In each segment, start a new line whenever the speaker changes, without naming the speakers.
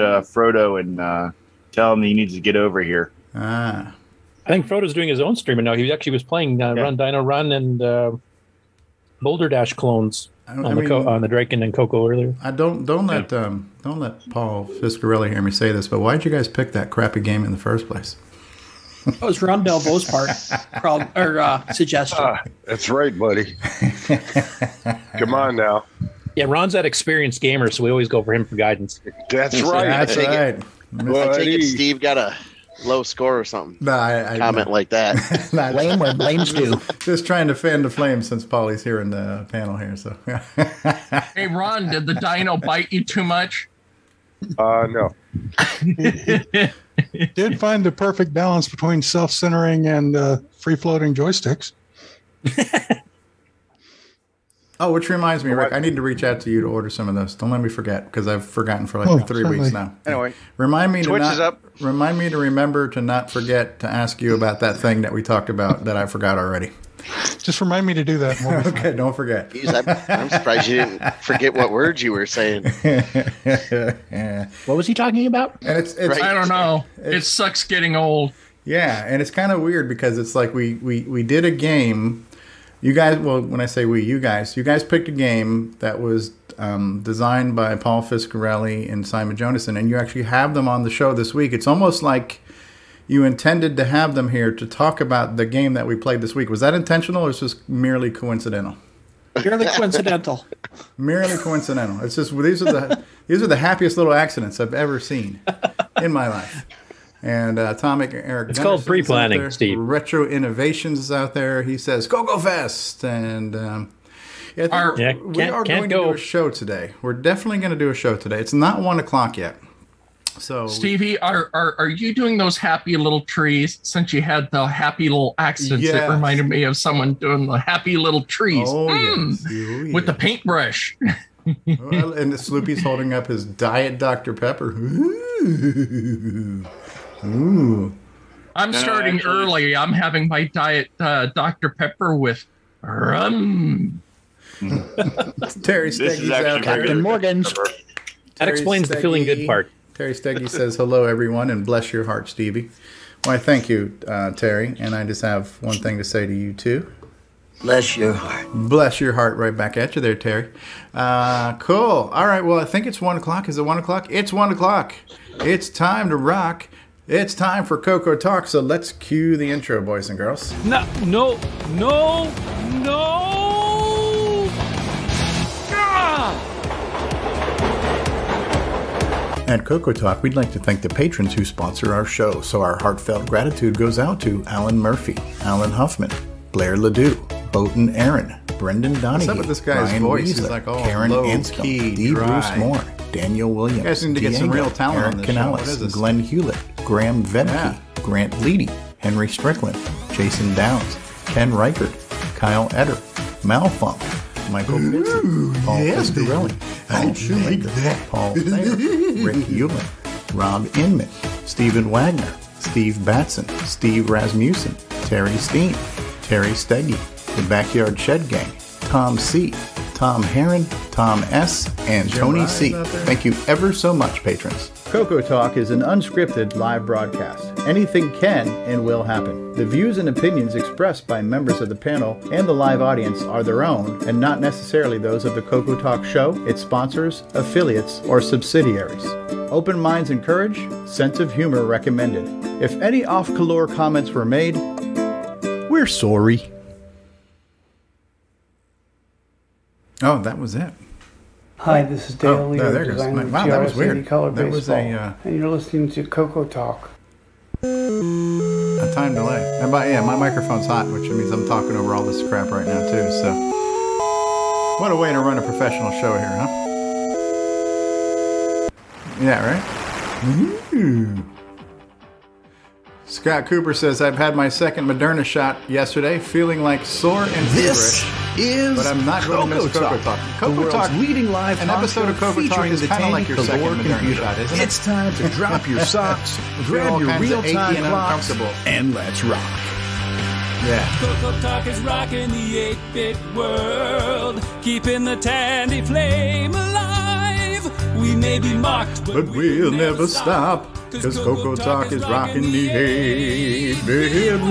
uh, Frodo and uh, tell him he needs to get over here.
Ah.
I think Frodo's doing his own streaming now. He actually was playing uh,
Yeah.
Run Dino Run and uh, Boulder Dash clones
I,
on
I
the Co- on the Dragon and Coco earlier.
I don't don't let um, don't let Paul Fiscarelli hear me say this, but why'd you guys pick that crappy game in the first place?
That was Ron Delvo's part, prob- or uh, suggestion.
Ah, that's right, buddy. Come on now.
Yeah, Ron's that experienced gamer, so we always go for him for guidance.
That's right.
That's
take
right.
it. I take it Steve got a low score or something.
No, I, I
Comment like that.
Not-
Blame where blame's due.
just trying to fan the flame since Polly's here in the panel here. So
Hey, Ron, did the dino bite you too much?
Uh, no.
Did find the perfect balance between self-centering and uh, free-floating joysticks.
Oh, which reminds me, Rick, I need to reach out to you to order some of those. Don't let me forget because I've forgotten for like
Oh,
three
certainly.
weeks now.
Anyway,
Remind me
Twitch
to not,
is up.
Remind me to remember to not forget to ask you about that thing that we talked about that I forgot already.
Just remind me to do that. and we'll.
Okay, don't forget.
Jeez, I'm, I'm surprised you didn't forget what words you were saying.
yeah.
What was he talking about?
And it's it's
Right.
I don't know. It sucks getting old.
Yeah, and it's kind of weird because it's like we, we we did a game. You guys, well, when I say we, you guys, you guys picked a game that was um, designed by Paul Fiscarelli and Simon Jonassen, and you actually have them on the show this week. It's almost like you intended to have them here to talk about the game that we played this week. Was that intentional, or is this merely coincidental?
Merely coincidental.
Merely coincidental. It's just these are the these are the happiest little accidents I've ever seen in my life. And uh, Atomic Eric.
It's called
Gunderson's
pre-planning. Steve.
Retro Innovations is out there. He says "Go Go Fest," and um, yeah,
Our-
Yeah,
we are
can't
going to do a show today. We're definitely going to do a show today. It's not one o'clock yet, so
Stevie, are, are are you doing those happy little trees since you had the happy little accidents
Yes.
that reminded me of someone doing the happy little trees
Oh,
Mm,
yes. Oh,
with the paintbrush?
Well, and Sloopy's holding up his Diet Dr Pepper. Ooh. Ooh.
I'm starting
actually-
early. I'm having my diet uh, Dr. Pepper with rum.
Terry
This
Steggy's out.
Captain Morgan's.
That
Terry
explains the feeling good
Steggy-
part.
Terry Steggy says, hello, everyone, and bless your heart, Stevie. Why, thank you, uh, Terry. And I just have one thing to say to you, too.
Bless your heart.
Bless your heart right back at you there, Terry. Uh, cool. All right, well, I think it's 1 o'clock. Is it 1 o'clock? It's 1 o'clock. It's time to rock. It's time for Coco Talk, so let's cue the intro, boys and girls.
No, no, no, no. Ah!
At Coco Talk, we'd like to thank the patrons who sponsor our show, so our heartfelt gratitude goes out to Alan Murphy, Alan Huffman, Blair Ledoux, Bowton Aaron, Brendan Donahue,
up with this guy's
Ryan
voice? He's like all
Karen
low
Anscombe,
key,
D. Bruce. Moore, Daniel Williams,
guys need to get some real talent
Eric
on this
Canales,
this?
Glenn Hewlett, Graham Venke,
Yeah.
Grant Leedy, Henry Strickland, Jason Downs, Ken Reichert, Kyle Etter, Malfunk, Michael Pitson, Paul Fiscarelli, Paul Shoemaker, Paul Thayer, Rick Hewlett, Rob Inman, Stephen Wagner, Steve Batson, Steve Rasmussen, Terry Steen, Terry Steggy, The Backyard Shed Gang, Tom C., Tom Heron, Tom S., and Tony C. Thank you ever so much, patrons. Coco Talk is an unscripted live broadcast. Anything can and will happen. The views and opinions expressed by members of the panel and the live audience are their own and not necessarily those of the Coco Talk show, its sponsors, affiliates, or subsidiaries. Open minds encouraged, sense of humor recommended. If any off color comments were made, we're sorry. Oh, that was it.
Hi, this is Dale
Oh,
Leo,
there- there it goes.
designer of
Wow, that was weird.
Color
That was a, uh,
and you're listening to Coco Talk.
A time delay. And by, yeah, my microphone's hot, which means I'm talking over all this crap right now, too. So, what a way to run a professional show here, huh? Yeah, right? Ooh. Scott Cooper says, I've had my second Moderna shot yesterday, feeling like sore and
This
feverish.
Is
But I'm not going to miss
Coco
Coco
Talk,
Talk.
the
Coco
world's
Talk,
leading live
an
talk
episode
show
of Coco Talk
featuring
is
the
kind of like your second
Galore computer.
shot, isn't it?
It's time to drop your socks, grab your
kinds of achy
real-time clocks,
uncomfortable.
and let's rock.
Yeah.
Coco Talk is rocking the 8-bit world, keeping the Tandy flame alive. We may be mocked, but,
But we'll never stop, cause Coco Talk is rocking the 8 bit world.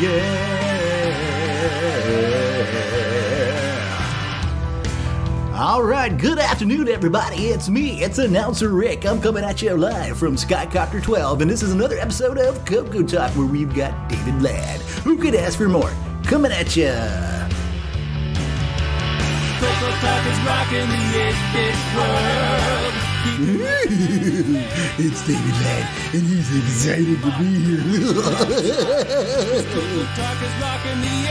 Yeah. All right, good afternoon, everybody. It's me, it's announcer Rick. I'm coming at you live from Skycopter 12, and this is another episode of Coco Talk where we've got David Ladd. Who could ask for more? Coming at you.
Coco Talk is rocking the 8-bit world.
it's David Ladd, and he's excited to be here.
Coco Talk is rocking the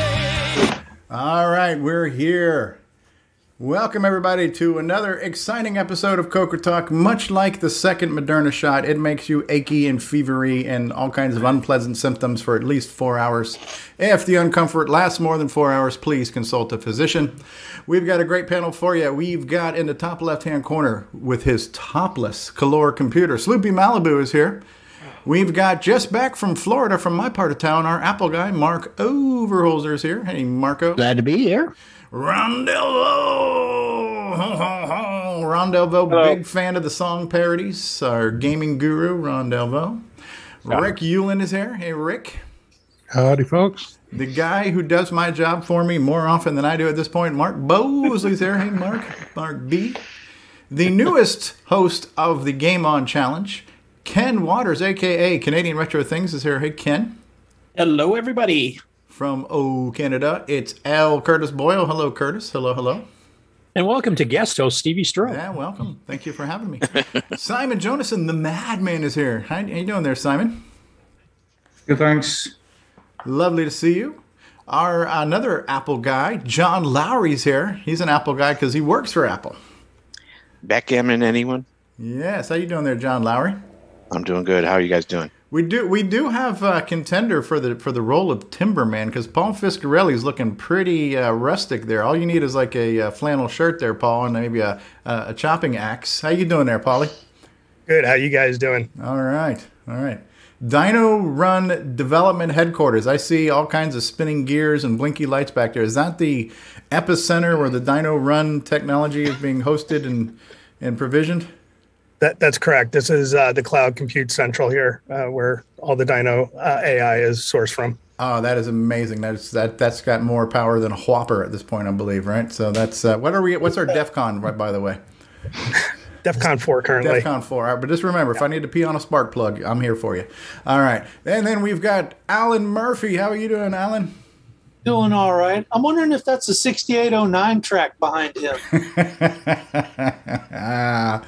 8.
All right, we're here. Welcome, everybody, to another exciting episode of Coco Talk. Much like the second Moderna shot, it makes you achy and fevery and all kinds of unpleasant symptoms for at least four hours. If the uncomfort lasts more than four hours, please consult a physician. We've got a great panel for you. We've got in the top left hand corner with his topless Color computer, Sloopy Malibu is here. We've got just back from Florida, from my part of town, our Apple guy, Mark Overholzer is here. Hey, Marco.
Glad to be here.
Ron Delvo! Ho, ho, ho. Ron Delvo, big fan of the song parodies. Our gaming guru, Ron Delvo. Rick Ulland is here. Hey, Rick.
Howdy, folks.
The guy who does my job for me more often than I do at this point, Mark Bosley's there. Hey, Mark. Mark B. The newest host of the Game On Challenge, Ken Waters, aka Canadian Retro Things, is here. Hey, Ken.
Hello, everybody.
From Oh Canada, it's L. Curtis Boyle. Hello, Curtis. Hello, hello.
And welcome to guest host Stevie Stroh.
Yeah, welcome. Thank you for having me. Simon Jonassen, the madman, is here. How, how you doing there, Simon?
Good, thanks.
Lovely to see you. Our another Apple guy, John Lowry's here. He's an Apple guy because he works for Apple.
Backgammon, anyone?
Yes. How you doing there, John Lowry?
I'm doing good. How are you guys doing?
We do we do have a contender for the for the role of Timberman because Paul Fiscarelli is looking pretty uh, rustic there. All you need is like a, uh flannel shirt there, Paul, and maybe a, a, a chopping axe. How you doing there, Paulie?
Good. How you guys doing?
All right, all right. Dino Run Development Headquarters. I see all kinds of spinning gears and blinky lights back there. Is that the epicenter where the Dino Run technology is being hosted and and provisioned?
That that's correct. This is uh, the Cloud Compute Central here, uh, where all the Dino uh, AI is sourced from.
Oh, that is amazing. That's that that's got more power than a Whopper at this point, I believe, right? So that's uh, what are we? What's our DEF CON, right, by the way?
DEF CON 4 currently.
DEF CON 4. All right, but just remember, if I need to pee on a spark plug, I'm here for you. All right. And then we've got Alan Murphy. How are you doing, Alan?
Doing all right. I'm wondering if that's a 6809 track behind him.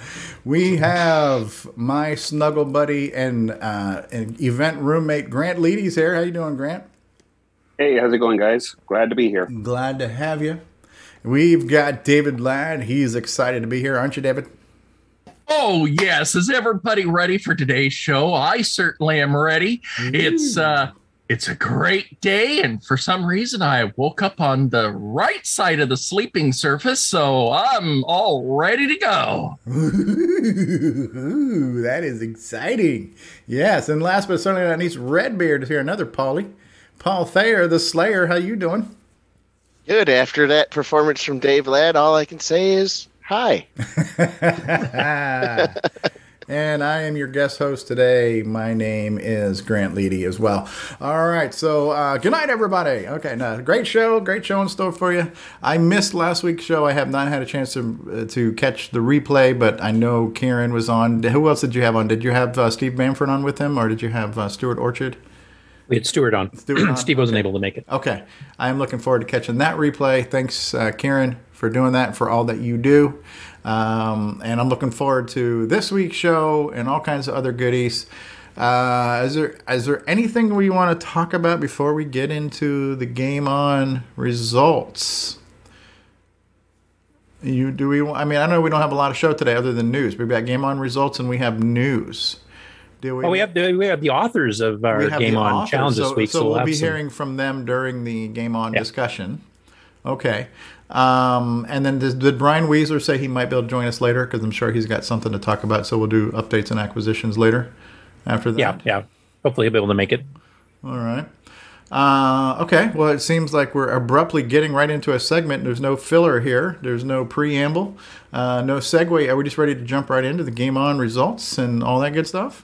we have my snuggle buddy and, uh, and event roommate Grant Leedy's here. How you doing, Grant?
Hey, how's it going, guys? Glad to be here.
Glad to have you. We've got David Ladd. He's excited to be here, aren't you, David?
Oh yes, is everybody ready for today's show? I certainly am ready. It's uh it's a great day, and for some reason I woke up on the right side of the sleeping surface, so I'm all ready to go.
Ooh, that is exciting. Yes, and last but certainly not least, Redbeard is here. Another Paulie. Paul Thayer, the Slayer. How you doing?
Good. After that performance from Dave Ladd, all I can say is hi.
and I am your guest host today. My name is Grant Leedy as well. All right, so uh, good night, everybody. Okay, now great show, great show in store for you. I missed last week's show. I have not had a chance to uh, to catch the replay, but I know Karen was on. Who else did you have on? Did you have uh, Steve Bamford on with him, or did you have uh, Stuart Orchard?
We had Stuart on.
Stuart on?
Steve wasn't
Okay.
able to make it.
Okay. I am looking forward to catching that replay. Thanks, uh, Karen, for doing that, for all that you do. Um, and I'm looking forward to this week's show and all kinds of other goodies. Uh, is there is there anything we want to talk about before we get into the game on results? You do we? I mean, I know we don't have a lot of show today other than news. We've got game on results and we have news. Do we?
Oh, we have the we have the authors of our game on
authors,
challenge this week,
So,
so,
we'll
have
be
some-
hearing from them during the game on discussion. Okay. Um, and then did, did Brian Weasler say he might be able to join us later? Because I'm sure he's got something to talk about. So we'll do updates and acquisitions later after that.
Yeah, yeah. Hopefully, he'll be able to make it.
All right. Uh, okay, well, it seems like we're abruptly getting right into a segment. There's no filler here. There's no preamble, uh, no segue. Are we just ready to jump right into the game on results and all that good stuff?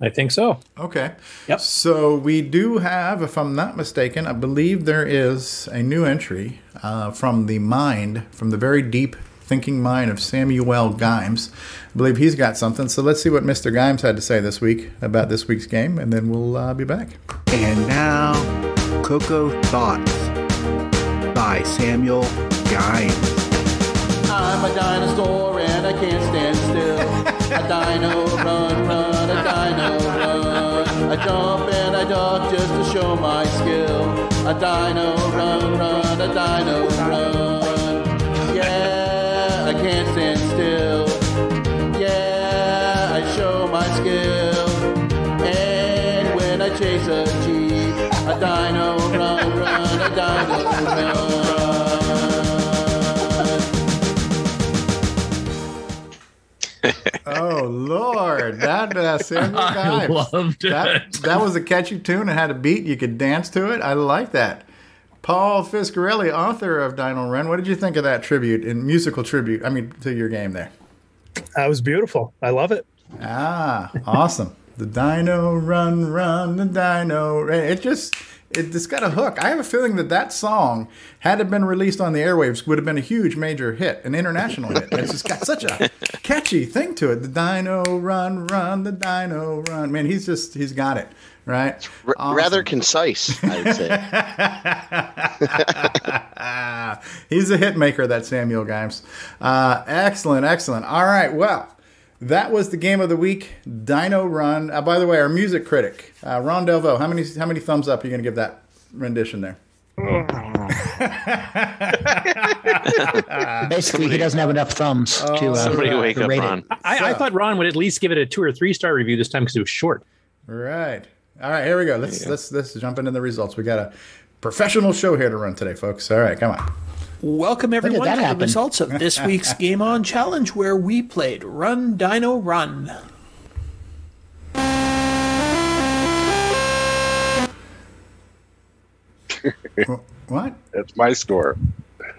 I think so.
Okay.
Yep.
So we do have, if I'm not mistaken, I believe there is a new entry uh, from the mind, from the very deep thinking mind of Samuel Gimes. I believe he's got something. So let's see what Mr. Gimes had to say this week about this week's game, and then we'll uh, be back.
And now, Coco Thoughts by Samuel Gimes.
I'm a dinosaur and I can't stand still. a dino run, jump and I duck just to show my skill. A dino run, run, a dino run.
Oh Lord, that uh, Samuel
I
Gimes.
loved
That,
it.
that was a catchy tune It had a beat. You could dance to it. I like that. Paul Fiscarelli, author of Dino Run. What did you think of that tribute and musical tribute? I mean, to your game there.
That was beautiful. I love it.
Ah, awesome. the Dino Run, Run, the Dino. Run. It just, it just got a hook. I have a feeling that that song, had it been released on the airwaves, would have been a huge major hit, an international hit. It's just got such a catchy thing to it. The Dino Run, Run, the Dino Run. Man, he's just, he's got it, right?
R- Rather concise, I would say.
He's a hit maker, that Samuel Gimes. Uh, excellent, excellent. All right, well, that was the game of the week, Dino Run. Uh, by the way, our music critic, uh, Ron Delvo, how many how many thumbs up are you going to give that rendition there?
Basically, he doesn't have enough thumbs
Oh,
to, uh, to rate it.
I, I thought Ron would at least give it a two or three star review this time because it was short.
Right. All right, here we go. Let's let's let's jump into the results. We got a professional show here to run today, folks. All right, come on.
Welcome everyone
that
to the results of this week's Game On Challenge, where we played Run Dino Run.
What?
That's my score.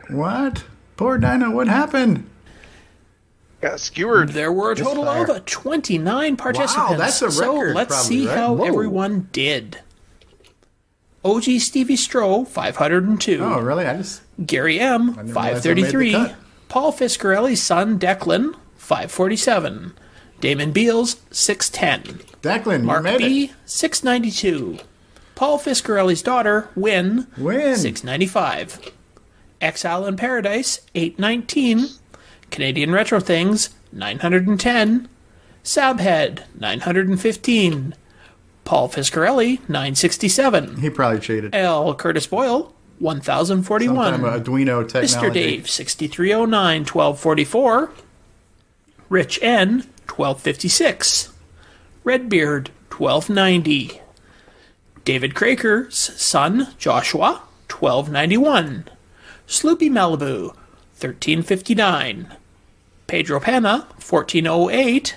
What? Poor Dino. What happened?
Got skewered.
There were a total
Misfire.
of 29 participants.
Wow, that's a record.
so let's
probably,
see
right?
how
Whoa.
everyone did. OG Stevie Stroh, 502.
Oh, really? I just
Gary M,
didn't realize I made the
533. Paul Fiscarelli's son, Declan, 547. Damon Beals, 610.
Declan,
Mark B,
it.
692. Paul Fiscarelli's daughter, Win,
Win.
695. Exile in Paradise, 819. Canadian Retro Things, 910. Sabhead, 915. Paul Fiscarelli, 967.
He probably cheated.
L. Curtis Boyle, 1041.
Sometime Arduino technology.
Mr. Dave, 6309, 1244. Rich N, 1256. Redbeard, 1290. David Craker's son, Joshua, 1291. Sloopy Malibu, 1359. Pedro Pana, 1408.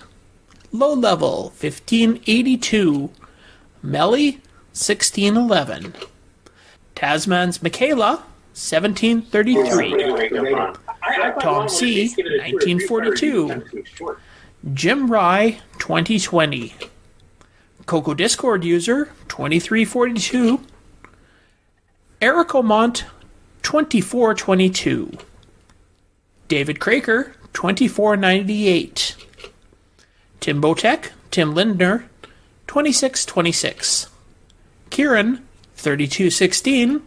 Low Level, 1582. Melly, 1611. Tasman's Michaela, 1733. Tom C, 1942. Jim Rye, 2020. Coco Discord user, 2342. Eric Omont, 2422. David Craker, 2498. Tim Botek, Tim Lindner, 2626. Kieran, 3216.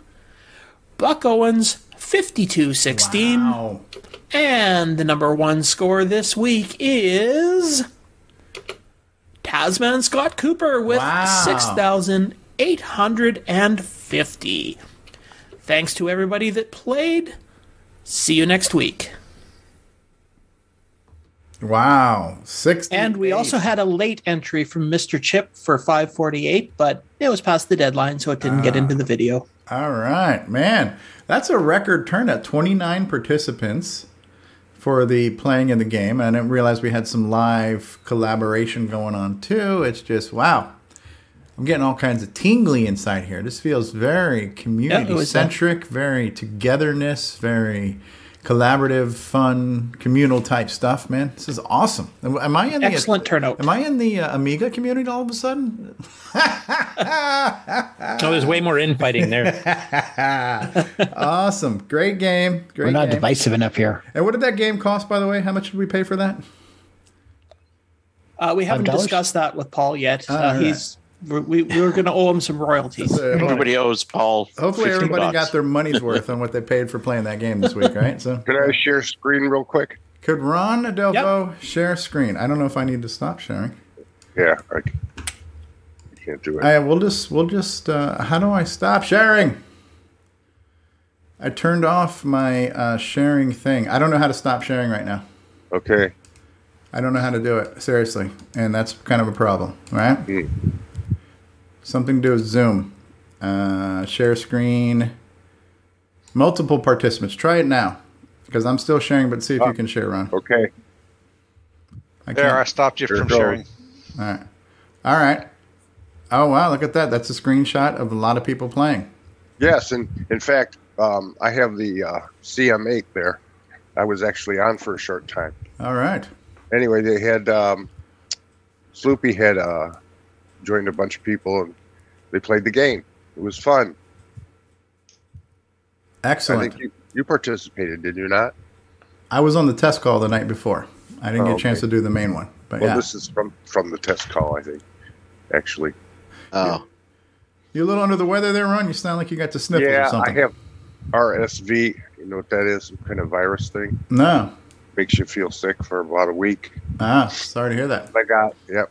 Buck Owens, 5216.
Wow.
And the number one score this week is Tasman Scott Cooper with
Wow.
6,850. Thanks to everybody that played. See you next week.
Wow. Six.
And we also had a late entry from Mr. Chip for 548, but it was past the deadline, so it didn't get into the video.
All right, man. That's a record turnout. 29 participants for the playing in the game. I didn't realize we had some live collaboration going on too. It's just wow. I'm getting all kinds of tingly inside here. This feels very community
uh,
centric, very togetherness, very collaborative, fun, communal type stuff. Man, this is awesome. Am am I in the
Excellent turnout.
Am I in the uh, Amiga community all of a sudden?
Oh, there's way more infighting there.
awesome, great game. Great
We're not
game.
divisive enough here.
And what did that game cost, by the way? How much did we pay for that?
Uh, we haven't
$5?
discussed that with Paul yet.
All
Uh,
right.
He's we, we were going to owe him some royalties.
Everybody owes Paul.
Hopefully, everybody
bucks.
got their money's worth on what they paid for playing that game this week, right? So,
could I share screen real quick?
could Ron Adelvo share screen? I don't know if I need to stop sharing.
Yeah, I can't do it.
I we'll just we'll just. Uh, how do I stop sharing? I turned off my uh, sharing thing. I don't know how to stop sharing right now.
Okay.
I don't know how to do it seriously, and that's kind of a problem, right? Something to do with Zoom. Uh, share screen. Multiple participants. Try it now, because I'm still sharing. But see if you can share, Ron.
Okay.
I
There, I
can't.
stopped you
There
from
it
sharing.
All right. All right. Oh wow! Look at that. That's a screenshot of a lot of people playing.
Yes, and in fact, um, I have the uh, CM8 there. I was actually on for a short time.
All right.
Anyway, they had um, Sloopy had uh, joined a bunch of people and they played the game. It was fun.
Excellent.
I think you, you participated, did you not?
I was on the test call the night before. I didn't
Oh,
get a chance
okay.
to do the main one, but
well,
yeah.
this is from from the test call, I think. Actually,
Oh,
You a little under the weather there, Ron? You sound like you got the sniffles or something.
yeah, I have RSV. You know what that is? Some kind of virus thing.
No.
Makes you feel sick for about a week.
Ah, sorry to hear that.
I got. Yep.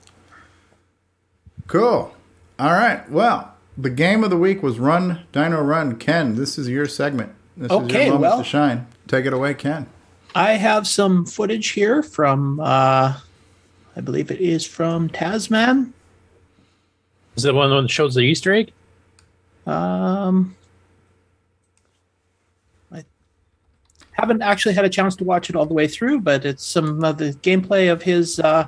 Cool. All right. Well, the game of the week was Run Dino Run. Ken, this is your segment. This is your moment
well-
to shine. Take it away, Ken.
I have some footage here from, uh, I believe it is from Tasman.
Is that one that shows the Easter egg?
Um, I haven't actually had a chance to watch it all the way through, but it's some of the gameplay of his. Uh,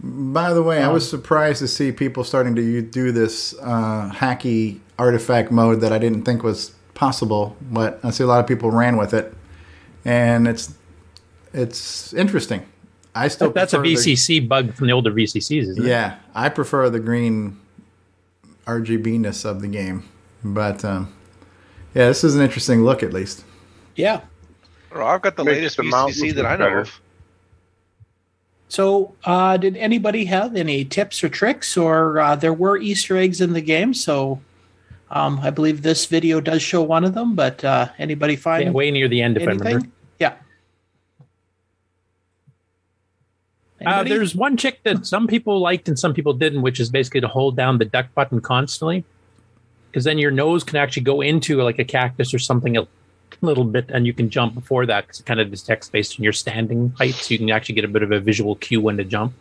By the way, I
Um,
was surprised to see people starting to do this uh, hacky artifact mode that I didn't think was possible, but I see a lot of people ran with it, and it's it's interesting. I still
That's a
prefer the-
VCC bug from the older VCCs, isn't it?
Yeah, I prefer the green RGB-ness of the game, but um, yeah, this is an interesting look at least.
yeah.
Well, I've got the
Makes
latest
the
VCC that I know
better.
of.
So, uh, did anybody have any tips or tricks, or uh, there were Easter eggs in the game? So, um, I believe this video does show one of them. But uh, anybody find
Yeah, way near the end, if I remember.
Yeah.
Uh, there's one trick that some people liked and some people didn't, which is basically to hold down the duck button constantly, because then your nose can actually go into like a cactus or something little bit, and you can jump before that because it kind of detects based on your standing height, so you can actually get a bit of a visual cue when to jump.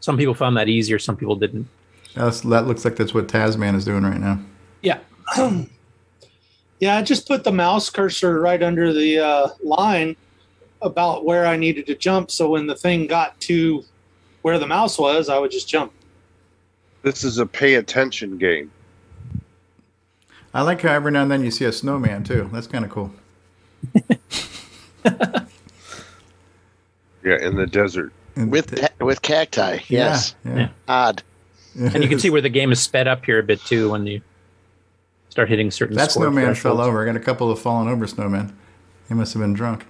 Some people found that easier, some people didn't.
That's, that looks like that's what Tasman is doing right now.
yeah.
Yeah, I just put the mouse cursor right under the uh, line about where I needed to jump. So when the thing got to where the mouse was, I would just jump.
This is a pay attention game.
I like how every now and then you see a snowman too. That's kind of cool.
Yeah, in the desert.
with ca- with cacti. Yes.
Yeah, yeah.
Odd.
And you can see where the game is sped up here a bit too when you start hitting certain.
That
score
snowman fell over. I got a couple of fallen over snowmen. He must have been drunk.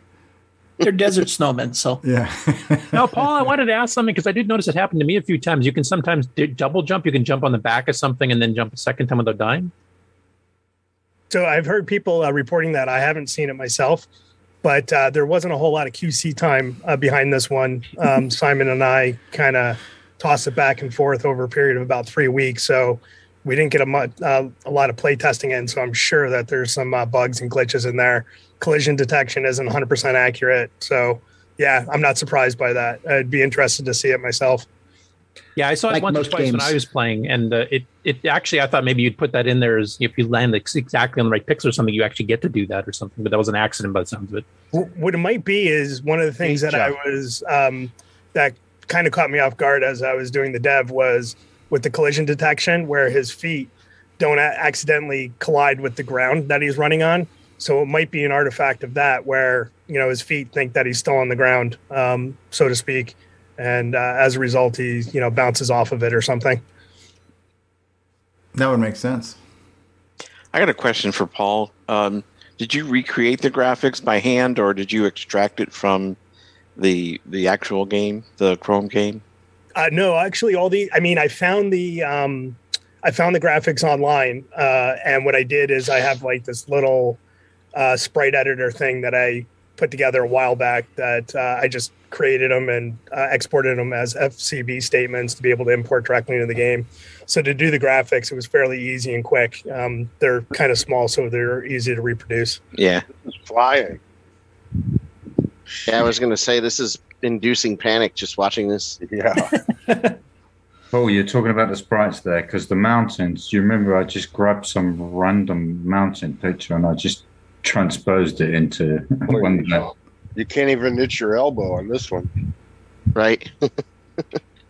They're desert snowmen, so
Yeah.
now, Paul, I wanted to ask something because I did notice it happened to me a few times. You can sometimes do double jump. You can jump on the back of something and then jump a second time without dying.
So I've heard people uh, reporting that. I haven't seen it myself, but uh, there wasn't a whole lot of QC time uh, behind this one. Um, Simon and I kind of tossed it back and forth over a period of about three weeks. So we didn't get a, mu- uh, a lot of play testing in. So I'm sure that there's some uh, bugs and glitches in there. Collision detection isn't 100% accurate. So yeah, I'm not surprised by that. I'd be interested to see it myself.
Yeah, I saw
Like
it once or
most
twice when. I was playing, and uh, it it actually I thought maybe you'd put that in there as if you land exactly on the right pixel or something, you actually get to do that or something. But that was an accident by the sounds of it.
What it might be is one of the things that I was um, that kind of caught me off guard as I was doing the dev was with the collision detection, where his feet don't accidentally collide with the ground that he's running on. So it might be an artifact of that, where you know his feet think that he's still on the ground, um, so to speak, and uh, as a result, he you know bounces off of it or something.
That would make sense.
I got a question for Paul. Um, did you recreate the graphics by hand, or did you extract it from the the actual game, the Chrome game?
Uh, no, actually, all the I mean, I found the um, I found the graphics online, uh, and what I did is I have like this little uh, sprite editor thing that I put together a while back that uh, I just created them and uh, exported them as FCB statements to be able to import directly into the game. So to do the graphics, it was fairly easy and quick. Um, they're kind of small, so they're easy to reproduce.
Yeah,
it's flying.
Yeah, I was going to say this is inducing panic just watching this.
Yeah.
Oh, you're talking about the sprites there because the mountains. You remember I just grabbed some random mountain picture and I just transposed it into one. That,
You can't even itch your elbow on this one.
Right.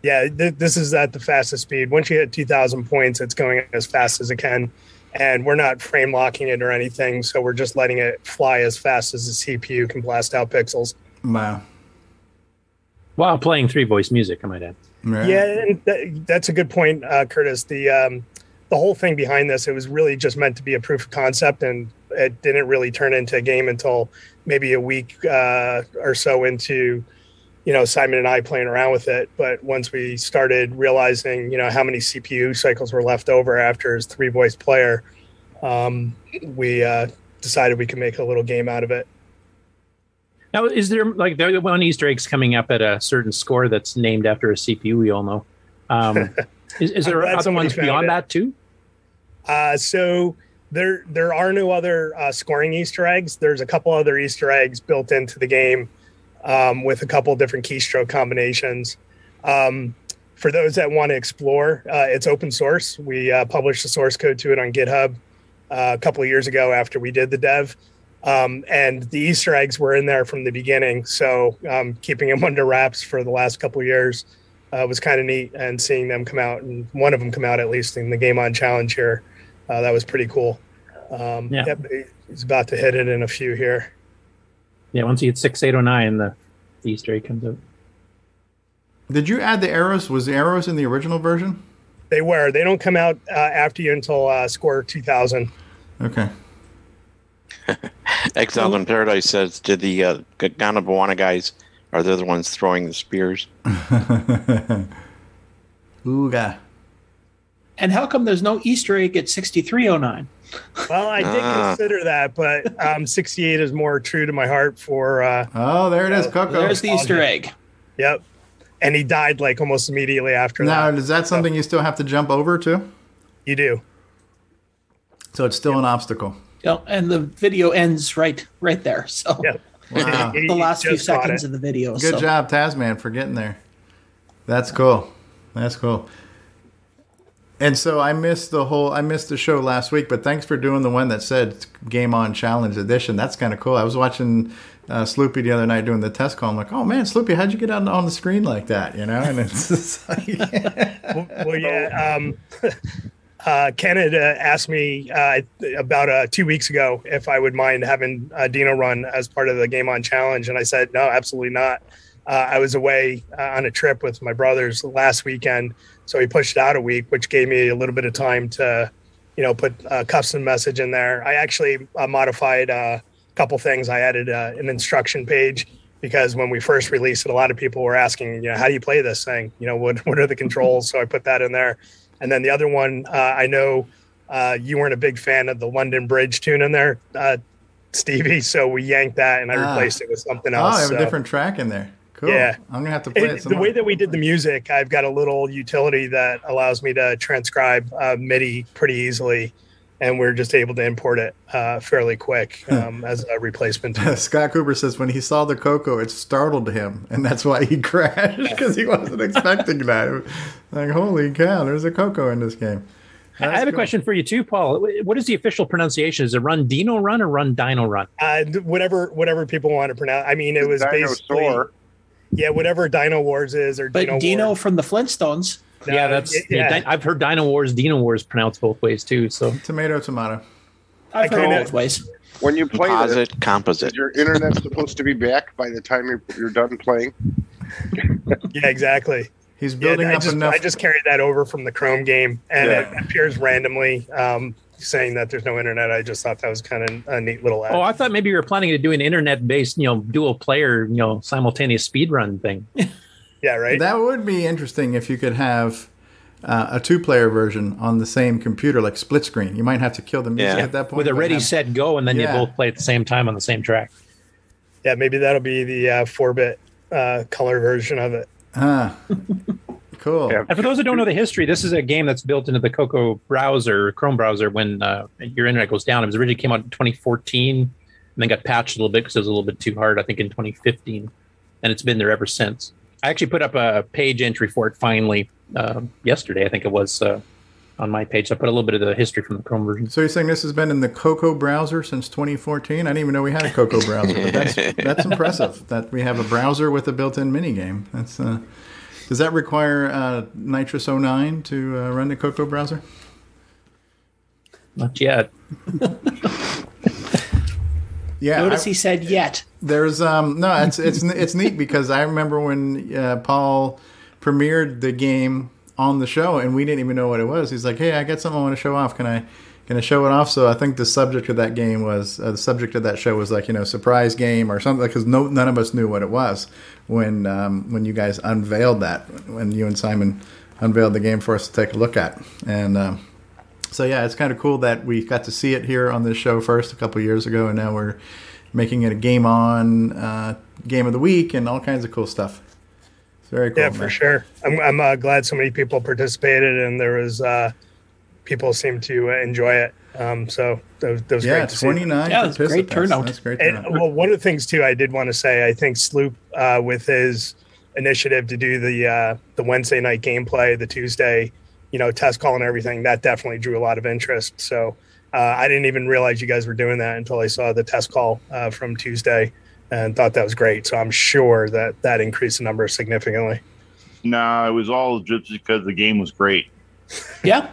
Yeah, th- this is at the fastest speed. Once you hit 2,000 points, it's going as fast as it can. And we're not frame locking it or anything. So we're just letting it fly as fast as the CPU can blast out pixels.
Wow.
While playing three voice music, I might add.
Yeah, and th- that's a good point, uh, Curtis. The um, the whole thing behind this, it was really just meant to be a proof of concept, and it didn't really turn into a game until maybe a week uh, or so into, you know, Simon and I playing around with it. But once we started realizing, you know, how many CPU cycles were left over after his three voice player, um, we uh, decided we could make a little game out of it.
Now, is there like there one Easter eggs coming up at a certain score that's named after a CPU? We all know. Um, is, is there other ones beyond
it.
that too?
Uh, so there there are no other uh, scoring Easter eggs. There's a couple other Easter eggs built into the game um, with a couple different keystroke combinations. Um, for those that want to explore, uh, it's open source. We uh, published the source code to it on GitHub uh, a couple of years ago after we did the dev. Um, and the Easter eggs were in there from the beginning. So um, keeping them under wraps for the last couple of years uh, was kind of neat. And seeing them come out, and one of them come out at least in the Game On Challenge here, uh, that was pretty cool. Um,
Yeah.
Yep, he's about to hit it in a few here.
Yeah, once you hit six eight oh nine, the the Easter egg comes out.
Did you add the arrows? Was the arrows in the original version?
They were. They don't come out uh, after you until uh, score 2000.
Okay.
Exile in Paradise says, "Did the uh, Ghana Bawana guys are they the ones throwing the spears?"
Ooga.
And how come there's no Easter egg at 6309?
Well, I did
Ah.
consider that, but um, 68 is more true to my heart for. Uh,
oh, there it is, Coco.
There's the Easter egg.
Yep. And he died like almost immediately after
Now,
that.
is that something you still have to jump over to?
You do.
So it's still an obstacle.
You know, and the video ends right right there. So
Wow.
the last few seconds
it.
of the video.
Good
so.
job, Tasman, for getting there. That's cool. That's cool. And so I missed the whole. I missed the show last week, but thanks for doing the one that said Game On Challenge Edition. That's kind of cool. I was watching uh, Sloopy the other night doing the test call. I'm like, oh man, Sloopy, how'd you get out on the screen like that? You know, and it's just like,
well, yeah. Um, uh, had uh, asked me uh, about uh, two weeks ago if I would mind having uh, Dino run as part of the Game On Challenge, and I said no, absolutely not. I was away on a trip with my brothers last weekend, so he pushed it out a week, which gave me a little bit of time to, you know, put a custom message in there. I actually uh, modified uh, a couple things. I added uh, an instruction page because when we first released it, a lot of people were asking, you know, how do you play this thing? You know, what what are the controls? so I put that in there. And then the other one, uh, I know uh, you weren't a big fan of the London Bridge tune in there, uh, Stevie. So we yanked that and I
Ah.
replaced it with something else. oh.
I have a different track in there. Cool.
Yeah.
I'm gonna have to play it.
it, the way that we did the music, I've got a little utility that allows me to transcribe uh, MIDI pretty easily, and we're just able to import it uh, fairly quick um, as a replacement.
Scott Cooper says when he saw the Coco, it startled him, and that's why he crashed because he wasn't expecting that. Like, holy cow, there's a Coco in this game.
I have a question for you too, Paul. What is the official pronunciation? Is it Run Dino Run or Run Dino Run?
Uh, whatever, whatever people want to pronounce. I mean, it was
Dinosaur.
basically yeah, whatever Dino Wars is or Dino.
But
Dino,
Dino
Wars.
from the Flintstones.
yeah, that's
y-
yeah.
yeah.
I've heard Dino Wars, Dino Wars pronounced both ways too. So
Tomato, tomato.
I've
I
heard
kinda-
both ways.
When you play
Composite,
it,
composite.
is your internet supposed to be back by the time you're, you're done playing?
Yeah, exactly.
He's
Yeah,
building
I
up
just,
enough.
I just carried that over from the Chrome game, and
Yeah.
it appears randomly um, saying that there's no internet. I just thought that was kind of a neat little ad.
Oh, I thought maybe you were planning to do an internet-based, you know, dual player, you know, simultaneous speed run thing.
yeah, right.
That would be interesting if you could have uh, a two-player version on the same computer, like split screen. You might have to kill the music
Yeah.
at that point.
With a ready,
have-
set, go, and then
Yeah.
you both play at the same time on the same track.
yeah, maybe that'll be the uh, four-bit uh, color version of it.
Ah, cool.
Yeah.
And for those who don't know the history, this is a game that's built into the Coco browser, Chrome browser. When uh, your internet goes down, it was originally came out in 2014, and then got patched a little bit because it was a little bit too hard. I think in 2015, and it's been there ever since. I actually put up a page entry for it finally uh, yesterday. I think it was uh, on my page. So I put a little bit of the history from the Chrome version.
So you're saying this has been in the Coco browser since 2014? I didn't even know we had a Coco browser. But that's that's impressive that we have a browser with a built-in mini game. That's uh, does that require uh, NitrOS-9 to uh, run the Coco browser?
Not yet.
Yeah,
Notice
I-
he said yet.
There's um no, it's it's it's neat because I remember when uh, Paul premiered the game on the show and we didn't even know what it was. He's like, "Hey, I got something I want to show off. Can I I show it off?" So I think the subject of that game was uh, the subject of that show was like you know surprise game or something because no none of us knew what it was when um, when you guys unveiled that when you and Simon unveiled the game for us to take a look at and. Um, so yeah, it's kind of cool that we got to see it here on this show first a couple years ago, and now we're making it a game on, uh, game of the week, and all kinds of cool stuff. It's very cool.
yeah, for
man.
sure. I'm, I'm uh, glad so many people participated, and there was uh, people seem to uh, enjoy it. Um, so that was, that was
Yeah,
great to see.
29
Yeah, it's great turnout.
That's great
And
turnout.
well, one of the things too, I did want to say, I think Sloop uh, with his initiative to do the uh, the Wednesday night gameplay, the Tuesday, you know, test call and everything, that definitely drew a lot of interest. So uh, I didn't even realize you guys were doing that until I saw the test call uh, from Tuesday, and thought that was great. So I'm sure that that increased the number significantly.
No, it was all just because the game was great.
Yeah.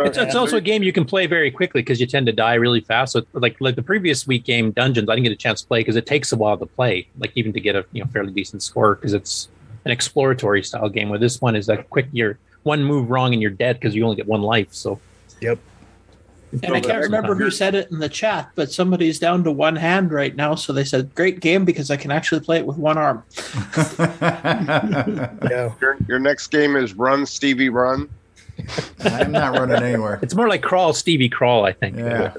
It's, it's also a game you can play very quickly because you tend to die really fast. So, like like the previous week game, Dungeons, I didn't get a chance to play because it takes a while to play, like even to get a you know fairly decent score because it's an exploratory style game. Where this one is a quick, you're one move wrong and you're dead because you only get one life. So,
yep.
And I can't remember who said it in the chat, but somebody's down to one hand right now. So they said, "Great game because I can actually play it with one arm."
Yeah.
Your, your next game is Run Stevie Run.
I'm not running anywhere.
It's more like Crawl Stevie Crawl, I think.
Yeah.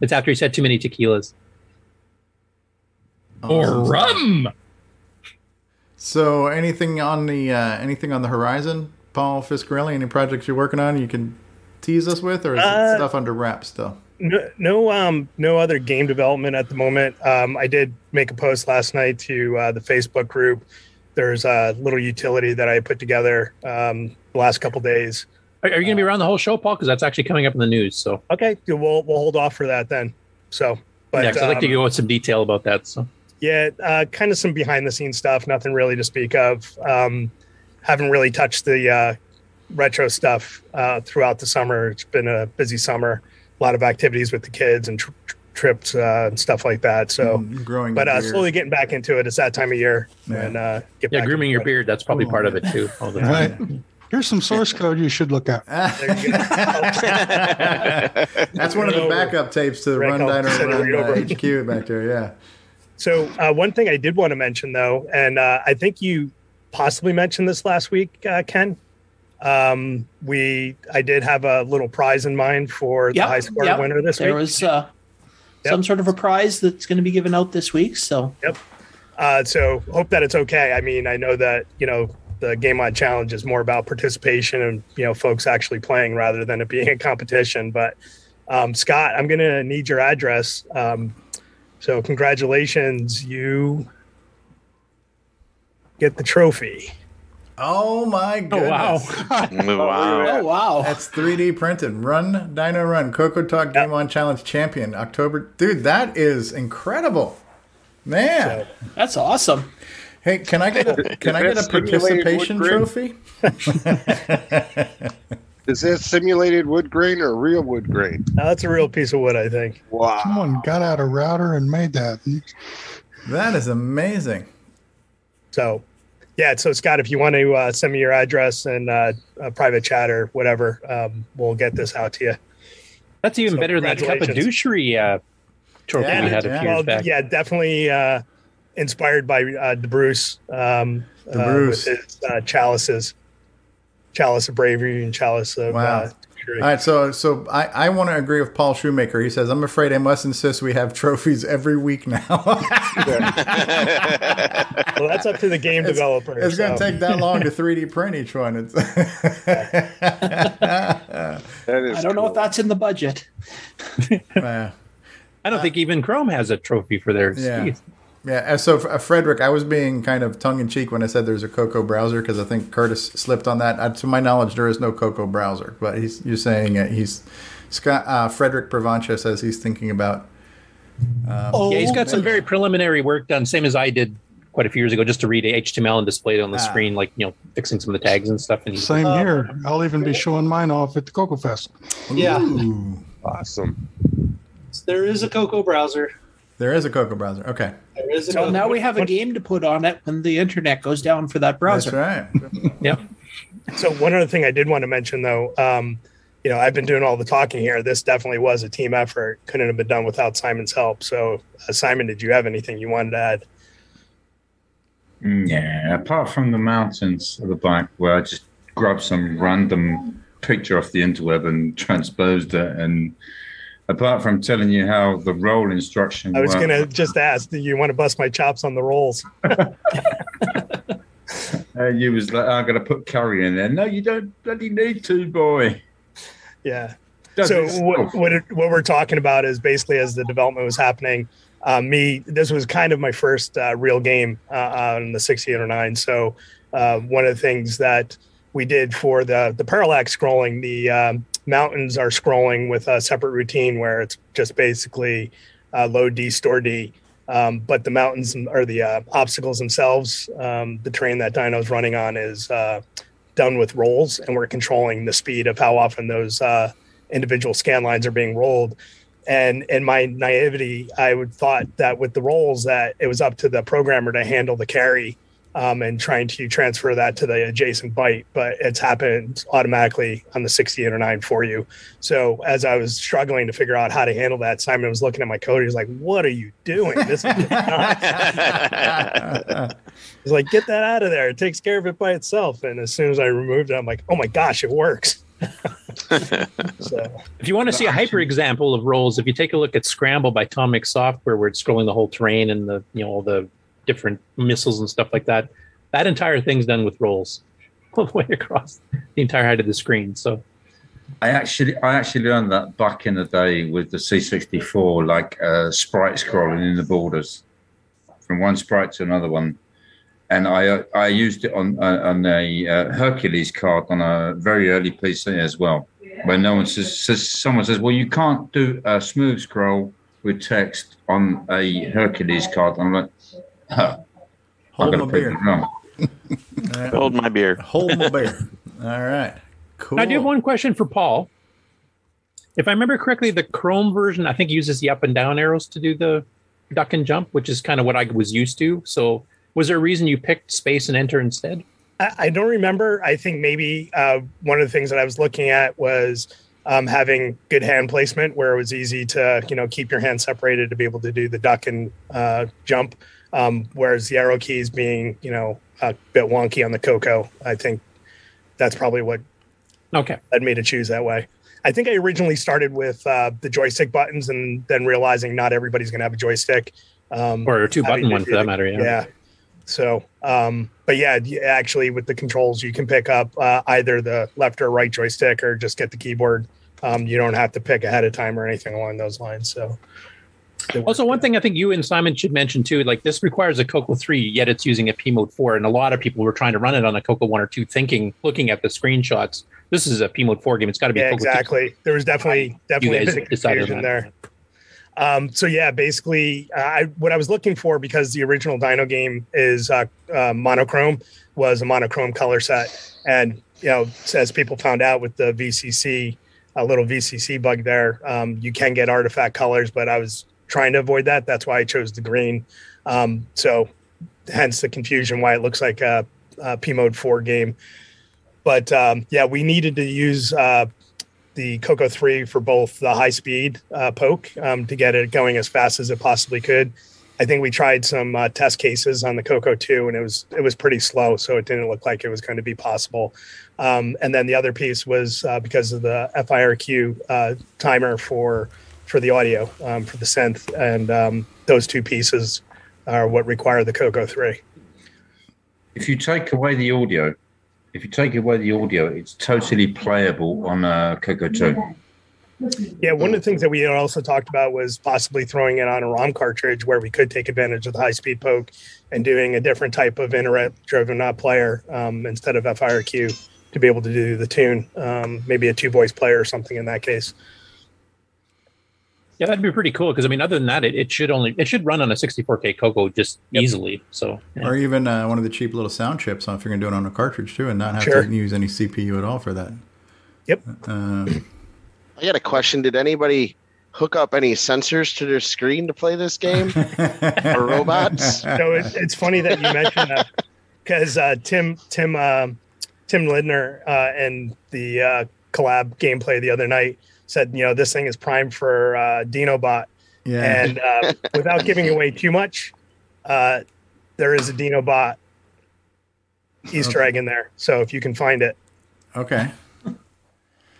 It's after he's had too many tequilas.
Or rum.
So anything on the uh, anything on the horizon, Paul Fiscarelli? Any projects you're working on you can tease us with, or is
Uh,
it stuff under wraps still?
No, no, um, no other game development at the moment. Um, I did make a post last night to uh, the Facebook group. There's a little utility that I put together um, the last couple days.
Are, are you going to be around the whole show, Paul? Because that's actually coming up in the news. So,
Okay, we'll we'll hold off for that then. So, but
yeah, I'd like to
um,
go into some detail about that. So,
Yeah, uh, kind of some behind the scenes stuff. Nothing really to speak of. Um, haven't really touched the uh, retro stuff uh, throughout the summer. It's been a busy summer. A lot of activities with the kids and tr- tr- trips uh, and stuff like that. So,
Mm, growing
but uh, slowly getting back into it. It's that time of year,
Yeah.
and uh, get
yeah,
back
grooming your
it.
beard, that's probably part of it too. all the
All right.
time.
Here's some source code you should look at.
That's one of the backup tapes to
Right,
Run
I'll
Dino
send it
Run uh, HQ back there. Yeah.
So uh, one thing I did want to mention though, and uh, I think you possibly mentioned this last week, uh, Ken. Um, we I did have a little prize in mind for the
Yeah,
high score
yeah.
winner this
there
week.
was uh, some sort of a prize that's going to be given out this week. So
Yep. Uh, so hope that it's okay. I mean, I know that you know the Game On Challenge is more about participation and you know folks actually playing rather than it being a competition. But um, Scott, I'm gonna need your address. Um, so congratulations, you get the trophy.
Oh my oh, goodness.
wow.
wow.
oh wow,
That's 3D printed. Run Dino Run Coco Talk Game On Challenge Champion October. Dude, that is incredible. Man.
that's awesome.
Hey, can I get a can I get a
Is that simulated
participation trophy?
Is that simulated wood grain or real wood grain?
Now, that's a real piece of wood, I think.
Wow.
Someone got out a router and made that.
That is amazing.
So, yeah. So, Scott, if you want to uh, send me your address and uh, a private chat or whatever, um, we'll get this out to you.
That's even
So,
better than that
congratulations.
Cappadocia uh, trophy we had a few
well,
years back.
yeah, definitely uh, inspired by uh, De Bruce, um,
De
uh,
Bruce.
with his uh, chalices, chalice of bravery and chalice of.
Wow.
Uh,
All right, so so I, I want to agree with Paul Shoemaker. He says, "I'm afraid I must insist we have trophies every week now."
well, that's up to the game developer.
it's going to take that long to 3D print each one. It's
I don't know if that's in the budget.
Yeah.
I don't think even Chrome has a trophy for theirs.
Yeah.
Jeez.
Yeah, and so uh, Frederick, I was being kind of tongue in cheek when I said there's a Coco browser because I think Curtis slipped on that. Uh, to my knowledge, there is no Coco browser, but he's you're saying uh, he's Scott uh, Frederick Provancha says he's thinking about. Um,
yeah, he's got some very preliminary work done, same as I did quite a few years ago, just to read HTML and display it on the
Ah.
screen, like you know, fixing some of the tags and stuff. And he's
Same here. I'll even be showing mine off at the Coco Fest.
Yeah.
Awesome.
There is a Coco browser.
There is a Coco browser. Okay,
There is a
So
Coco
now we have a game to put on it when the internet goes down for that browser.
that's right.
Yep.
So one other thing I did want to mention, though, um, you know, I've been doing all the talking here. This definitely was a team effort. Couldn't have been done without Simon's help. So, uh, Simon, did you have anything you wanted to add?
Mm, Yeah, apart from the mountains at the back, where I just grabbed some random picture off the interweb and transposed it, and apart from telling you how the roll instruction,
I was gonna just ask, do you want to bust my chops on the rolls?
uh, you was like, "I'm going to put curry in there." No, you don't bloody need to, boy.
Yeah.
Does
so what, what it- what we're talking about is basically as the development was happening. Um, me, this was kind of my first uh, real game uh, on the 6809. So uh, one of the things that we did for the the parallax scrolling, the um, mountains are scrolling with a separate routine where it's just basically uh, load D, store D. Um, but the mountains or the uh, obstacles themselves, um, the train that Dino's running on is uh, done with rolls, and we're controlling the speed of how often those uh, individual scan lines are being rolled. And in my naivety, I would thought that with the rolls that it was up to the programmer to handle the carry um, and trying to transfer that to the adjacent byte, but it's happened automatically on the 6809 for you. So as I was struggling to figure out how to handle that, Simon was looking at my code. He's like, "What are you doing? This is nuts." He's like, "Get that out of there. It takes care of it by itself." And as soon as I removed it, I'm like, "Oh my gosh, it works." so
If you want to see a hyper example of rolls, if you take a look at Scramble by Atomic Software, where it's scrolling the whole terrain and the you know all the different missiles and stuff like that, that entire thing's done with rolls all the way across the entire height of the screen. So
I actually, I actually learned that back in the day with the C64, like uh, sprite scrolling in the borders from one sprite to another one, and I uh, I used it on uh, on a uh, Hercules card on a very early PC as well. When no one says, says someone says, well, you can't do a smooth scroll with text on a Hercules card. I'm like, huh.
Hold my beer.
it wrong.
Hold my beer.
Hold my beer. All right. Cool.
I do have one question for Paul. If I remember correctly, the Chrome version I think uses the up and down arrows to do the duck and jump, which is kind of what I was used to. So was there a reason you picked space and enter instead?
I, I don't remember. I think maybe uh, one of the things that I was looking at was um, having good hand placement, where it was easy to you know keep your hand separated to be able to do the duck and uh, jump. Um, whereas the arrow keys being you know a bit wonky on the Coco, I think that's probably what
okay
led me to choose that way. I think I originally started with uh, the joystick buttons, and then realizing not everybody's going to have a joystick, um,
Or a two button one for that matter, yeah.
yeah. So, um, but yeah, actually, with the controls, you can pick up uh, either the left or right joystick, or just get the keyboard. Um, you don't have to pick ahead of time or anything along those lines. So,
Also, one thing I think you and Simon should mention too, like this requires a Coco 3, yet it's using a P mode 4. And a lot of people were trying to run it on a Coco 1 or 2, thinking, looking at the screenshots, this is a P mode 4 game. It's got to be
yeah,
Coco 2.
exactly. There was definitely definitely a bit of confusion
on
there. Um, so yeah, basically, uh, I what I was looking for because the original Dino game is uh, uh, monochrome was a monochrome color set, and you know, as people found out with the VCC, a little VCC bug there, um, you can get artifact colors, but I was trying to avoid that. That's why I chose the green. Um, so hence the confusion why it looks like a, a P mode four game. But um, yeah, we needed to use uh, the Coco 3 for both the high speed uh, poke um, to get it going as fast as it possibly could. I think we tried some uh, test cases on the Coco 2 and it was it was pretty slow, so it didn't look like it was going to be possible. Um, and then the other piece was uh, because of the FIRQ uh, timer for for the audio um, for the synth, and um, those two pieces are what require the Coco 3.
If you take away the audio, if you take away the audio, it's totally playable on uh, Coco 2.
Yeah, one of the things that we also talked about was possibly throwing it on a ROM cartridge where we could take advantage of the high speed poke and doing a different type of interrupt driven player um, instead of FIRQ to be able to do the tune, um, maybe a two voice player or something in that case.
Yeah, that'd be pretty cool because I mean, other than that, it, it should only it should run on a 64k Coco just easily. So yeah.
Or even uh, one of the cheap little sound chips if you're going to do it on a cartridge too, and not have
Sure.
to use any CPU at all for that.
Yep.
Uh,
I got a question. Did anybody hook up any sensors to their screen to play this game? or robots?
so it, it's funny that you mentioned that because uh, Tim Tim um Tim Lindner uh, and the uh, collab gameplay the other night said, you know, this thing is primed for uh, Dinobot.
Yeah.
And uh, without giving away too much, uh, there is a Dinobot Easter egg in there. So if you can find it,
okay.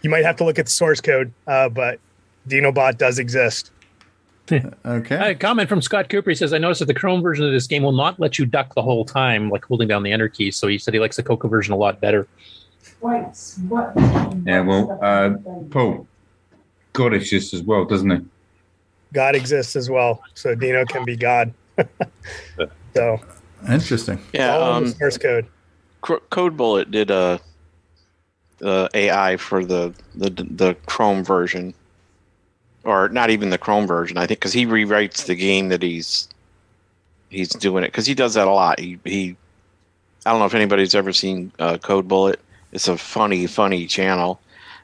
you might have to look at the source code, uh, but Dinobot does exist.
okay.
A comment from Scott Cooper. He says, "I noticed that the Chrome version of this game will not let you duck the whole time, like holding down the enter key. So he said he likes the Coco version a lot better."
Yeah, well, uh, Paul, God exists as well, doesn't he?
God exists as well, so Dino can be God. so
Interesting.
Yeah,
all
um,
the source code.
Cr- Code Bullet did a, uh AI for the, the the Chrome version, or not even the Chrome version. I think because he rewrites the game that he's he's doing it because he does that a lot. He he. I don't know if anybody's ever seen uh, Code Bullet. It's a funny, funny channel.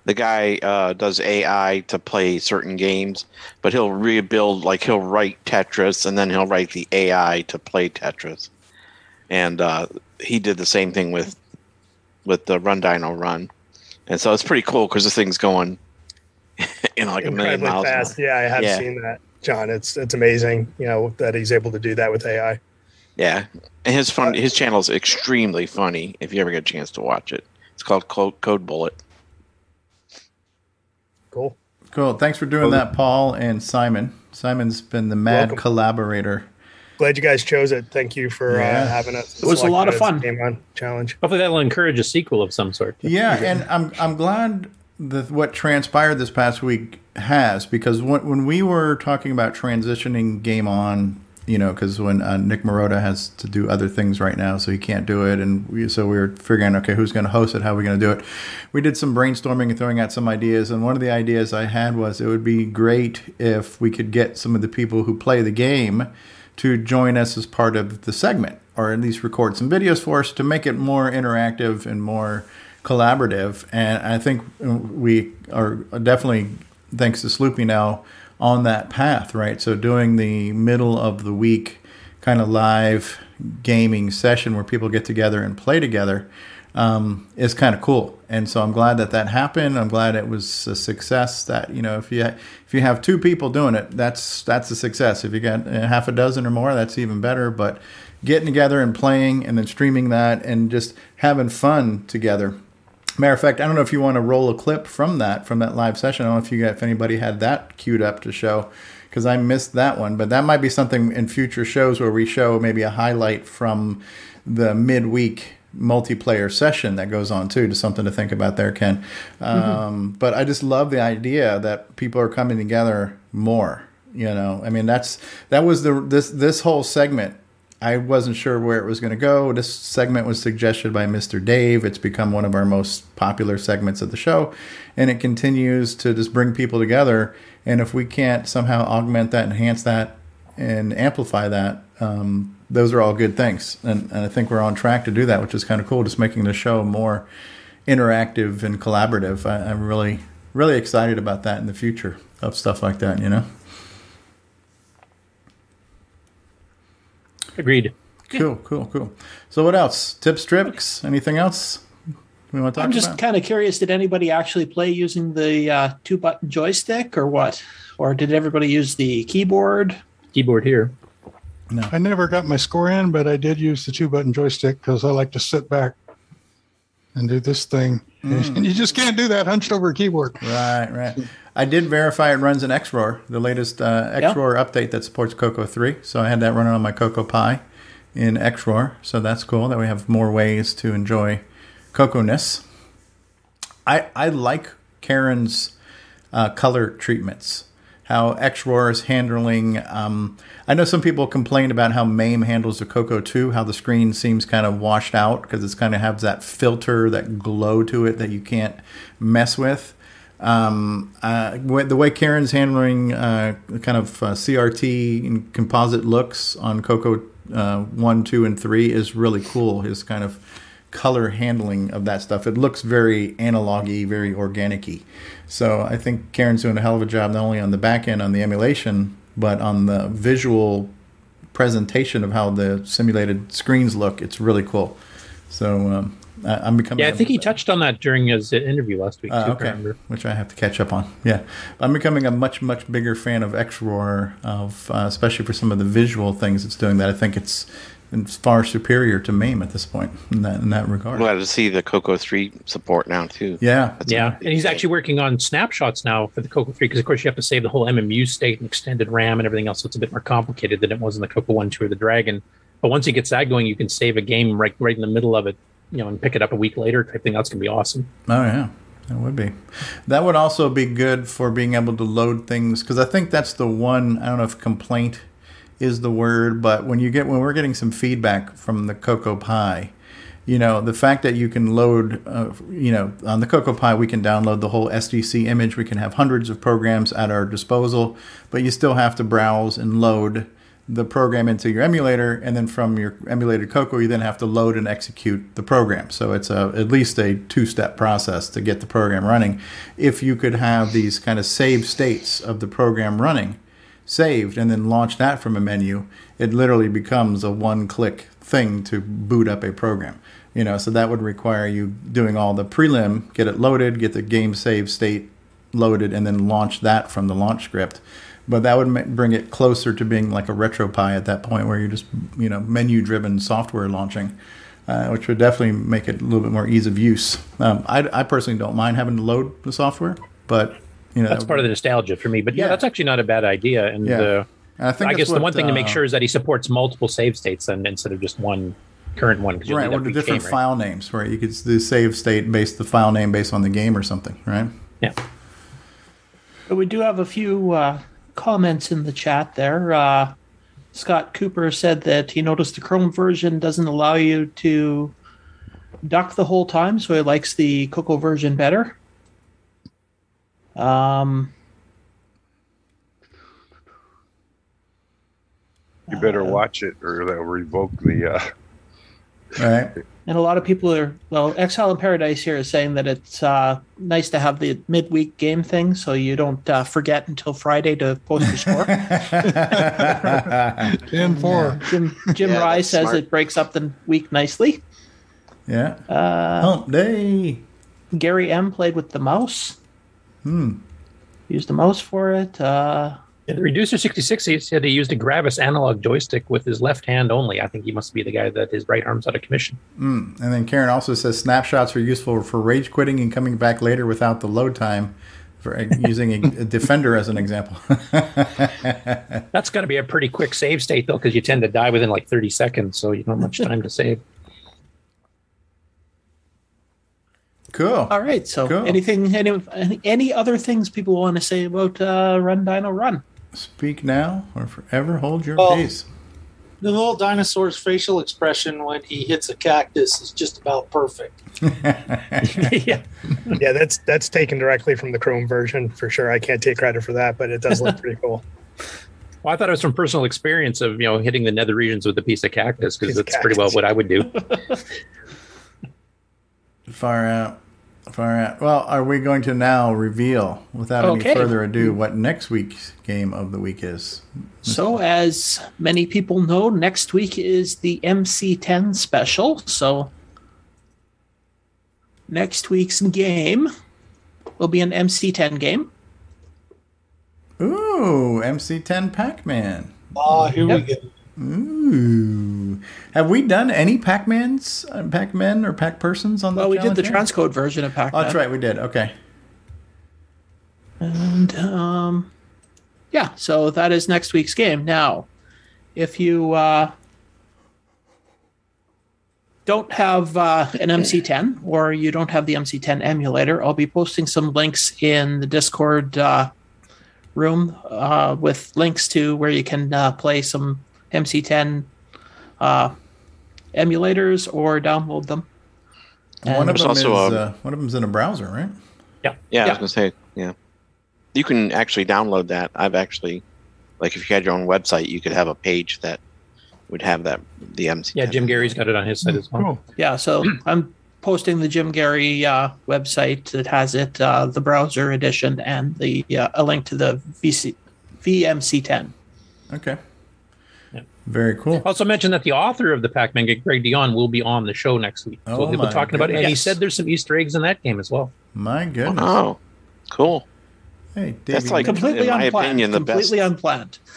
The guy uh, does AI to play certain games, but he'll rebuild like he'll write Tetris and then he'll write the AI to play Tetris. And uh, he did the same thing with with the Run Dino Run, and so it's pretty cool because this thing's going in like a million miles.
fast. Yeah, I have
Yeah.
seen that, John. It's it's amazing, you know, that he's able to do that with AI.
Yeah, and his fun his channel is extremely funny. If you ever get a chance to watch it, it's called Code Bullet.
Cool.
Cool. Thanks for doing that, Paul and Simon. Simon's been the mad
Welcome.
collaborator.
Glad you guys chose it. Thank you for
Yeah.
uh, having us.
It was a lot of fun.
Game on challenge.
Hopefully, that'll encourage a sequel of some sort.
Yeah, and I'm I'm glad that what transpired this past week has because when when we were talking about transitioning game on, you know, because when uh, Nick Marotta has to do other things right now, so he can't do it, and we, so we were figuring, okay, who's going to host it? How are we going to do it? We did some brainstorming and throwing out some ideas, and one of the ideas I had was it would be great if we could get some of the people who play the game to join us as part of the segment, or at least record some videos for us to make it more interactive and more collaborative. And I think we are definitely, thanks to Sloopy now, on that path, right? So doing the middle of the week kind of live gaming session where people get together and play together um, is kind of cool. And so I'm glad that that happened. I'm glad it was a success. That you know, if you if you have two people doing it, that's that's a success. If you got uh, half a dozen or more, that's even better. But getting together and playing and then streaming that and just having fun together. Matter of fact, I don't know if you want to roll a clip from that from that live session. I don't know if you got, if anybody had that queued up to show because I missed that one. But that might be something in future shows where we show maybe a highlight from the midweek multiplayer session that goes on too. Just something to think about there, Ken. Um, But I just love the idea that people are coming together more. You know, I mean that's that was the this this whole segment I wasn't sure where it was going to go. This segment was suggested by Mr. Dave. It's become one of our most popular segments of the show, and it continues to just bring people together. And if we can't somehow augment that, enhance that, and amplify that, um, those are all good things. And, and I think we're on track to do that, which is kind of cool. Just making the show more interactive and collaborative. I, I'm really, really excited about that in the future of stuff like that. You know.
Agreed.
Cool, cool, cool. So what else? Tips, tricks, anything else we want to talk
I'm just kind of curious. Did anybody actually play using the uh, two button joystick or what? Or did everybody use the keyboard?
Keyboard here.
No.
I never got my score in, but I did use the two button joystick because I like to sit back and do this thing.
Mm.
And you just can't do that hunched over a keyboard.
Right, right. I did verify it runs in XRoar, the latest uh, XRoar update that supports Coco 3. So I had that running on my Coco Pi in XRoar. So that's cool that we have more ways to enjoy Coco-ness. I, I like Ciaran's uh, color treatments. How XRoar is handling. Um, I know some people complain about how MAME handles the Coco 2, how the screen seems kind of washed out because it's kind of has that filter, that glow to it that you can't mess with. Um, uh, the way Ciaran's handling uh, kind of uh, CRT and composite looks on Coco uh, 1, 2, and 3 is really cool. His kind of color handling of that stuff. It looks very analog-y, very organic-y. So I think Ciaran's doing a hell of a job not only on the back end on the emulation, but on the visual presentation of how the simulated screens look. It's really cool. So um, I, I'm becoming.
Yeah, I
a-
think he touched on that during his interview last week.
uh,
too, if I
okay,
remember.
which I have to catch up on. Yeah, I'm becoming a much much bigger fan of XRoar, of uh, especially for some of the visual things it's doing. That I think it's, it's far superior to MAME at this point in that in that regard.
I'm glad to see the Coco 3 support now, too.
Yeah.
yeah, and he's actually working on snapshots now for the Coco 3 because, of course, you have to save the whole MMU state and extended RAM and everything else. So it's a bit more complicated than it was in the Coco 1, 2, or the Dragon. But once he gets that going, you can save a game right right in the middle of it, you know, and pick it up a week later type thing. That's to be awesome.
Oh yeah, that would be. That would also be good for being able to load things because I think that's the one. I don't know if complaint is the word, but when you get when we're getting some feedback from the Coco Pi, you know, the fact that you can load, uh, you know, on the Coco Pi, we can download the whole SDC image. We can have hundreds of programs at our disposal, but you still have to browse and load the program into your emulator, and then from your emulated Coco, you then have to load and execute the program. So it's a, at least a two-step process to get the program running. If you could have these kind of save states of the program running, saved, and then launch that from a menu, it literally becomes a one-click thing to boot up a program. You know, so that would require you doing all the prelim, get it loaded, get the game save state loaded, and then launch that from the launch script. But that would ma- bring it closer to being like a retro RetroPie at that point, where you're just you know menu-driven software launching, uh, which would definitely make it a little bit more ease of use. Um, I, I personally don't mind having to load the software, but you know
that's
that
part of the nostalgia for me. But yeah,
Yeah.
that's actually not a bad idea. And
Yeah.
uh,
I think
I
that's
guess the one thing to make
uh,
sure is that he supports multiple save states then instead of just one current one.
right, or the different
game, right?
file names, right? You could do save state based the file name based on the game or something, right?
Yeah.
But we do have a few uh, comments in the chat there. Uh, Scott Cooper said that he noticed the Chrome version doesn't allow you to duck the whole time, so he likes the Coco version better. Um,
You better watch it, or they'll revoke the. Uh,
Right.
and a lot of people are, well, Exile in Paradise here is saying that it's uh, nice to have the midweek game thing so you don't uh, forget until Friday to post your score.
Ten four.
Jim, Jim
Yeah,
Rye says
smart.
it breaks up the week nicely.
Yeah.
Uh,
Hump day.
Gary M played with the mouse.
Hmm.
Used the mouse for it. Uh,
Yeah, the Reducer 66 he said he used a Gravis analog joystick with his left hand only. I think he must be the guy that his right arm's out of commission.
Mm. And then Ciaran also says snapshots are useful for rage quitting and coming back later without the load time. For using a, a defender as an example.
that's going to be a pretty quick save state though, because you tend to die within like 30 seconds, so you don't have much time to save.
cool.
all right. So,
Cool.
anything, any, any, any other things people want to say about uh, Run Dino Run?
Speak now or forever hold your
Well,
peace.
The little dinosaur's facial expression when he hits a cactus is just about perfect.
yeah, yeah, that's that's taken directly from the Chrome version for sure. I can't take credit for that, but it does look pretty cool.
Well, I thought it was from personal experience of you know hitting the nether regions with a piece of cactus because
Piece of
that's pretty well what I would do.
Far out. Far out. Well, are we going to now reveal, without
Okay.
any further ado, what next week's game of the week is?
So, as many people know, next week is the MC10 special. So, next week's game will be an MC10 game.
Ooh, MC10 Pac Man.
Oh, ah, here we go.
Ooh. Have we done any Pac Mans, uh, Pac Men, or Pac Persons on the
Well, we did the
yet?
transcode version of Pac
Oh, that's right, we did. Okay.
And um, yeah, so that is next week's game. Now, if you uh, don't have uh, an MC10 or you don't have the MC10 emulator, I'll be posting some links in the Discord uh, room uh, with links to where you can uh, play some MC10 uh, emulators or download them.
one of
There's
them is
also a-
uh, one of them's in a browser, right?
Yeah.
Yeah, I was gonna say, yeah. You can actually download that. I've actually, like, if you had your own website, you could have a page that would have that the MC.
Yeah, Jim Gerrie's got it on his site as well. Cool.
Yeah, so I'm posting the Jim Gerrie uh, website that has it, uh, the browser edition, and the uh, a link to the VC, VMC10.
Okay. Very cool.
Also mentioned that the author of the Pac-Man game, Greg Dionne, will be on the show next week. So
Oh
we'll be
my
talking about it. And he said there's some Easter eggs in that game as well.
My goodness.
Oh, cool.
Hey,
That's like,
Completely
in my
unplanned.
opinion, the best.
completely unplanned.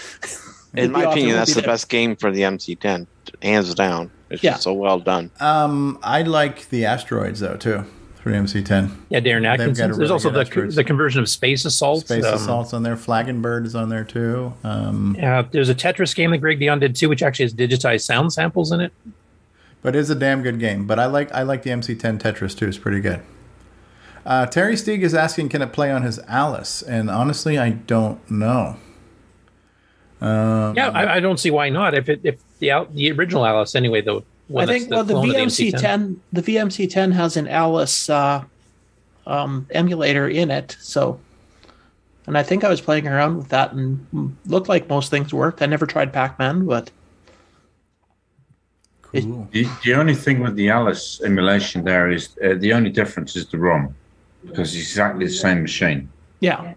In my opinion, that's
be
the
there.
best game for the MC10, hands down. It's
Yeah.
just so well done.
Um, I like the asteroids though too for MC10.
Yeah, Darren
They've got a
Atkinson. There's also the, the conversion of Space Assault.
Space
um,
Assault's on there. Flagenbird is on there too. Um,
Yeah, there's a Tetris game that Greg Dionne did too, which actually has digitized sound samples in it.
but it's a damn good game. But I like I like the MC10 Tetris too. It's pretty good. Uh, Terry Steeg is asking, can it play on his Alice? And honestly, I don't know. Um,
Yeah, I, I don't see why not. If it if the out the original Alice anyway though.
I think
that's
well the VMC10 the VMC10 has an Alice uh, um, emulator in it, so. And I think I was playing around with that and looked like most things worked. I never tried Pac-Man, but
cool.
The, the only thing with the Alice emulation there is uh, the only difference is the ROM because it's exactly the same machine.
yeah,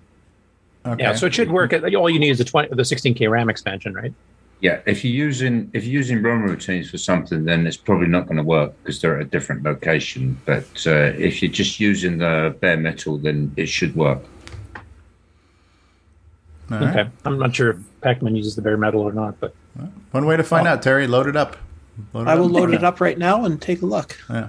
Okay.
Yeah, so it should work. All you need is the 20 the 16k RAM expansion, right?
Yeah, if you're using if you're using ROM routines for something, then it's probably not going to work because they're at a different location. But uh, if you're just using the bare metal, then it should work.
All right.
Okay, I'm not sure if Pac-Man uses the bare metal or not, but
One way to find out, Terry, load it up. Load
I will
up.
load it up right now and take a look.
Yeah.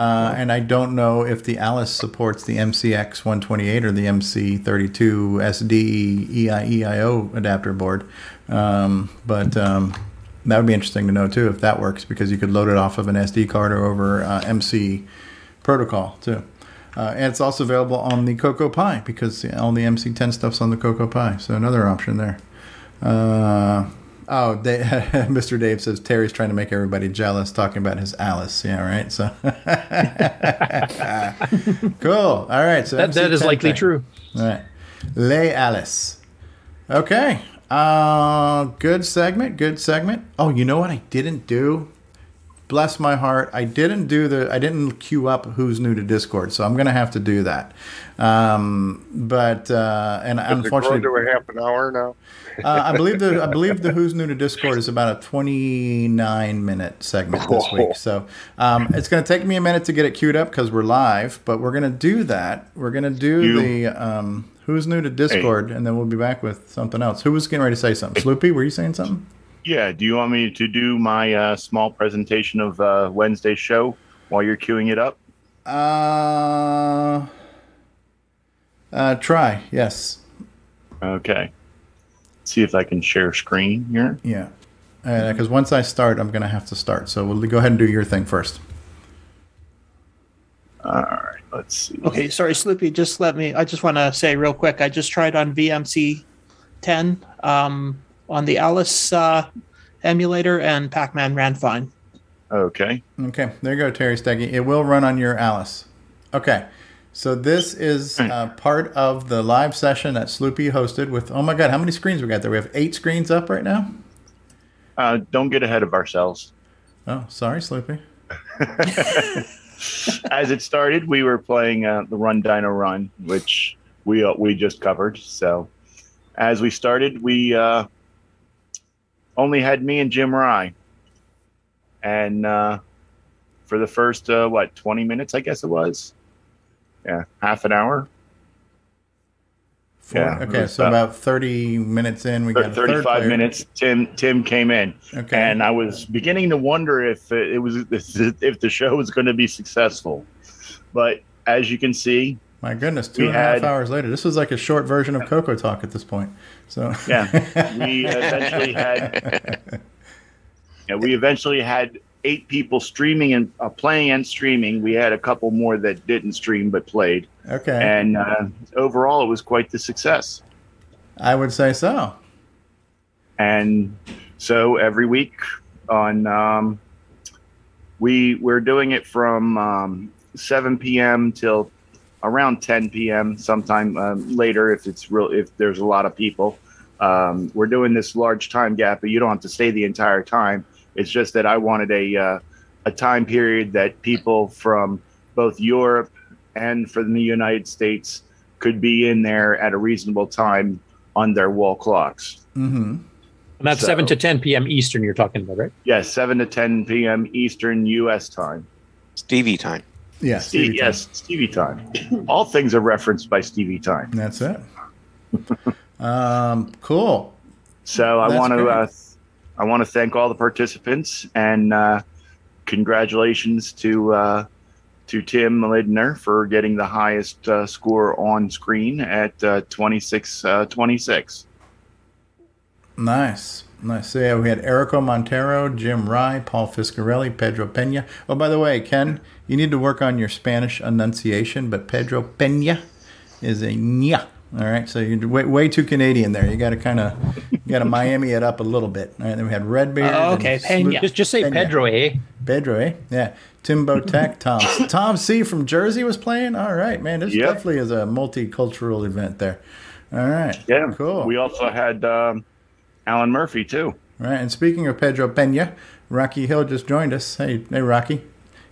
Uh, and I don't know if the Alice supports the MCX 128 or the MC32 SD EIEIO adapter board. Um, but um, that would be interesting to know too if that works because you could load it off of an SD card or over uh, MC protocol too. Uh, and it's also available on the Coco Pi because all the MC10 stuff's on the Coco Pi. So another option there. Uh, oh, Da- Mr. Dave says Terry's trying to make everybody jealous talking about his Alice. Yeah, right. So cool. All right. So
that, that is likely
thing.
true.
All right. Lay Alice. Okay. Uh, good segment. Good segment. Oh, you know what I didn't do? Bless my heart. I didn't do the. I didn't queue up who's new to Discord, so I'm gonna have to do that. Um, but uh, and
it
unfortunately,
to a half an hour now?
uh, I believe the I believe the Who's New to Discord is about a 29 minute segment this week. So um, it's going to take me a minute to get it queued up because we're live, but we're going to do that. We're going to do
You-
the um, Who's New to Discord, and then we'll be back with something else. Who was getting ready to say something? Sloopy, were you saying something?
Yeah. Do you want me to do my uh, small presentation of uh, Wednesday's show while you're queuing it up?
Uh, uh, try. Yes.
Okay. See if I can share screen here.
Yeah. Because once I start, I'm going to have to start. So we'll go ahead and do your thing first.
All right. Let's see.
Okay, sorry, Sloopy. Just let me. I just want to say real quick. I just tried on VMC 10 um, on the Alice uh, emulator, and Pac Man ran fine.
Okay.
Okay, there you go, Terry Steggy. It will run on your Alice. Okay, so this is uh, part of the live session that Sloopy hosted with. Oh my God, how many screens we got there? We have eight screens up right now.
Uh, don't get ahead of ourselves.
Oh, sorry, Sloopy.
As it started, we were playing uh, the Run Dino Run, which we uh, we just covered. So, as we started, we uh, only had me and Jim Rye, and uh, for the first uh, what twenty minutes, I guess it was, yeah, half an hour.
Four-
Yeah,
okay, so about thirty minutes in, we got a third
35 minutes tim tim came in.
Okay.
and i was beginning to wonder if it was if the show was going to be successful. But as you can see
My goodness, two
We
and a half
had-
hours later. This was like a short version of Coco Talk at this point. So
yeah we eventually had yeah, we eventually had eight people streaming and uh, playing and streaming we had a couple more that didn't stream but played
Okay.
and uh, overall it was quite the success
I would say so.
and so every week on um, we we're doing it from um, 7 p.m. till around 10 p.m. sometime um, later if it's real if there's a lot of people um, we're doing this large time gap but you don't have to stay the entire time it's just that I wanted a uh, a time period that people from both Europe and from the United States could be in there at a reasonable time on their wall clocks.
Mm-hmm.
And that's
So-
7 to 10 p.m. Eastern you're talking about, right?
Yes, 7 to 10 p.m. Eastern U.S. time.
Stevie time.
Yeah,
Stevie
Stevie
yes, Stevie time. All things are referenced by Stevie time.
That's it. um, cool.
So I
That's
want to uh, I want to thank all the participants and uh, congratulations to uh, to Tim Lindner for getting the highest uh, score on screen at uh, 26 uh, 26.
Nice. Nice. So yeah, we had Erico Montero, Jim Rye, Paul Fiscarelli, Pedro Pena. Oh, by the way, Ken, you need to work on your Spanish enunciation, but Pedro Pena is a nya. All right, so you're way, way too Canadian there. You got to kind of, you got to Miami it up a little bit. All right, then we had Redbeard.
Oh,
and
okay,
Slu-
Pena. Just- just say Pedro, eh?
Pedro, eh? Yeah. Timbo Tech, Tom, Tom C from Jersey was playing. All right, man. This
Yep.
definitely is a multicultural event there. All right.
Yeah,
cool.
We also had um, Alan Murphy too.
Right, and speaking of Pedro Pena, Rocky Hill just joined us. Hey, hey, Rocky,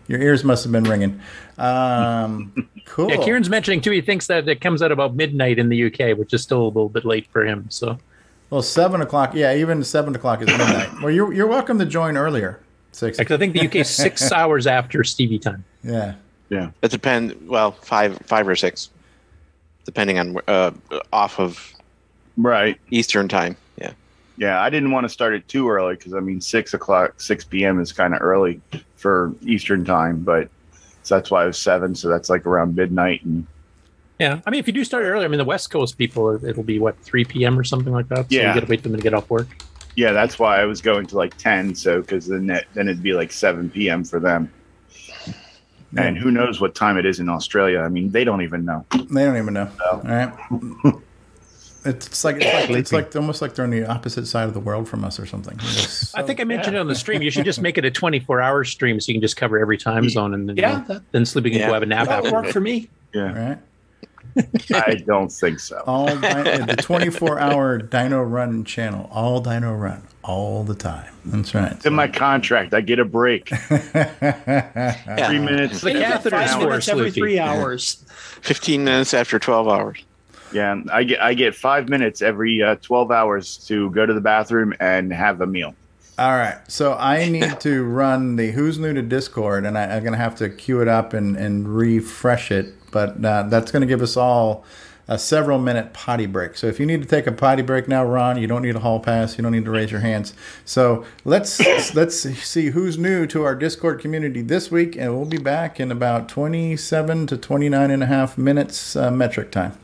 your ears must have been ringing. Um, cool.
Yeah, Ciaran's mentioning too. He thinks that it comes out about midnight in the UK, which is still a little bit late for him. So
Well, seven o'clock. Yeah, even seven o'clock is midnight. well, you're you're welcome to join earlier. Six.
Because I think the UK is six hours after Stevie time.
Yeah.
Yeah.
It depends. Well, five, five or six, depending on uh, off of
right
Eastern time. Yeah.
Yeah, I didn't want to start it too early because I mean six o'clock, six p.m. is kind of early for Eastern time, but so that's why it was seven. So that's like around midnight, and
Yeah, I mean, if you do start earlier, I mean, the West Coast people, it'll be what three p.m. or something like that. So
Yeah.
you got to wait for them to get off work.
yeah, that's why I was going to like ten. So because then that, then it'd be like seven p.m. for them. And who knows what time it is in Australia? I mean, they don't even know.
They don't even know. All right. It's like it's like it's like almost like they're on the opposite side of the world from us or something. It's
I think I mentioned it on the stream. You should just make it a twenty-four hour stream so you can just cover every time zone, and then
Yeah, that-
then sleeping can
Yeah.
go have a nap.
That would work for me.
Yeah,
right.
I don't think so.
All di- the 24 hour Dino Run channel, all Dino Run, all the time. That's right.
It's in my contract. I get a break. Three minutes.
The catheter
five
is
every three hours.
Fifteen minutes after twelve hours.
Yeah, I get I get five minutes every uh, twelve hours to go to the bathroom and have a meal.
All right. So I need to run the Who's New to Discord, and I, I'm going to have to queue it up and, and refresh it. But uh, that's going to give us all a several minute potty break. So if you need to take a potty break now, Ron, you don't need a hall pass. You don't need to raise your hands. So let's let's see who's new to our Discord community this week, and we'll be back in about 27 to 29 and a half minutes uh, metric time.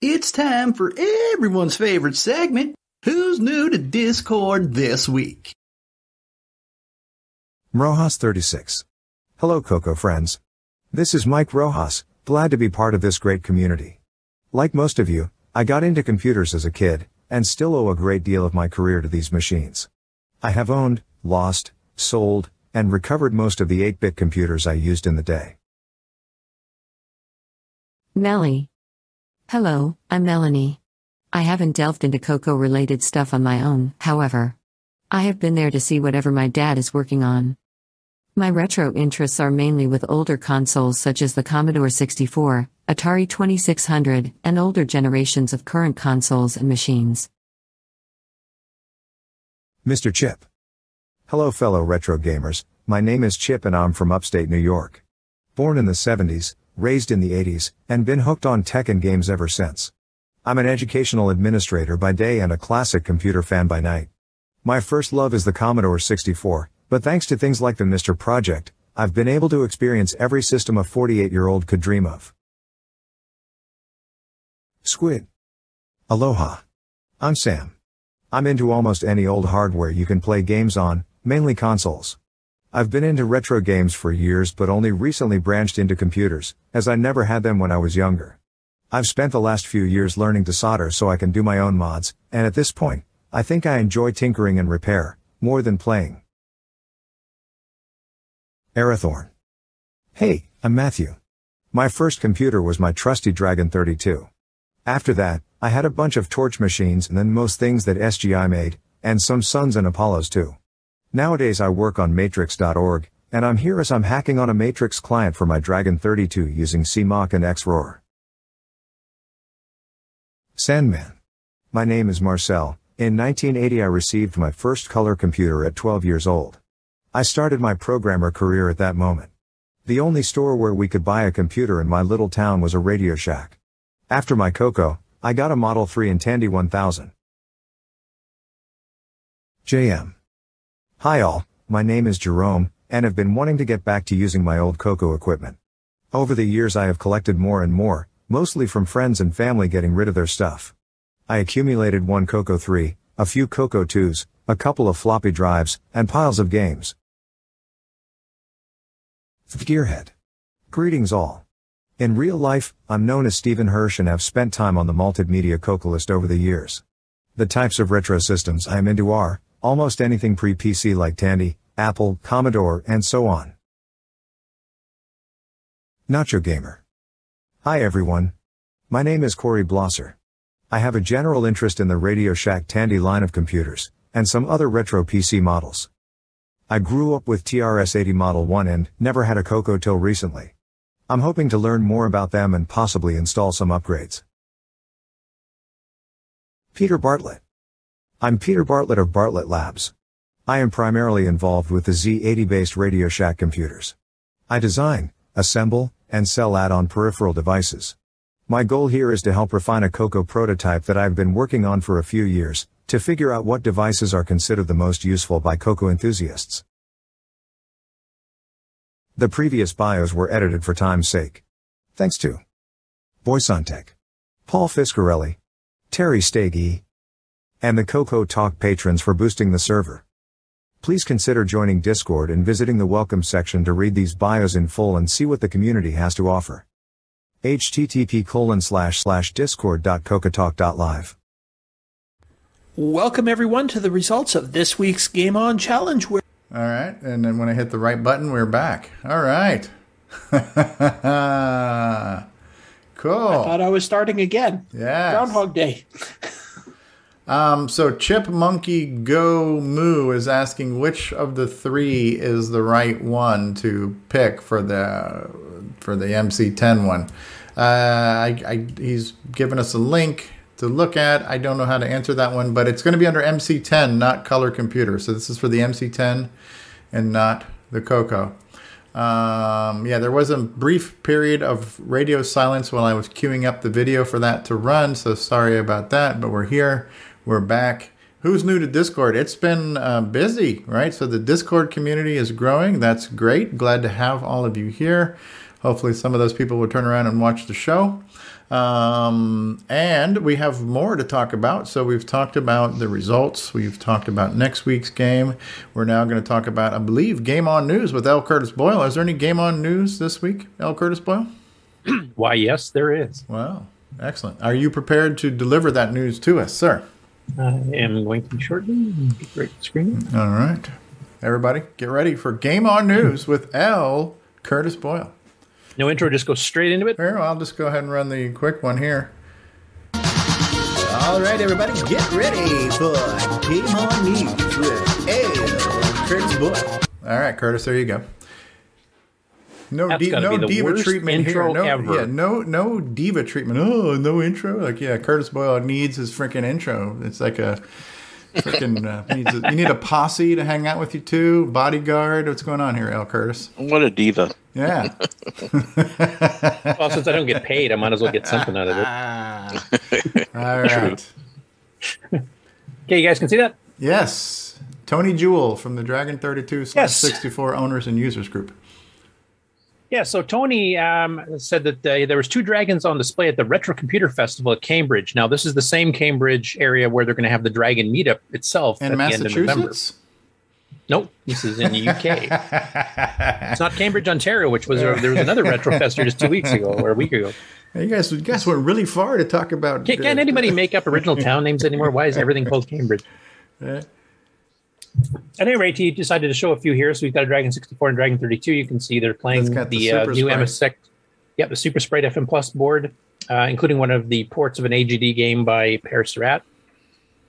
It's time for everyone's favorite segment Who's New to Discord This Week?
Rojas36. Hello, Coco friends. This is Mike Rojas, glad to be part of this great community. Like most of you, I got into computers as a kid, and still owe a great deal of my career to these machines. I have owned, lost, sold, and recovered most of the 8-bit computers I used in the day.
Melly. Hello, I'm Melanie. I haven't delved into Coco related stuff on my own, however. I have been there to see whatever my dad is working on. My retro interests are mainly with older consoles such as the Commodore 64, Atari 2600, and older generations of current consoles and machines.
Mr. Chip. Hello, fellow retro gamers. My name is Chip and I'm from upstate New York. Born in the 70s, raised in the 80s, and been hooked on tech and games ever since. I'm an educational administrator by day and a classic computer fan by night. My first love is the Commodore 64, but thanks to things like the MiSTer Project, I've been able to experience every system a 48 year old could dream of. Squid. Aloha. I'm Sam. I'm into almost any old hardware you can play games on, mainly consoles. I've been into retro games for years but only recently branched into computers, as I never had them when I was younger. I've spent the last few years learning to solder so I can do my own mods, and at this point, I think I enjoy tinkering and repair, more than playing. Arathorn. Hey, I'm Matthew. My first computer was my trusty Dragon 32. After that, I had a bunch of torch machines and then most things that SGI made, and some Suns and Apollos too. Nowadays I work on Matrix.org, and I'm here as I'm hacking on a Matrix client for my Dragon 32 using CMOC and XRoar. Sandman. My name is Marcel. In 1980 I received my first color computer at 12 years old. I started my programmer career at that moment. The only store where we could buy a computer in my little town was a Radio Shack. After my Coco, I got a Model 3 and Tandy 1000. JM. Hi all, my name is Jerome, and have been wanting to get back to using my old Coco equipment. Over the years I have collected more and more, mostly from friends and family getting rid of their stuff. I accumulated one Coco 3, a few Coco 2s, a couple of floppy drives, and piles of games. Gearhead. Greetings all. In real life, I'm known as Stephen Hirsch and have spent time on the multimedia Coco list over the years. The types of retro systems I am into are, almost anything pre-PC like Tandy, Apple, Commodore, and so on. Nacho Gamer. Hi everyone. My name is Corey Blosser. I have a general interest in the Radio Shack Tandy line of computers, and some other retro PC models. I grew up with TRS-80 Model 1 and never had a Coco till recently. I'm hoping to learn more about them and possibly install some upgrades. Peter Bartlett. I'm Peter Bartlett of Bartlett Labs. I am primarily involved with the Z80 based Radio Shack computers. I design, assemble, and sell add-on peripheral devices. My goal here is to help refine a Coco prototype that I've been working on for a few years, to figure out what devices are considered the most useful by Coco enthusiasts. The previous bios were edited for time's sake. Thanks to Boysantech, Paul Fiscarelli, Terry Stagey, and the Coco Talk patrons for boosting the server. Please consider joining Discord and visiting the welcome section to read these bios in full and see what the community has to offer. http colon slash slash discord.cocotalk.live.
Welcome everyone to the results of this week's Game On Challenge. Where
All right, and then when I hit the right button, we're back. All right. cool.
I thought I was starting again.
Yeah.
Groundhog Day.
Um, so Chip Monkey Go Moo is asking which of the three is the right one to pick for the for the MC10 one. Uh, I, I, he's given us a link to look at. I don't know how to answer that one, but it's going to be under MC10, not color computer. So this is for the MC10 and not the Coco. Um, yeah, there was a brief period of radio silence while I was queuing up the video for that to run. So sorry about that, but we're here. We're back. Who's new to Discord? It's been uh, busy, right? So the Discord community is growing. That's great. Glad to have all of you here. Hopefully, some of those people will turn around and watch the show. Um, and we have more to talk about. So we've talked about the results. We've talked about next week's game. We're now going to talk about, I believe, Game On News with L. Curtis Boyle. Is there any Game On News this week, L. Curtis Boyle?
Why, yes, there is.
Wow. Excellent. Are you prepared to deliver that news to us, sir?
I am going to shortly get the right screen.
All right. Everybody, get ready for Game On News with L. Curtis Boyle.
No intro, just go straight into it.
Here, I'll just go ahead and run the quick one here.
All right, everybody, get ready for Game On News with L. Curtis Boyle.
All right, Curtis, there you go. No,
That's
di- no
be the
diva
worst
treatment here. No,
ever.
yeah, no, no diva treatment. Oh, no intro. Like, yeah, Curtis Boyle needs his freaking intro. It's like a freaking. Uh, needs a, you need a posse to hang out with you too. Bodyguard. What's going on here, L. Curtis?
What a diva.
Yeah.
Well, since I don't get paid, I might as well get something out of it.
All right.
Okay, you guys can see that?
Yes. Tony Jewell from the Dragon 32 slash
Yes.
64 owners and users group.
Yeah, so Tony um, said that uh, there was two dragons on display at the Retro Computer Festival at Cambridge. Now, this is the same Cambridge area where they're going to have the Dragon meetup itself
In
at the end of November.
Massachusetts?
Nope, this is in the UK. it's not Cambridge, Ontario, which was there was another Retro Fest just two weeks ago or a week ago.
You guys, you guys went really far to talk about. Uh,
anybody make up original town names anymore? Why is everything called Cambridge?
Yeah.
At any rate, he decided to show a few here. So we've got a Dragon 64 and Dragon 32. You can see they're playing
That's got the
the, uh, new
Sprite.
MSX. Yep, the Super Sprite FM Plus board, uh, including one of the ports of an AGD game by Pere Serrat.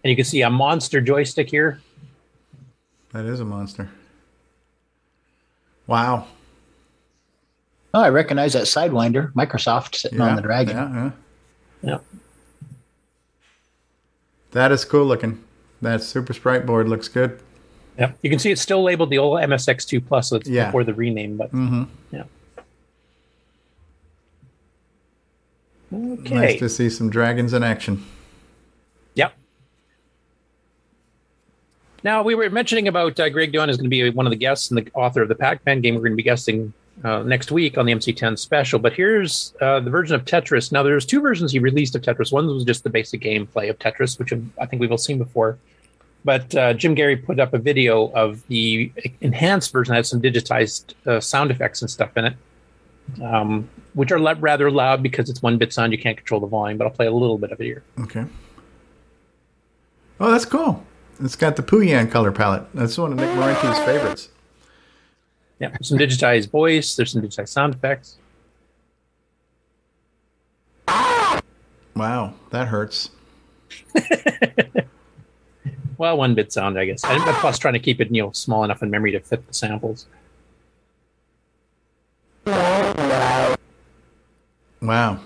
And you can see a monster joystick here.
That is a monster. Wow.
Oh, I recognize that Sidewinder, Microsoft sitting on the dragon.
Yeah, yeah.
Yeah.
That is cool looking. That Super Sprite board looks good.
Yep. You can see it's still labeled the old MSX2 Plus, so it's
Yeah.
before the rename. But
Mm-hmm.
yeah. Okay.
Nice to see some dragons in action.
Yep. Now we were mentioning about uh, Greg Dionne is going to be one of the guests and the author of the Pac-Man game. We're going to be guesting uh, next week on the MC10 special. But here's uh, the version of Tetris. Now there's two versions he released of Tetris. One was just the basic gameplay of Tetris, which I think we've all seen before. But uh, Jim Gerrie put up a video of the enhanced version that has some digitized uh, sound effects and stuff in it, um, which are rather loud because it's one bit sound. You can't control the volume. But I'll play a little bit of it here.
Okay. Oh, that's cool. It's got the Puyan color palette. That's one of Nick Marentes' favorites.
Yeah, some digitized voice. There's some digitized sound effects.
Wow, that hurts.
Well, one bit sound, I guess. And plus, trying to keep it you know small enough in memory to fit the samples.
Wow.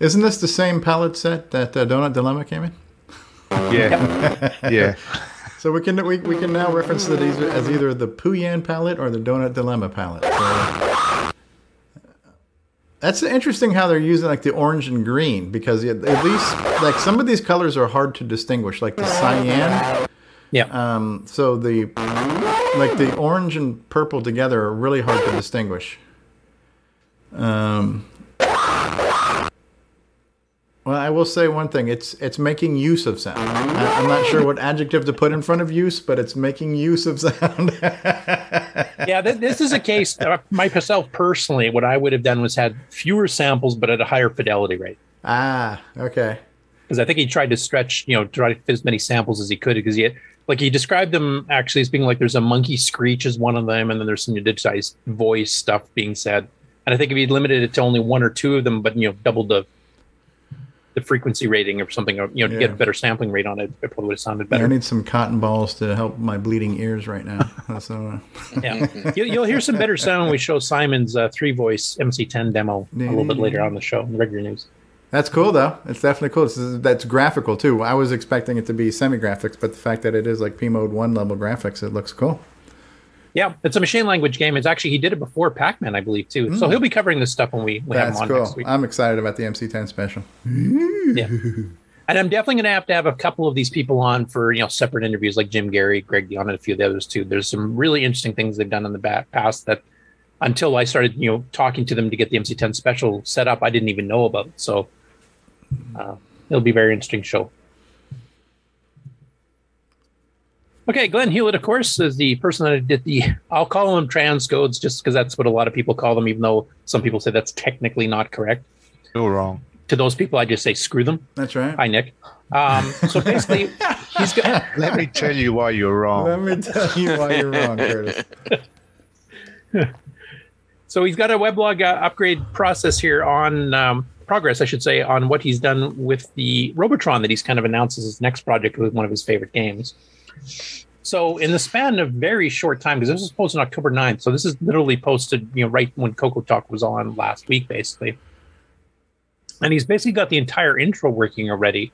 Isn't this the same palette set that uh, Donut Dilemma came in?
Yeah. Yeah.
So we can we, we can now reference it as, as either the Puyan palette or the Donut Dilemma palette. So, that's interesting how they're using like the orange and green because at least like some of these colors are hard to distinguish, like the cyan.
Yeah.
Um. So the like the orange and purple together are really hard to distinguish. Um. Well, I will say one thing. It's it's making use of sound. I, I'm not sure what adjective to put in front of use, but it's making use of sound.
yeah, th- this is a case. Uh, myself personally, what I would have done was had fewer samples, but at a higher fidelity rate.
ah, okay.
Because I think he tried to stretch, you know, try to fit as many samples as he could. Because he had, like he described them actually as being like there's a monkey screech as one of them, and then there's some digitized voice stuff being said. And I think if he'd limited it to only one or two of them, but you know, doubled the the frequency rating or something, or you know, to get a better sampling rate on it, it probably would have sounded
Yeah, I need some cotton balls to help my bleeding ears right now. So, uh,
yeah, you'll, you'll hear some better sound when we show Simon's uh, three voice MC10 demo a little bit later on the show in regular news.
That's cool though. It's definitely cool. It's, that's graphical too. I was expecting it to be semi graphics, but the fact that it is like P mode one level graphics, it looks cool.
Yeah, it's a machine language game. It's actually he did it before Pac-Man, I believe, too. So
Mm.
he'll be covering this stuff when we, we have him on
cool.
next week.
I'm excited about the MC10 special.
yeah. And I'm definitely going to have to have a couple of these people on for you know separate interviews, like Jim Gerrie, Greg Dionne, and a few of the others too. There's some really interesting things they've done in the back past that until I started, you know, talking to them to get the MC10 special set up, I didn't even know about. So uh, it'll be a very interesting show. Okay, Glenn Hewlett, of course, is the person that did the. I'll call them transcodes just because that's what a lot of people call them, even though some people say that's technically not correct.
You're wrong.
To those people, I just say screw them.
That's right.
Hi, Nick. Um, so basically, he's got.
Let me tell you why you're wrong.
Let me tell you why you're wrong, Curtis.
So he's got a weblog uh, upgrade process here on um, progress, I should say, on what he's done with the Robotron that he's kind of announced as his next project with one of his favorite games. So in the span of very short time, because this was posted on October 9th, so this is literally posted, you know, right when Coco Talk was on last week, basically. And he's basically got the entire intro working already,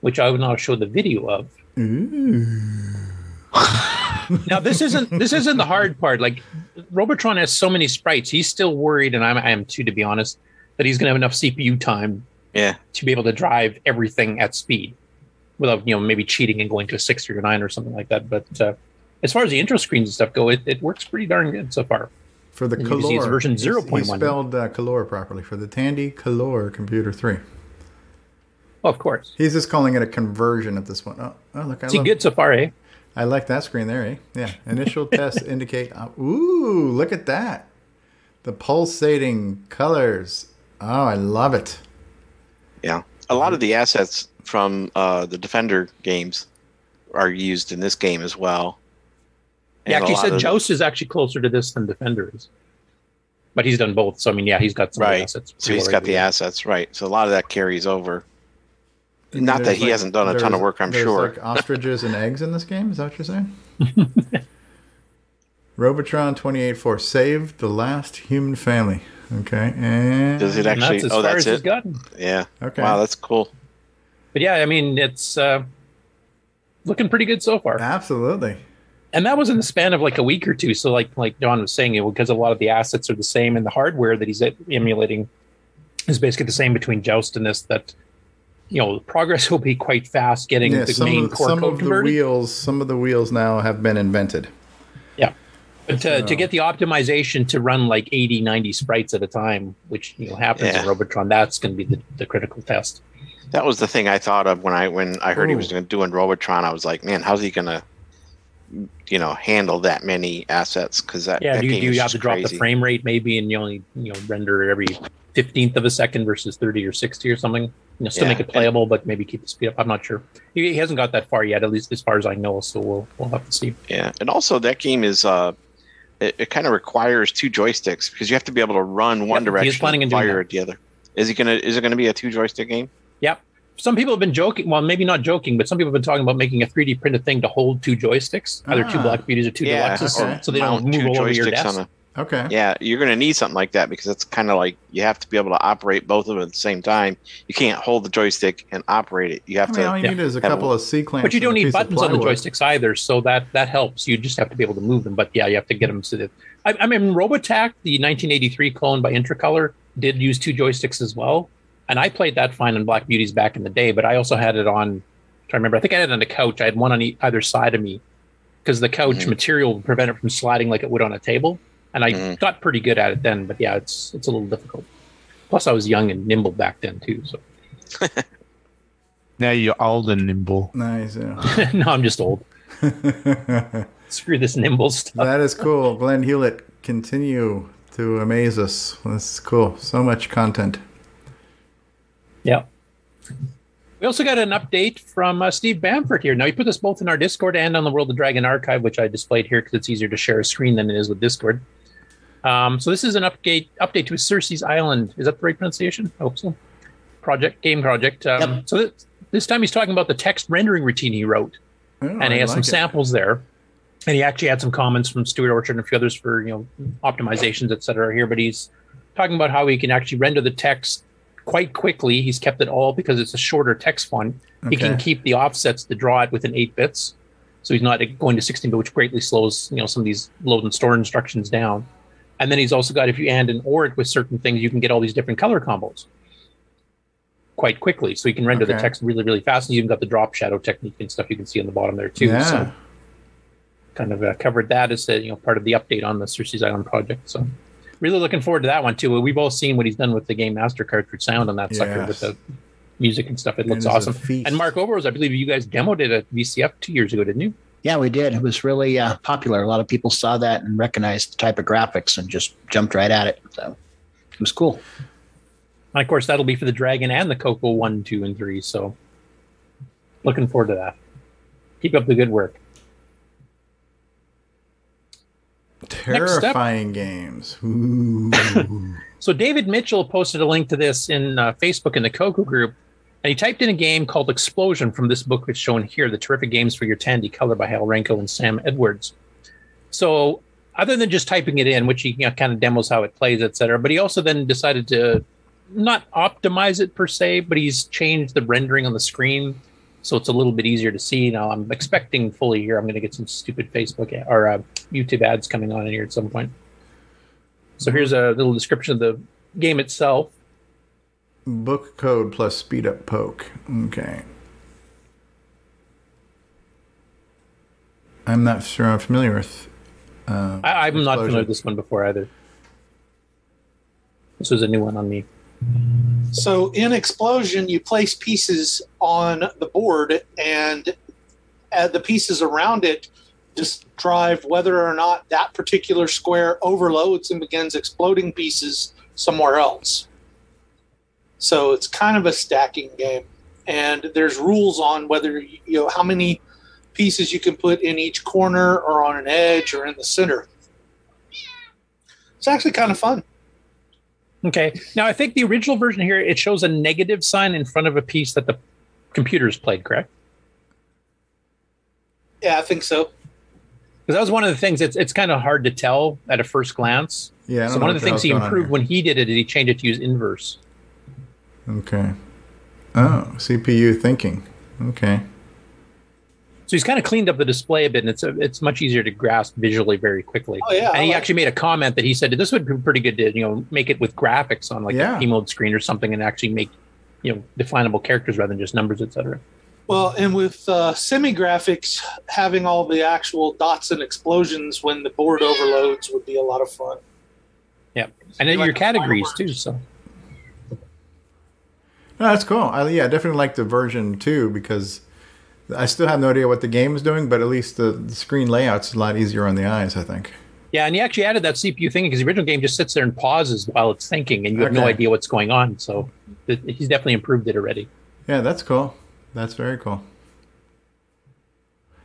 which I will now show the video of. Mm. now this isn't this isn't the hard part. Like Robotron has so many sprites, he's still worried, and I'm, I am too, to be honest, that he's going to have enough CPU time
Yeah.
to be able to drive everything at speed without you know maybe cheating and going to a six or 9 or something like that but uh, as far as the intro screens and stuff go it, it works pretty darn good so far
For the
And you can see it's version
He
0.1
spelled uh, Color properly for the Tandy Color Computer 3.
Oh, of course.
He's just calling it a conversion at this point. Oh, oh look. I
Is he
love-
good so far eh
I like that screen there, eh? Yeah. Initial tests indicate. Uh, ooh, look at that. The pulsating colors. Oh, I love it.
Yeah, a lot of the assets from uh, the Defender games are used in this game as well.
yeah
And a
actually
lot
said
of-
joust is actually closer to this than defender is but he's done both so i mean yeah he's got some the
right.
assets
So he's got the assets, right? So a lot of that carries over.
And
Not that he
like-
hasn't done a ton of work, I'm
there's
sure.
Like ostriches and eggs in this game. Is that what you're saying? Robotron 28.4 saved the last human family. Okay, and
Does it actually?
as
oh,
far
that's
as
it.
gotten.
Yeah.
Okay.
Wow, that's cool.
But yeah i mean it's uh looking pretty good so far.
Absolutely.
And that was in the span of like a week or two. So like like john was saying it because a lot of the assets are the same and the hardware that he's emulating is basically the same between joust and this that you know progress will be quite fast getting
Yeah,
the
some,
main
of,
core
some
code
of the wheels, some of the wheels now have been invented.
yeah. But to,
So-
to get the optimization to run like 80 90 sprites at a time which you know happens
Yeah.
in robotron that's going to be the, the critical test
That was the thing I thought of when I when I heard he was going to do in Robotron. I was like, man, how's he going to, you know, handle that many assets? Because that
yeah
that
do you,
game
you
is
have to drop
crazy.
the frame rate maybe and you only you know render every 15th of a second versus 30 or 60 or something you know still
Yeah,
make it playable but maybe keep the speed up i'm not sure he, he hasn't got that far yet at least as far as i know so we'll we'll have to see
Yeah, and also that game is uh, it, it kind of requires two joysticks because you have to be able to run one
Yep, he
direction
planning
and fire at the other. Is it gonna? Is it gonna be a two joystick game?
Yep. Some people have been joking. Well, maybe not joking, but some people have been talking about making a 3D printed thing to hold two joysticks, either two
Ah.
Black Beauties or two
Yeah,
Deluxes,
or
so they don't
mount
move
two
over your
joysticks
desk.
on a-
Okay.
Yeah, you're going to need something like that because it's kind of like you have to be able to operate both of them at the same time. You can't hold the joystick and operate it. You have
I mean,
to.
all you need is a
have
couple of C clamps.
But you don't need buttons on the joysticks either, so that that helps. You just have to be able to move them. But yeah, you have to get them so that. I, I mean, Robotac, the 1983 clone by Intracolor, did use two joysticks as well, and I played that fine on Black Beauties back in the day. But I also had it on. I'm trying to remember, I think I had it on the couch. I had one on e- either side of me because the couch
Mm-hmm.
material would prevent it from sliding like it would on a table, and I
Mm-hmm.
got pretty good at it then. But yeah, it's it's a little difficult. Plus, I was young and nimble back then too. So
Now you're old and nimble.
Nice. Yeah.
no, I'm just old. Screw this nimble stuff.
That is cool. Glenn Hewlett, continue to amaze us. This is cool. So much content.
Yeah. We also got an update from uh, Steve Bamford here. Now, he put this both in our Discord and on the World of Dragon archive, which I displayed here because it's easier to share a screen than it is with Discord. Um, so this is an update update to Cersei's Island. Is that the right pronunciation? I hope so. Project game project. Um, So th- this time he's talking about the text rendering routine he wrote, and he
I
has some
it.
samples there. And he actually had some comments from Stuart Orchard and a few others for you know optimizations, et cetera. Here, but he's talking about how he can actually render the text quite quickly. He's kept it all because it's a shorter text font. He can keep the offsets to draw it within eight bits, so he's not going to 16 bit, which greatly slows you know some of these load and store instructions down. And then he's also got if you and and or it with certain things, you can get all these different color combos quite quickly. So you can render the text really, really fast. And you've got the drop shadow technique and stuff you can see on the bottom there too.
Yeah.
So kind of uh, covered that as a, you know part of the update on the Cersei's Island project. So Really looking forward to that one too. We've all seen what he's done with the game Master Cartridge sound on that sucker with the music and stuff. It
It
looks
is a
awesome. And Mark Overos, I believe you guys demoed it at VCF two years ago, didn't you?
Yeah, we did. It was really uh, popular. A lot of people saw that and recognized the type of graphics and just jumped right at it. So it was cool.
And of course, that'll be for the Dragon and the Coco one, two, and three. So looking forward to that. Keep up the good work. up-
Terrifying games.
So David Mitchell posted a link to this in uh, Facebook in the Coco group, and he typed in a game called Explosion from this book that's shown here, The Terrific Games for Your Tandy, color by Hal Renko and Sam Edwards. So other than just typing it in, which he you know, kind of demos how it plays, etc., but he also then decided to not optimize it per se, but he's changed the rendering on the screen so it's a little bit easier to see. Now I'm expecting fully here. I'm going to get some stupid Facebook a- or uh, YouTube ads coming on in here at some point. So here's a little description of the game itself.
Book code plus speed up poke. Okay. I'm not sure I'm familiar with. Uh,
I, I'm not familiar with this one before either. This was a new one on me.
So in Explosion, you place pieces on the board, and uh, the pieces around it just drive whether or not that particular square overloads and begins exploding pieces somewhere else. So it's kind of a stacking game, and there's rules on whether you know how many pieces you can put in each corner or on an edge or in the center. It's actually kind of fun.
Okay. Now I think the original version here it shows a negative sign in front of a piece that the computers played, correct?
Yeah, I think so.
Because that was one of the things. It's it's kind of hard to tell at a first glance.
Yeah,
So one of the
the
things he
hell's going on
improved when he did it is he changed it to use inverse.
Okay. Oh, CPU thinking. Okay.
So he's kind of cleaned up the display a bit, and it's a, it's much easier to grasp visually very quickly.
Oh, yeah,
and
I
he
like
actually made a comment that he said this would be pretty good to you know make it with graphics on like
Yeah.
a P mode screen or something, and actually make you know definable characters rather than just numbers, etc.
Well, and with uh, semi graphics, having all the actual dots and explosions when the board overloads would be a lot of fun.
Yeah, and then your categories too. So
No, that's cool. I, yeah, I definitely like the version two because I still have no idea what the game is doing, but at least the, the screen layout's a lot easier on the eyes. I think.
yeah, and he actually added that CPU thing because the original game just sits there and pauses while it's thinking, and you have no idea what's going on. So it, he's definitely improved it already.
Yeah, that's cool. That's very cool.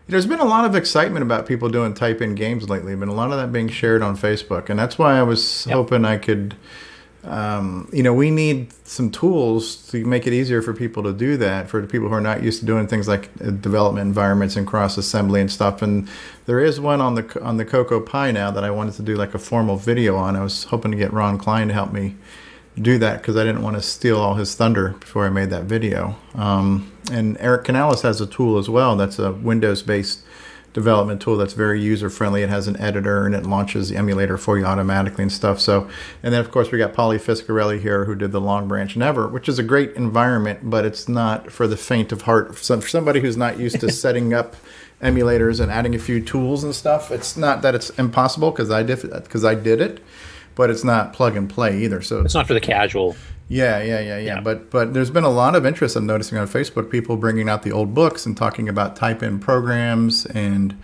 There's been a lot of excitement about people doing type in games lately, but a lot of that being shared on Facebook. And that's why I was hoping I could, um, you know, we need some tools to make it easier for people to do that, for the people who are not used to doing things like uh, development environments and cross assembly and stuff. And there is one on the on the Coco Pi now that I wanted to do like a formal video on. I was hoping to get Ron Klein to help me do that because I didn't want to steal all his thunder before I made that video. Um, and Eric Canales has a tool as well that's a Windows based development tool that's very user friendly. It has an editor and it launches the emulator for you automatically and stuff. So, and then of course we got Paulie Fiscarelli here who did the Long Branch Never, which is a great environment, but it's not for the faint of heart. For some- for somebody who's not used to setting up emulators and adding a few tools and stuff, it's not that it's impossible because I did because I did it, but it's not plug and play either. So
It's not for the casual.
yeah, yeah, yeah, yeah. But but there's been a lot of interest I'm noticing on Facebook. People bringing out the old books and talking about type-in programs and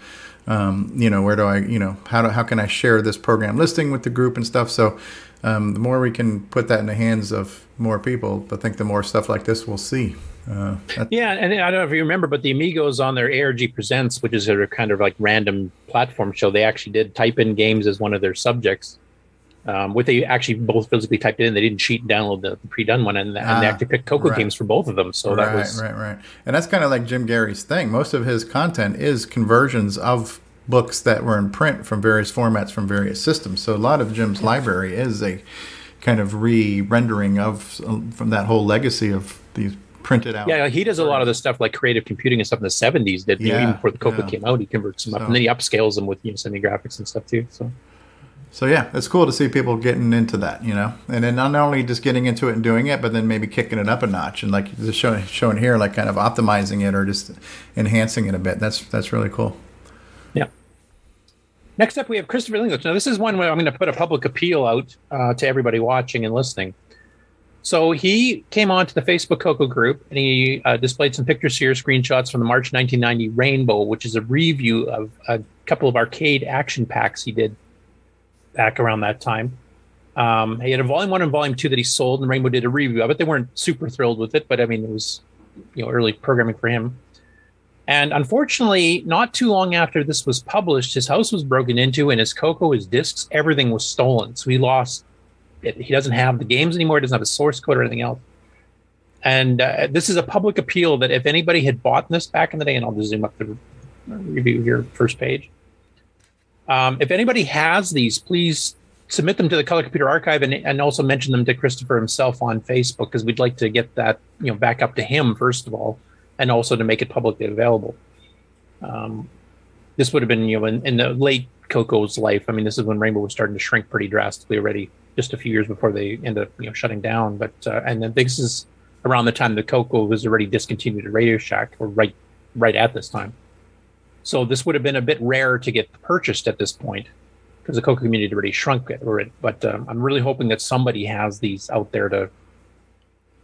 um, you know where do I you know how do, how can I share this program listing with the group and stuff. So um, the more we can put that in the hands of more people, I think the more stuff like this we'll see. Uh,
Yeah, and I don't know if you remember, but the Amigos on their ARG Presents, which is a kind of like random platform show, they actually did type in games as one of their subjects. Um, with they actually both physically typed it in, they didn't cheat and download the, the pre-done one, and, and they
Ah,
actually picked Coco
right.
games for both of them. So
right,
that was
right, right. And that's kind of like Jim Gerrie's thing. Most of his content is conversions of books that were in print from various formats from various systems. So a lot of Jim's library is a kind of re-rendering of from that whole legacy of these printed out.
yeah. He does a lot of the stuff like creative computing and stuff in the '70s. Did you know,
Yeah,
even before the Coco
yeah.
came out, he converts them up,
So-
and then he upscales them with you know semi graphics and stuff too. So
So yeah, it's cool to see people getting into that, you know, and then not only just getting into it and doing it, but then maybe kicking it up a notch and like just showing showing here, like kind of optimizing it or just enhancing it a bit. That's that's really cool. Yeah.
Next up, we have Christopher English. Now, this is one where I'm going to put a public appeal out uh, to everybody watching and listening. So he came onto the Facebook Coco group and he uh, displayed some pictures here, screenshots from the March 1990 Rainbow, which is a review of a couple of arcade action packs he did back around that time. Um, he had a volume one and volume two that he sold, and Rainbow did a review of it. They weren't super thrilled with it, but I mean, it was you know early programming for him. And unfortunately, not too long after this was published, his house was broken into, and his Coco, his discs, everything was stolen. So he lost. It. He doesn't have the games anymore. He doesn't have a source code or anything else. And uh, this is a public appeal that if anybody had bought this back in the day, and I'll just zoom up the review here, first page. Um, if anybody has these, please submit them to the Color Computer Archive and, and also mention them to Christopher himself on Facebook because we'd like to get that you know back up to him first of all, and also to make it publicly available. Um, this would have been you know in, in the late Coco's life. I mean, this is when Rainbow was starting to shrink pretty drastically already, just a few years before they end up you know shutting down. But uh, and then this is around the time the Coco was already discontinued at Radio Shack, or right right at this time. So this would have been a bit rare to get purchased at this point because the Coco community had already shrunk it. Or but um, I'm really hoping that somebody has these out there to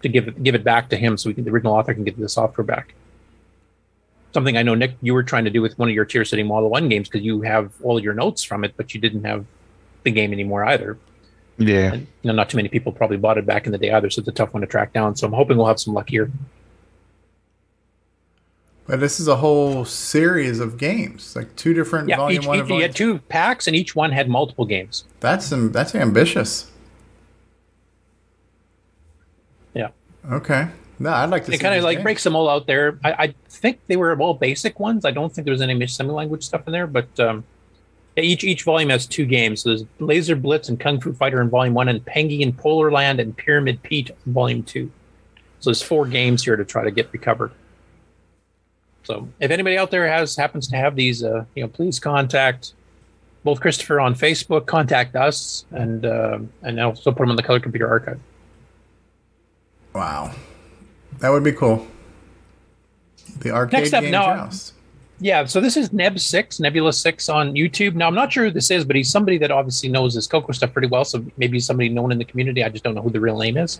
to give it, give it back to him so we can, the original author can get the software back. Something I know, Nick, you were trying to do with one of your Tier City Model 1 games because you have all your notes from it, but you didn't have the game anymore either.
Yeah.
And, you know, not too many people probably bought it back in the day either, so it's a tough one to track down. So I'm hoping we'll have some luck here.
But this is a whole series of games, like two different
Yeah,
volume
each,
one
each,
and
you
volume.
had two packs, and each one had multiple games.
That's that's ambitious.
Yeah.
Okay. No, I'd like to.
It kind of like
games.
breaks them all out there. I, I think they were all basic ones. I don't think there was any semi-language stuff in there, but um, each each volume has two games. So there's Laser Blitz and Kung Fu Fighter in Volume One, and Pengi and Polar Land and Pyramid Pete in Volume Two. So there's four games here to try to get recovered. So if anybody out there has happens to have these, uh, you know, please contact both Christopher on Facebook, contact us, and uh, and also put them on the Color Computer Archive.
Wow, that would be cool. The arcade
Next up,
game
now-
joust.
Yeah, so this is Neb Six, Nebula Six on YouTube. Now I'm not sure who this is, but he's somebody that obviously knows his Coco stuff pretty well. So maybe somebody known in the community. I just don't know who the real name is.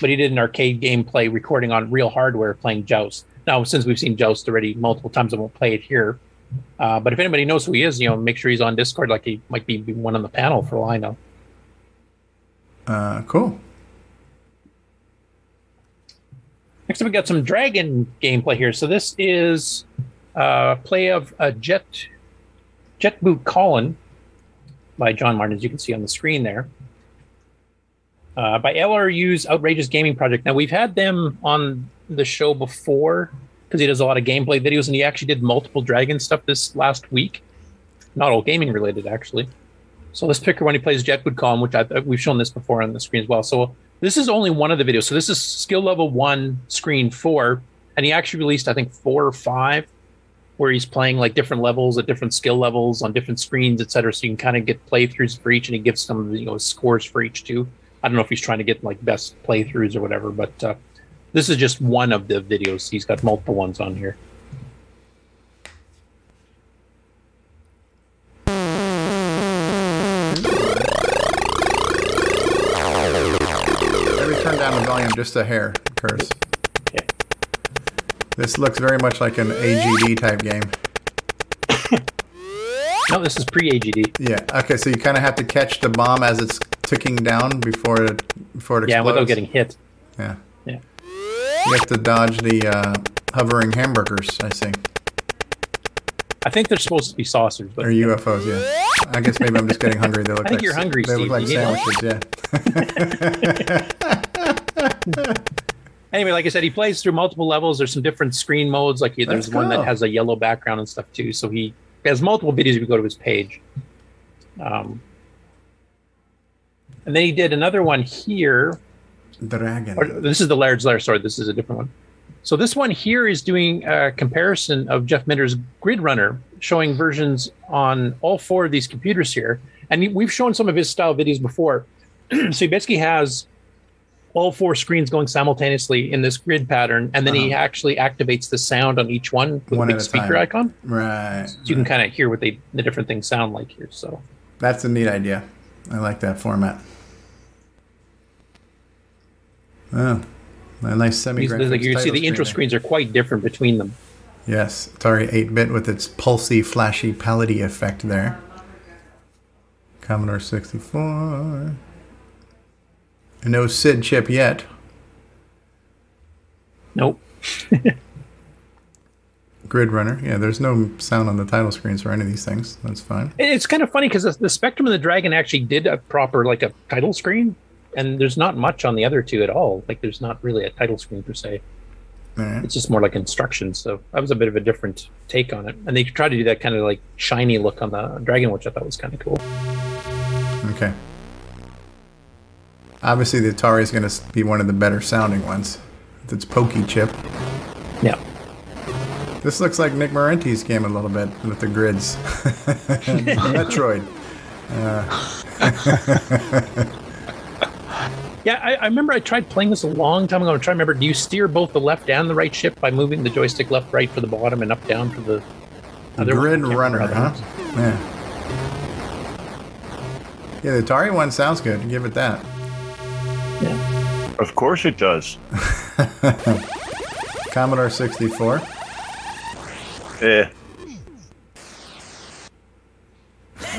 But he did an arcade gameplay recording on real hardware playing Joust. Now, since we've seen Joust already multiple times, I won't play it here. Uh, but if anybody knows who he is, you know, make sure he's on Discord. Like he might be one on the panel for all I know.
Uh, cool.
Next up, we got some Dragon gameplay here. So this is uh, play of a Jet Jet Boot Colin by John Martin, as you can see on the screen there. Uh, by LRU's Outrageous Gaming Project. Now we've had them on the show before because he does a lot of gameplay videos, and he actually did multiple Dragon stuff this last week. Not all gaming related, actually. So let's pick when he plays Jet Boot Colin, which I, we've shown this before on the screen as well. So this is only one of the videos. So this is skill level one, screen four, and he actually released I think four or five, where he's playing like different levels at different skill levels on different screens, etc. So you can kind of get playthroughs for each, and he gives some you know scores for each too. I don't know if he's trying to get like best playthroughs or whatever, but uh, this is just one of the videos. He's got multiple ones on here.
Maybe turn down the volume just a hair, Curse. This looks very much like an AGD type game.
No, this is pre-AGD.
Yeah. Okay, so you kind of have to catch the bomb as it's ticking down before it before it explodes.
Yeah, without getting hit.
Yeah.
Yeah.
You have to dodge the uh, hovering hamburgers. I see.
I think they're supposed to be saucers, but
Or UFOs. Yeah. I guess maybe I'm just getting hungry. They look
I think
like
you're hungry,
They
Steve.
look like
You
sandwiches. Yeah.
anyway, like I said, he plays through multiple levels. There's some different screen modes. Like there's
That's
one
cool.
that has a yellow background and stuff too. So he has multiple videos. If you go to his page, um, and then he did another one here.
Dragon.
Or, this is the Laird's Lair. Sorry, this is a different one. So this one here is doing a comparison of Jeff Minter's Grid Runner, showing versions on all four of these computers here. And we've shown some of his style videos before. so he basically has all four screens going simultaneously in this grid pattern, and then he actually activates the sound on each one with
Uh-huh. One
a big speaker
time.
icon.
Right.
So you can kind of hear what they the different things sound like here. So
That's a neat idea. I like that format. Oh, a nice semi
like you can see the intro screens are quite different between them.
Yes, Atari 8 bit with its pulsy, flashy, pallety effect there. Commodore 64. No SID chip yet.
Nope.
Grid Runner. Yeah, there's no sound on the title screens for any of these things. That's fine.
It's kind of funny because the, the Spectrum and the Dragon actually did a proper like a title screen, and there's not much on the other two at all. Like there's not really a title screen per se. It's just more like instructions. So that was a bit of a different take on it, and they tried to do that kind of like shiny look on the Dragon, which I thought was kind of cool.
Okay. Obviously, the Atari is going to be one of the better sounding ones. With its pokey chip.
Yeah.
This looks like Nick Marentes' game a little bit with the grids. Metroid. Uh,
Yeah, I, I remember I tried playing this a long time ago. I'm trying to remember. Do you steer both the left and the right ship by moving the joystick left, right for the bottom, and up, down for the other
Grid
can't
Runner, huh? Yeah. Yeah, the Atari one sounds good. Give it that. Yeah.
Of course it does.
Commodore 64.
Eh.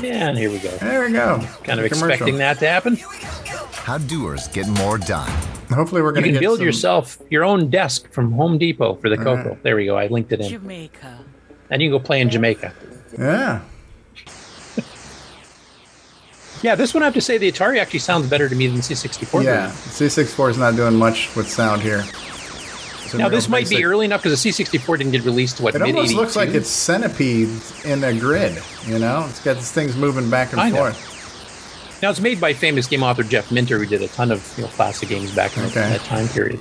Yeah, and here we go.
There we go.
Kind of expecting that to happen.
How doers get more done.
Hopefully, we're going to
can build
some-
yourself your own desk from Home Depot for the
All
Coco.
right.
There we go. I linked it in.
Jamaica.
And you can go play in Jamaica.
Yeah.
Yeah, this one I have to say the Atari actually sounds better to me than C64.
Yeah. C64 is not doing much with sound here.
Now
real
this might
basic-
be early enough because the C64 didn't get released to what
It
mid
almost looks like it's centipede in a grid. You know, it's got these things moving back and
Kind of.
forth.
Now it's made by famous game author Jeff Minter, who did a ton of you know classic games back in
Okay.
that time period.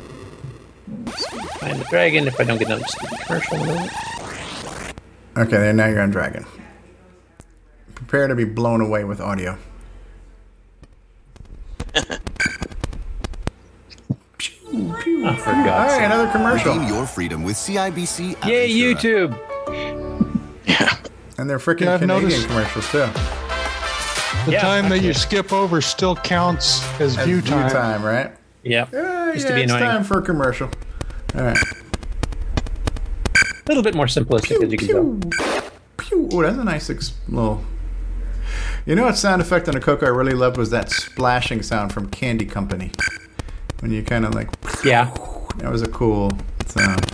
Find the dragon if I don't get another stupid commercial. in a minute.
Okay, there now you're on Dragon. Prepare to be blown away with audio.
Oh, for
All
God's
another commercial.
Redeem your freedom with CIBC.
Yay, YouTube. Yeah.
And they're freaking
Yeah, I've
Canadian
noticed-
commercials too.
The
Yeah,
time that you skip over still counts as,
As
view time.
time, right?
Yeah,
Yeah,
used
yeah,
to be
it's
annoying.
time for a commercial. All right.
A little bit more simplistic, as you can tell.
Pew. Oh, that's a nice ex- little. You know what sound effect on a Coco I really loved was that splashing sound from Candy Company. When you kind of like.
Yeah,
That was a cool sound.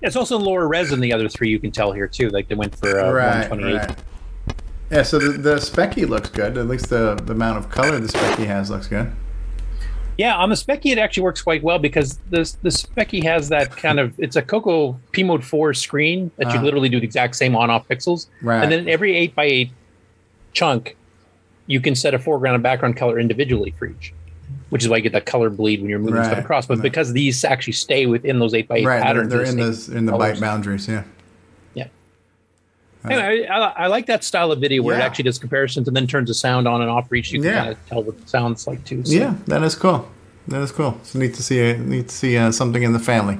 it's also lower res than the other three. You can tell here too. Like they went for uh,
right,
128.
right. Yeah, so the, the Speccy looks good. At least the, the amount of color the Speccy has looks good.
Yeah, on the Speccy it actually works quite well because this the Speccy has that kind of it's a Coco P Mode 4 screen that you
Uh-huh.
literally do the exact same on off pixels.
Right.
And then every eight by eight chunk, you can set a foreground and background color individually for each. Which is why you get that color bleed when you're moving
Right.
stuff across. But because these actually stay within those eight by eight
Right, they're,
patterns,
they're in
same
the in the
colors.
byte boundaries. Yeah.
And I, I, I like that style of video where it actually does comparisons and then turns the sound on and off for each. You can
Yeah.
kind of tell what it sounds like too. So.
Yeah, that is cool. That is cool. It's neat to see. Uh, neat to see uh, something in the family.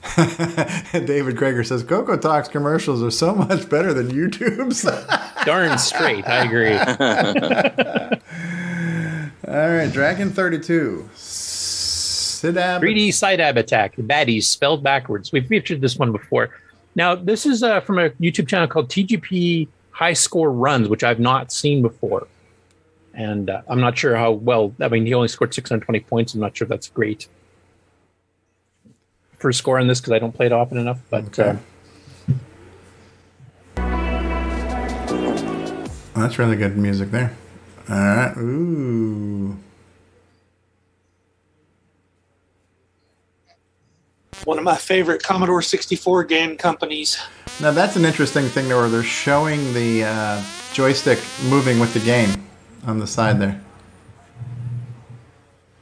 David Greger says Coco Talks commercials are so much better than YouTube's.
Darn straight. I agree.
All right, Dragon Thirty Two. Seiddab.
3D Seiddab attack, the baddies spelled backwards. We've featured this one before. Now, this is uh, from a YouTube channel called TGP High Score Runs, which I've not seen before. And uh, I'm not sure how well, I mean, he only scored 620 points. I'm not sure if that's great for a score on this because I don't play it often enough. But uh,
Oh, that's really good music there. All right. Ooh.
One of my favorite Commodore 64 game companies.
Now that's an interesting thing there, where they're showing the uh, joystick moving with the game on the side there.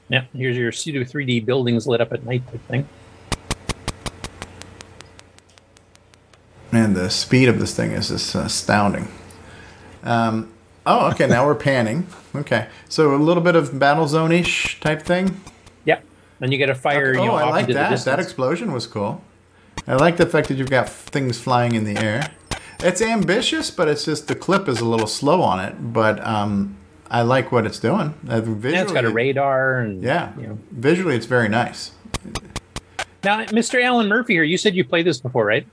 yeah, here's your pseudo 3D buildings lit up at night type thing.
Man, the speed of this thing is just astounding. Um, Oh, okay. Now we're panning. Okay, so a little bit of battle zone ish type thing.
Yep. And you get a fire.
oh,
you know,
I like that. That explosion was cool. I like the fact that you've got things flying in the air. It's ambitious, but it's just the clip is a little slow on it. But um, I like what it's doing. Uh, visually,
Yeah, it's got a radar and
Yeah,
you know.
visually, it's very nice.
Now, Mr. Alan Murphy here, you said you played this before, right?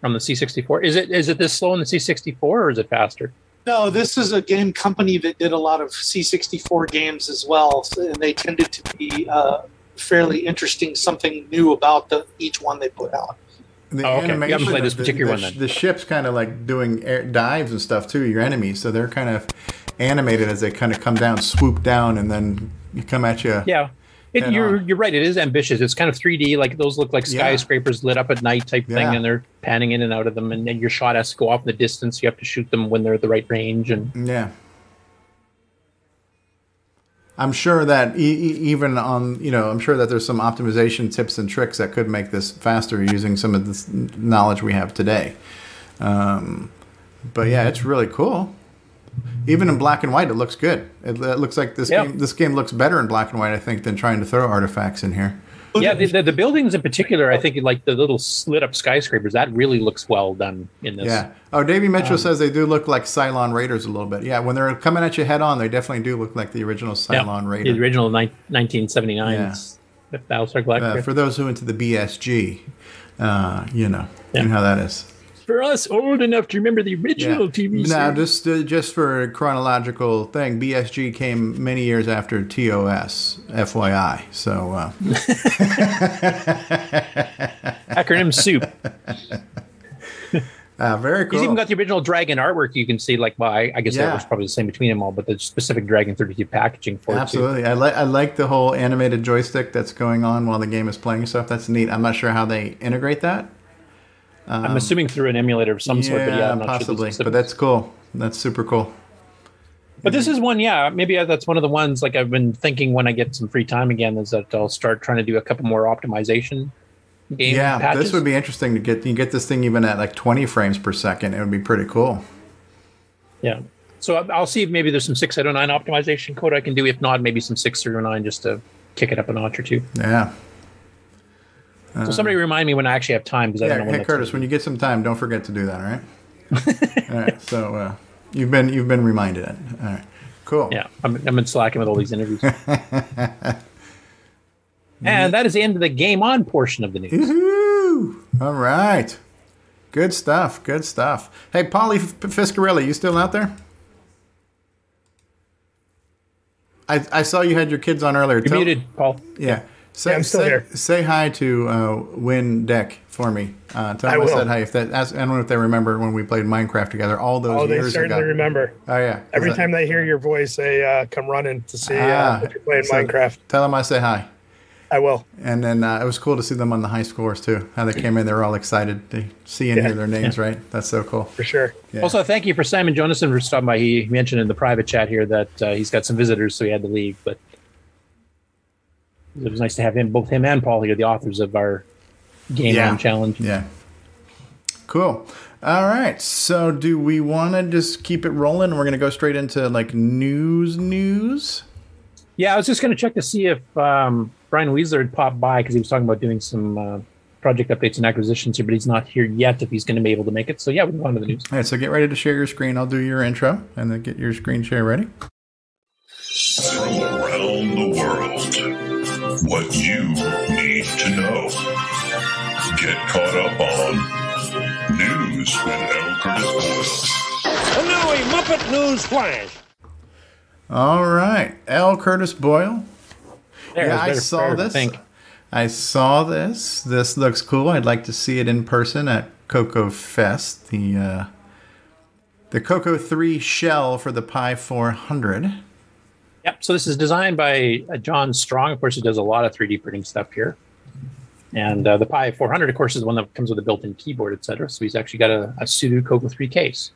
From the C64. Is it is it this slow in the C64 or is it faster?
No, this is a game company that did a lot of C64 games as well, and they tended to be uh, fairly interesting. Something new about the each one they put out.
The
Oh, okay. You haven't
animation
played
of
this particular
the,
one then.
The ship's kind of like doing air dives and stuff too. Your enemies, so they're kind of animated as they kind of come down, swoop down, and then you come at you.
Yeah. It, you're
on.
you're right. It is ambitious. It's kind of 3D. Like those look like
Yeah.
skyscrapers lit up at night type thing,
Yeah.
and they're panning in and out of them. And then your shot has to go off in the distance. You have to shoot them when they're at the right range. And
Yeah. I'm sure that e- even on, you know, I'm sure that there's some optimization tips and tricks that could make this faster using some of this knowledge we have today. Um, but yeah, it's really cool. Even in black and white, it looks good. It, it looks like this
Yeah.
game. This game looks better in black and white, I think, than trying to throw artifacts in here.
Yeah, the, the, the buildings in particular, I think like the little slit up skyscrapers, that really looks well done in this.
Yeah. Oh, Davey Mitchell
Um,
says they do look like Cylon Raiders a little bit. Yeah, when they're coming at you head on, they definitely do look like the original
Yeah,
Cylon Raider.
The original ni- 1979
Yeah.
Battlestar Galactica.
Uh, for those who into the BSG, uh, you know, you know how that is.
For us old enough to remember the original
Yeah.
TV
Now,
series.
just uh, just for a chronological thing, BSG came many years after TOS, FYI. So, uh,
Acronym soup.
uh, very cool.
He's even got the original Dragon artwork. You can see, like, well, I, I guess
Yeah.
that was probably the same between them all, but the specific Dragon 32 packaging for
Absolutely, I like I like the whole animated joystick that's going on while the game is playing stuff. That's neat. I'm not sure how they integrate that.
Too. I'm um, assuming through an emulator of some sort, but yeah, I'm not
possibly.
sure.
but that's cool. That's super cool.
But this is one, yeah. Maybe that's one of the ones. Like I've been thinking when I get some free time again, is that I'll start trying to do a couple more optimization game
yeah,
patches.
this would be interesting to get. You get this thing even at like 20 frames per second. It would be pretty cool.
Yeah. So I'll see if maybe there's some 609 optimization code I can do. If not, maybe some 609 just to kick it up a notch or two.
Yeah.
So somebody remind me when I actually have time because I
Uh, Yeah,
don't know when
hey Curtis, when you get some time, don't forget to do that. All right. all right. So uh, you've been you've been reminded. All right. Cool.
Yeah, I'm, I'm in slacking with all these interviews. and that is the end of the game on portion of the news.
Woohoo! All right. Good stuff. Good stuff. Hey, Paulie Fiscarelli, you still out there? I, I saw you had your kids on earlier.
You're muted, Paul.
Yeah. Say,
Yeah, I'm still
say,
here.
say hi to uh, Win Deck for me. Uh, tell
I
them I,
will.
said hi. If that, ask, I don't know if they remember when we played Minecraft together all those years.
Oh, they
years
certainly
ago.
remember.
Oh yeah.
Every
that-
time they hear your voice, they uh, come running to see
Ah,
uh, if you're playing
so
Minecraft.
Tell them I say hi.
I will.
And then uh, it was cool to see them on the high scores too. How they came in, they were all excited to see and
Yeah.
hear their names. Right? That's so cool.
For sure.
Yeah.
Also, thank you for Simon Jonassen for stopping by. He mentioned in the private chat here that uh, he's got some visitors, so he had to leave. But it was nice to have him, both him and Paul here, the authors of our game
Yeah.
on challenge.
Yeah. Cool. All right. So, do we want to just keep it rolling? We're going to go straight into like news, news.
Yeah, I was just going to check to see if um, Brian Weasler had popped by because he was talking about doing some uh, project updates and acquisitions here, but he's not here yet. If he's going to be able to make it, so yeah, we can go on to the news.
All right. So, get ready to share your screen. I'll do your intro and then get your screen share ready.
From around the world, what you need to know. Get caught up on news with L. Curtis Boyle.
And now a Muppet News Flash.
All right. L. Curtis Boyle.
There,
yeah, I saw this.
think.
I saw this. This looks cool. I'd like to see it in person at Coco Fest. The uh, the Coco Three shell for the Pi 400.
Yep. So this is designed by uh, John Strong. Of course, he does a lot of 3D printing stuff here. And uh, the Pi 400, of course, is the one that comes with a built-in keyboard, etc. So he's actually got a, a Sudo Coco 3 case.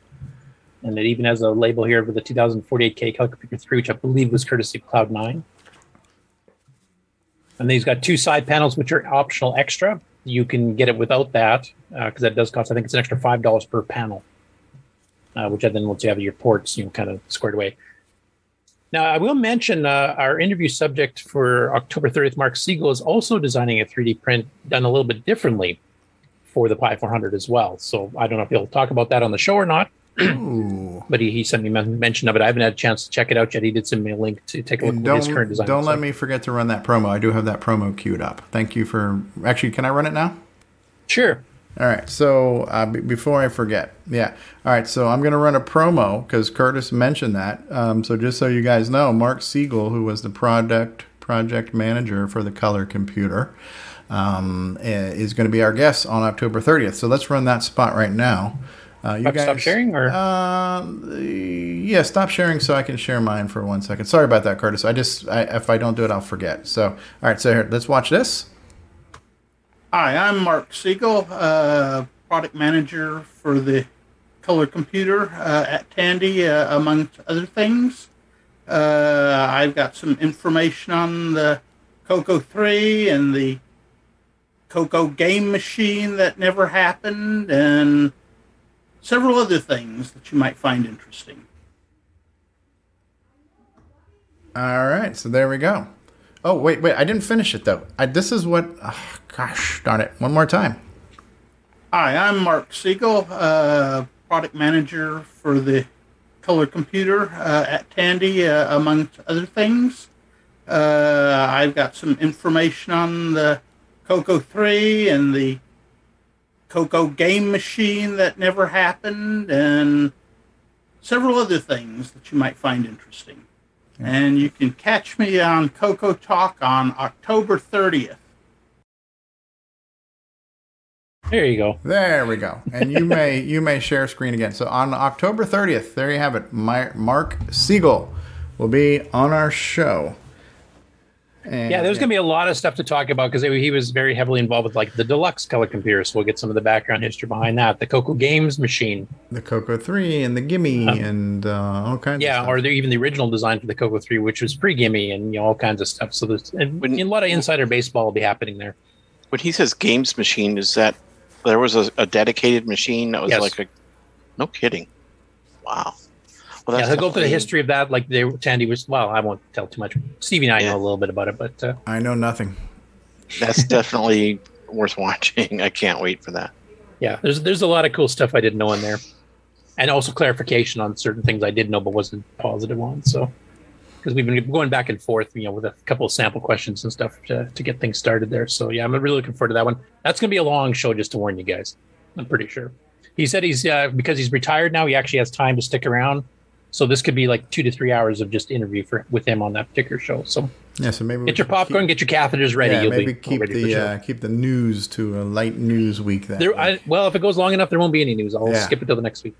And it even has a label here for the 2048K Calculator 3, which I believe was courtesy of Cloud9. And then he's got two side panels, which are optional extra. You can get it without that because that does cost, I think it's an extra $5 per panel. uh, which then once you have your ports, you know, kind of squared away. Now, I will mention uh, our interview subject for October 30th, Mark Siegel, is also designing a 3D print done a little bit differently for the Pi 400 as well. So I don't know if he'll talk about that on the show or not. but he, he sent me men- mention of it. I haven't had a chance to check it out yet. He did send me a link to take a look
And
at his current design.
don't let me forget to run that promo. I do have that promo queued up. Thank you for actually. Can I run it now?
Sure.
All right. So uh, before I forget, yeah. All right. So I'm going to run a promo because Curtis mentioned that. Um, so just so you guys know, Mark Siegel, who was the product project manager for the Color Computer, um, is going to be our guest on October 30th. So let's run that spot right now. Uh, you
Stop- stop sharing, or
uh, yeah, stop sharing so I can share mine for one second. Sorry about that, Curtis. I just I, if I don't do it, I'll forget. So all right, so here, let's watch this.
Hi, I'm Mark Siegel, uh, product manager for the Color Computer uh, at Tandy, uh, amongst other things. Uh, I've got some information on the Coco 3 and the Coco game machine that never happened, and several other things that you might find interesting.
All right, so there we go. Oh wait, wait, I didn't finish it though. I, this is what. ah, gosh darn it! One more time.
Hi, I'm Mark Siegel, uh, product manager for the Color Computer uh, at Tandy, uh, amongst other things. Uh, I've got some information on the Coco 3 and the Coco game machine that never happened, and several other things that you might find interesting. And you can catch me on Coco Talk on October 30th.
There you go.
There we go. And you may you may share screen again. So on October 30th, there you have it. My, Mark Siegel will be on our show. And,
yeah, there's going to be a lot of stuff to talk about because he was very heavily involved with like the deluxe color computer. So we'll get some of the background history behind that. The Coco Games machine.
the Coco 3 and the Gimme and uh, all kinds of Yeah,
or the, even the original design for the Coco 3, which was pre gimme and you know, all kinds of stuff. So there's and, a lot of insider baseball will be happening there.
When he says games machine, is that there was a, a dedicated machine that was
Yes.
like a no kidding. Wow. Well,
yeah,
that's
he'll go through the history of that. Like they, Tandy was, well, I won't tell too much. Stevie and I know a little bit about it, but uh,
I know nothing.
That's definitely worth watching. I can't wait for that.
yeah, there's there's a lot of cool stuff I didn't know in there, and also clarification on certain things I did know but wasn't positive on. So because we've been going back and forth, you know, with a couple of sample questions and stuff to, to get things started there. So yeah, I'm really looking forward to that one. That's gonna be a long show, just to warn you guys. I'm pretty sure. He said he's uh, because he's retired now. He actually has time to stick around. So this could be like two to three hours of just interview for with him on that particular show. So
Yeah, so maybe
get your popcorn, get your catheters ready.
Yeah,
You'll
maybe
be
keep the uh, keep the news to a light news week. Then
There, I, well, if it goes long enough, there won't be any news. I'll
Yeah.
skip it till the next week.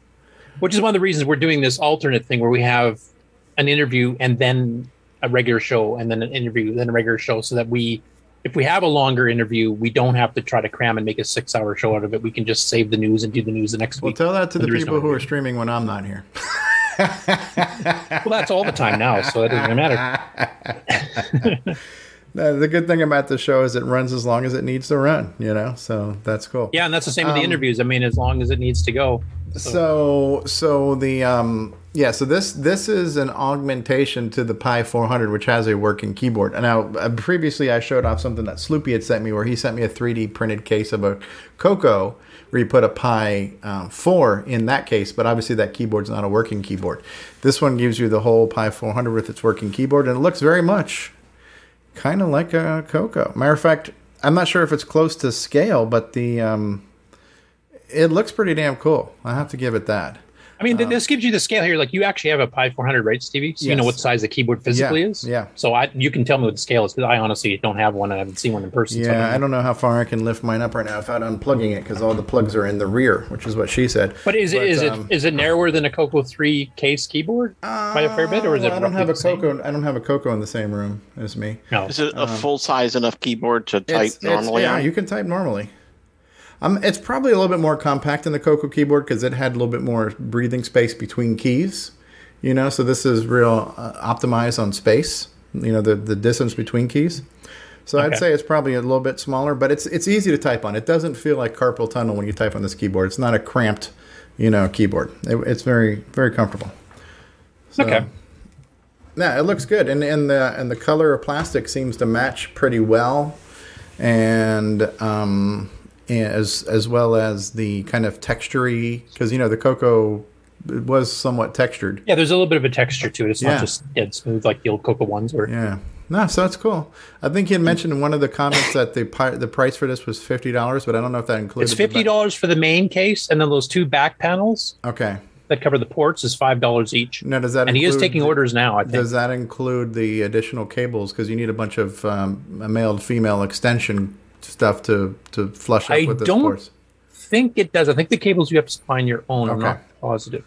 Which is one of the reasons we're doing this alternate thing where we have an interview and then a regular show and then an interview, then a regular show, so that we, if we have a longer interview, we don't have to try to cram and make a six-hour show out of it. We can just save the news and do the news the next
Well,
week.
Well, tell that to the people
no
who are streaming when I'm not here.
well, that's all the time now, so it doesn't matter.
No, the good thing about the show is it runs as long as it needs to run. You know, so that's cool.
Yeah, and that's the same with the
Um,
interviews. I mean, as long as it needs to go.
So so the um yeah so this this is an augmentation to the Pi 400 which has a working keyboard. And now uh, previously I showed off something that Sloopy had sent me where he sent me a 3D printed case of a Coco where you put a Pi um, 4 in that case, but obviously that keyboard's not a working keyboard. This one gives you the whole Pi 400 with its working keyboard and it looks very much kind of like a Coco. Matter of fact, I'm not sure if it's close to scale, but the um, it looks pretty damn cool. I have to give it that.
I mean, th- this gives you the scale here. Like you actually have a Pi 400, right, Stevie? So you know what size the keyboard physically
Yeah,
is.
yeah.
So I, you can tell me what the scale is because I honestly don't have one. I haven't seen one in person. so I
Yeah,
don't
I don't know how far I can lift mine up right now without unplugging it because all the plugs are in the rear, which is what she said.
But is it is
um,
it is it narrower than a Coco 3 case keyboard by a fair bit, or is it?
I don't have a? Coco. I don't have a Coco in the same room as me.
No.
Is it a
Um,
full size enough keyboard to type
It's- it's-
normally?
yeah,
on?
you can type normally. Um, it's probably a little bit more compact than the Coco keyboard because it had a little bit more breathing space between keys. You know, so this is real uh, optimized on space. You know, the the distance between keys. So I'd say it's probably a little bit smaller, but it's it's easy to type on. It doesn't feel like carpal tunnel when you type on this keyboard. It's not a cramped, you know, keyboard. It, it's very very comfortable. So-
Okay.
Yeah, it looks good, and and the and the color of plastic seems to match pretty well, and um, as as well as the kind of textury because you know the Coco it was somewhat textured.
Yeah, there's a little bit of a texture to it. It's
Yeah.
not just dead smooth like the old Coco ones were.
Yeah. No, so it's cool. I think he had mentioned in one of the comments that the pi- the price for this was fifty dollars, but I don't know if that includes.
It's fifty dollars for the main case, and then those two back panels
Okay.
that cover the ports is five dollars each.
Now does that?
and he is taking
the-
orders now. I think.
Does that include the additional cables? Because you need a bunch of um, male to female extension stuff to to flush up
I
with this
don't think it does. I think the cables you have to find your own. I'm not positive.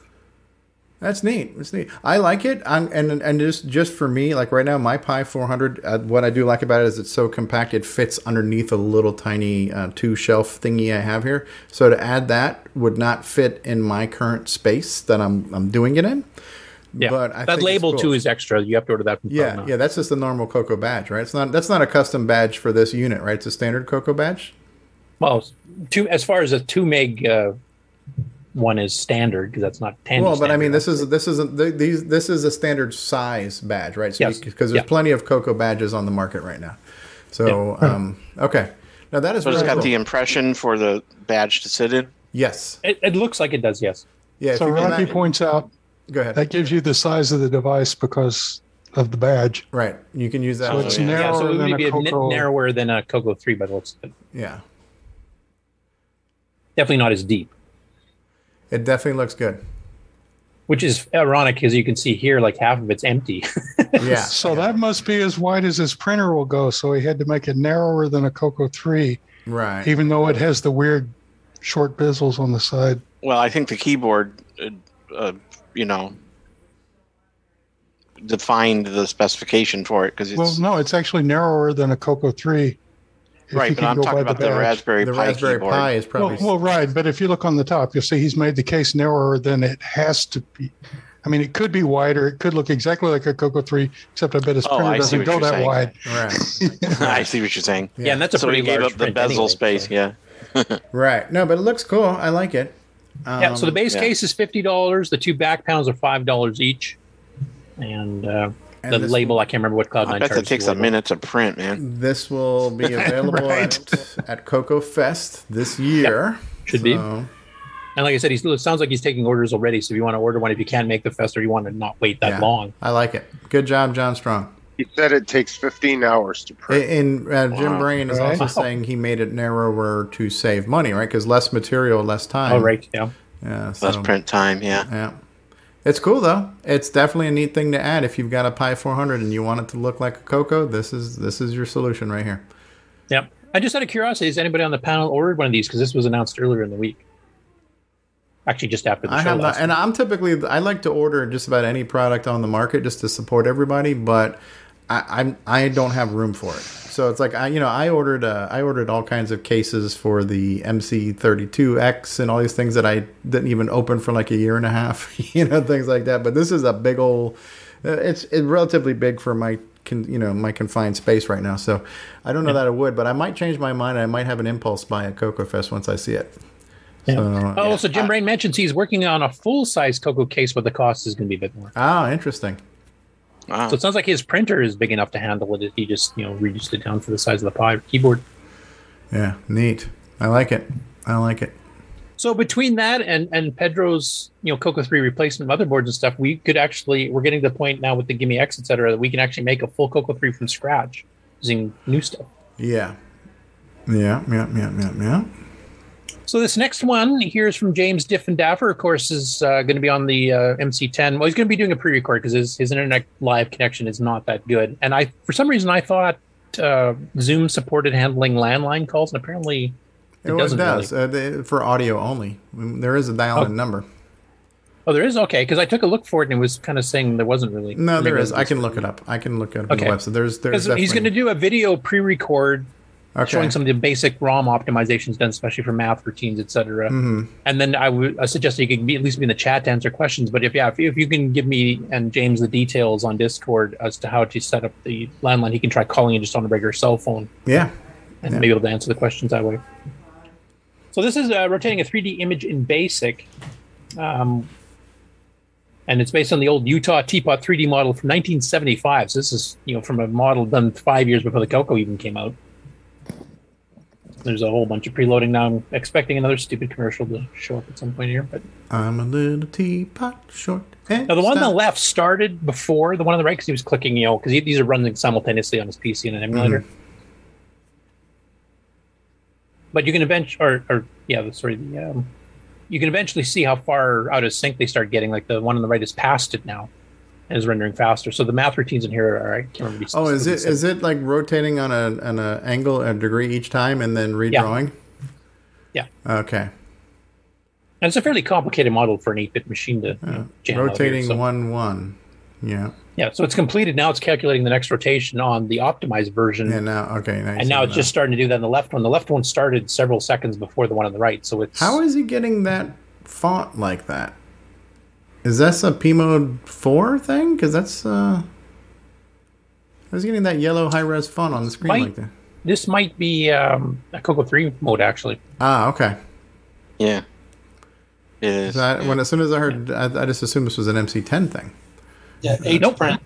That's neat. That's neat. I like it. I'm, and and just just for me, like right now, my Pi 400. Uh, what I do like about it is it's so compact. It fits underneath a little tiny uh, two shelf thingy I have here. So to add that would not fit in my current space that I'm I'm doing it in.
Yeah,
But I
that
think
label
cool.
too is extra. You have to order that from
Yeah,
Promo.
yeah. That's just the normal Coco badge, right? It's not. That's not a custom badge for this unit, right? It's a standard Coco badge.
Well, two as far as a two meg uh, one is standard because that's not ten.
well, but I mean, this is this isn't these. This is a standard size badge, right? So
Yes.
because there's
Yeah.
plenty of Coco badges on the market right now. So
Yeah.
um, okay, now that is
So it's
really
got
cool.
the impression for the badge to sit in.
yes,
It, it looks like it does. Yes.
yeah.
so
you can
Rocky
imagine-
points out
Go ahead.
that gives you the size of the device because of the badge.
Right, you can use that.
So it's
a-
narrower
yeah, so it
than
would be
a
a bit
Coco.
narrower than a Coco three, but it looks good.
yeah,
definitely not as deep.
it definitely looks good.
Which is ironic because you can see here, like half of it's empty.
Yeah,
So that must be as wide as his printer will go. So he had to make it narrower than a Coco 3,
right.
even though it has the weird short bezels on the side.
Well, I think the keyboard, uh, uh, you know, defined the specification for it because it's
Well, no, it's actually narrower than a Coco 3. if you
right. But
can
I'm
go
talking
by
about the,
badge.
Raspberry
The
Pi
Raspberry
keyboard.
Pi is probably
Well, well, right, but if you look on the top, you'll see he's made the case narrower than it has to be. I mean, it could be wider. It could look exactly like a Coco 3, except I bet his
Oh,
printer
I see
doesn't
what
go
you're
that
saying.
wide.
right.
I see what you're saying.
yeah, and that's a
so
pretty
he gave
large
up the bezel
anyway,
space.
so-
Yeah.
Right. No, but it looks cool. I like it.
Yeah. So the
Um,
base
yeah.
case is fifty dollars. The two back panels are five dollars each, and, uh,
And
the
this
label I can't remember what Cloud
I
Nine
bet
charges.
that takes a minute to print, man.
This will be available
Right.
at, at Coco Fest this year.
Should be. And like I said, he's, it sounds like he's taking orders already. So if you want to order one, if you can't make the fest or you want to not wait that
Yeah.
long,
I like it. Good job, John Strong.
He said it takes 15 hours to print.
And uh, Jim
Wow.
Brain is
Right.
also saying he made it narrower to save money, right? Because less material, less time.
oh right, yeah.
Yeah. So,
Less print time. Yeah.
Yeah. It's cool though. It's definitely a neat thing to add if you've got a Pi 400 and you want it to look like a Coco. This is this is your solution right here.
Yep. I just out of curiosity, has anybody on the panel ordered one of these? Because this was announced earlier in the week. Actually, just after the
I
show.
have
last
not, and I'm typically I like to order just about any product on the market just to support everybody, but I I'm, I don't have room for it. So it's like I you know I ordered uh, I ordered all kinds of cases for the MC32X and all these things that I didn't even open for like a year and a half, you know things like that. But this is a big old uh, it's it's relatively big for my con, you know my confined space right now. So I don't know that I would, but I might change my mind. I might have an impulse buy at Coco Fest once I see it.
Yeah.
So,
Oh, also, Jim Brain mentions he's working on a full size Coco case, but the cost is going to be a bit more.
Ah, interesting.
Wow.
So it sounds like his printer is big enough to handle it. He just you know reduced it down for the size of the Pi keyboard.
Yeah, neat. I like it. I like it.
So between that and and Pedro's you know Coco three replacement motherboards and stuff, we could actually we're getting to the point now with the Gimme X, et cetera, that we can actually make a full Coco three from scratch using new stuff.
Yeah. Yeah, yeah, yeah, yeah, yeah.
So this next one here is from James Diffendaffer. Of course, is uh, going to be on the uh, MC10. Well, he's going to be doing a pre-record because his, his internet live connection is not that good. And I, for some reason, I thought uh, Zoom supported handling landline calls, and apparently it,
It,
doesn't.
does
Really.
uh, they, for audio only. Mm, There is a dial-in number.
Oh, there is okay because I took a look for it and it was kind of saying there wasn't really.
No, there is. I can look it up. I can look it up
Okay.
on the website. There's there's
he's going to do a video pre-record
Okay.
showing some of the basic ROM optimizations done, especially for math routines, etc.
Mhm.
And then I would I suggest you could be, at least be in the chat to answer questions. But if yeah, if, if you can give me and James the details on Discord as to how to set up the landline, he can try calling you just on a regular cell phone
Yeah.
and
Yeah.
maybe able to answer the questions that way. So this is uh, rotating a 3D image in BASIC, um, and it's based on the old Utah Teapot 3D model from 1975. So this is you know from a model done five years before the Coco even came out. There's a whole bunch of preloading now. I'm expecting another stupid commercial to show up at some point here, but
I'm a little teapot short. and
now the one on the left started before the one on the right because he was clicking, you know, because these are running simultaneously on his PC and an emulator.
Mhm.
But you can eventually, or, or yeah, sorry, the, um, you can eventually see how far out of sync they start getting. Like the one on the right is past it now, and is rendering faster. So the math routines in here are I can't remember.
Oh, is it is it like rotating on a on a angle a degree each time and then redrawing?
Yeah.
Okay.
And it's a fairly complicated model for an 8-bit machine to you know, jam out here,
Rotating
so-
one one. Yeah.
Yeah, so it's completed. Now it's calculating the next rotation on the optimized version.
And now okay, nice.
and now it's just starting to do that on the left one. The left one started several seconds before the one on the right. So it's
How is he getting that font like that? Is this a P mode four thing? Because that's uh, how's he getting that yellow high res font on the screen
Might-
like that?
this might be um, a Coco 3 mode actually.
Ah, okay.
Yeah. It is.
So I, when as soon as I heard, I, I just assumed this was an MC10 thing.
Yeah, H print.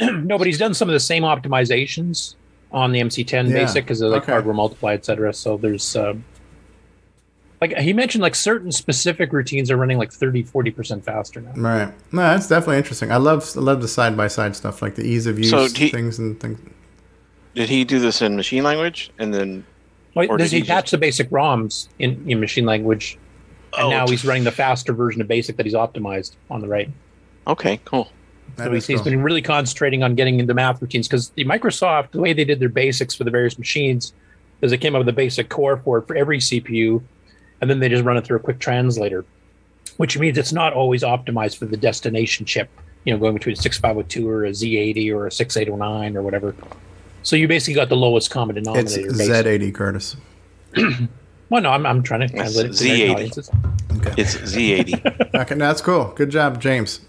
no, but he's done some of the same optimizations on the MC10
Yeah,
basic because of like
okay.
hardware multiply, etc. So there's uh, like he mentioned like certain specific routines are running like 30 40% faster now.
Right. No, that's definitely interesting. I love I love the side by side stuff, like the ease of use
So he-
things and things.
Did he do this in machine language and then?
Well,
or
does he
he
patch the basic ROMs in, in machine language? And
Oh,
now he's running the faster version of basic that he's optimized on the right.
Okay, cool.
So he's, he's been really concentrating on getting into math routines because the Microsoft, the way they did their basics for the various machines, is they came up with a basic core for it for every CPU, and then they just run it through a quick translator, which means it's not always optimized for the destination chip. You know, going between a 6502 or a Z80 or a 6809 or whatever. So you basically got the lowest common
It's
denominator. basic.
Z80, Curtis.
Well, no, I'm, I'm trying to
It's
translate it to
Z80.
audiences.
It's Z80.
okay, that's cool. Good job, James.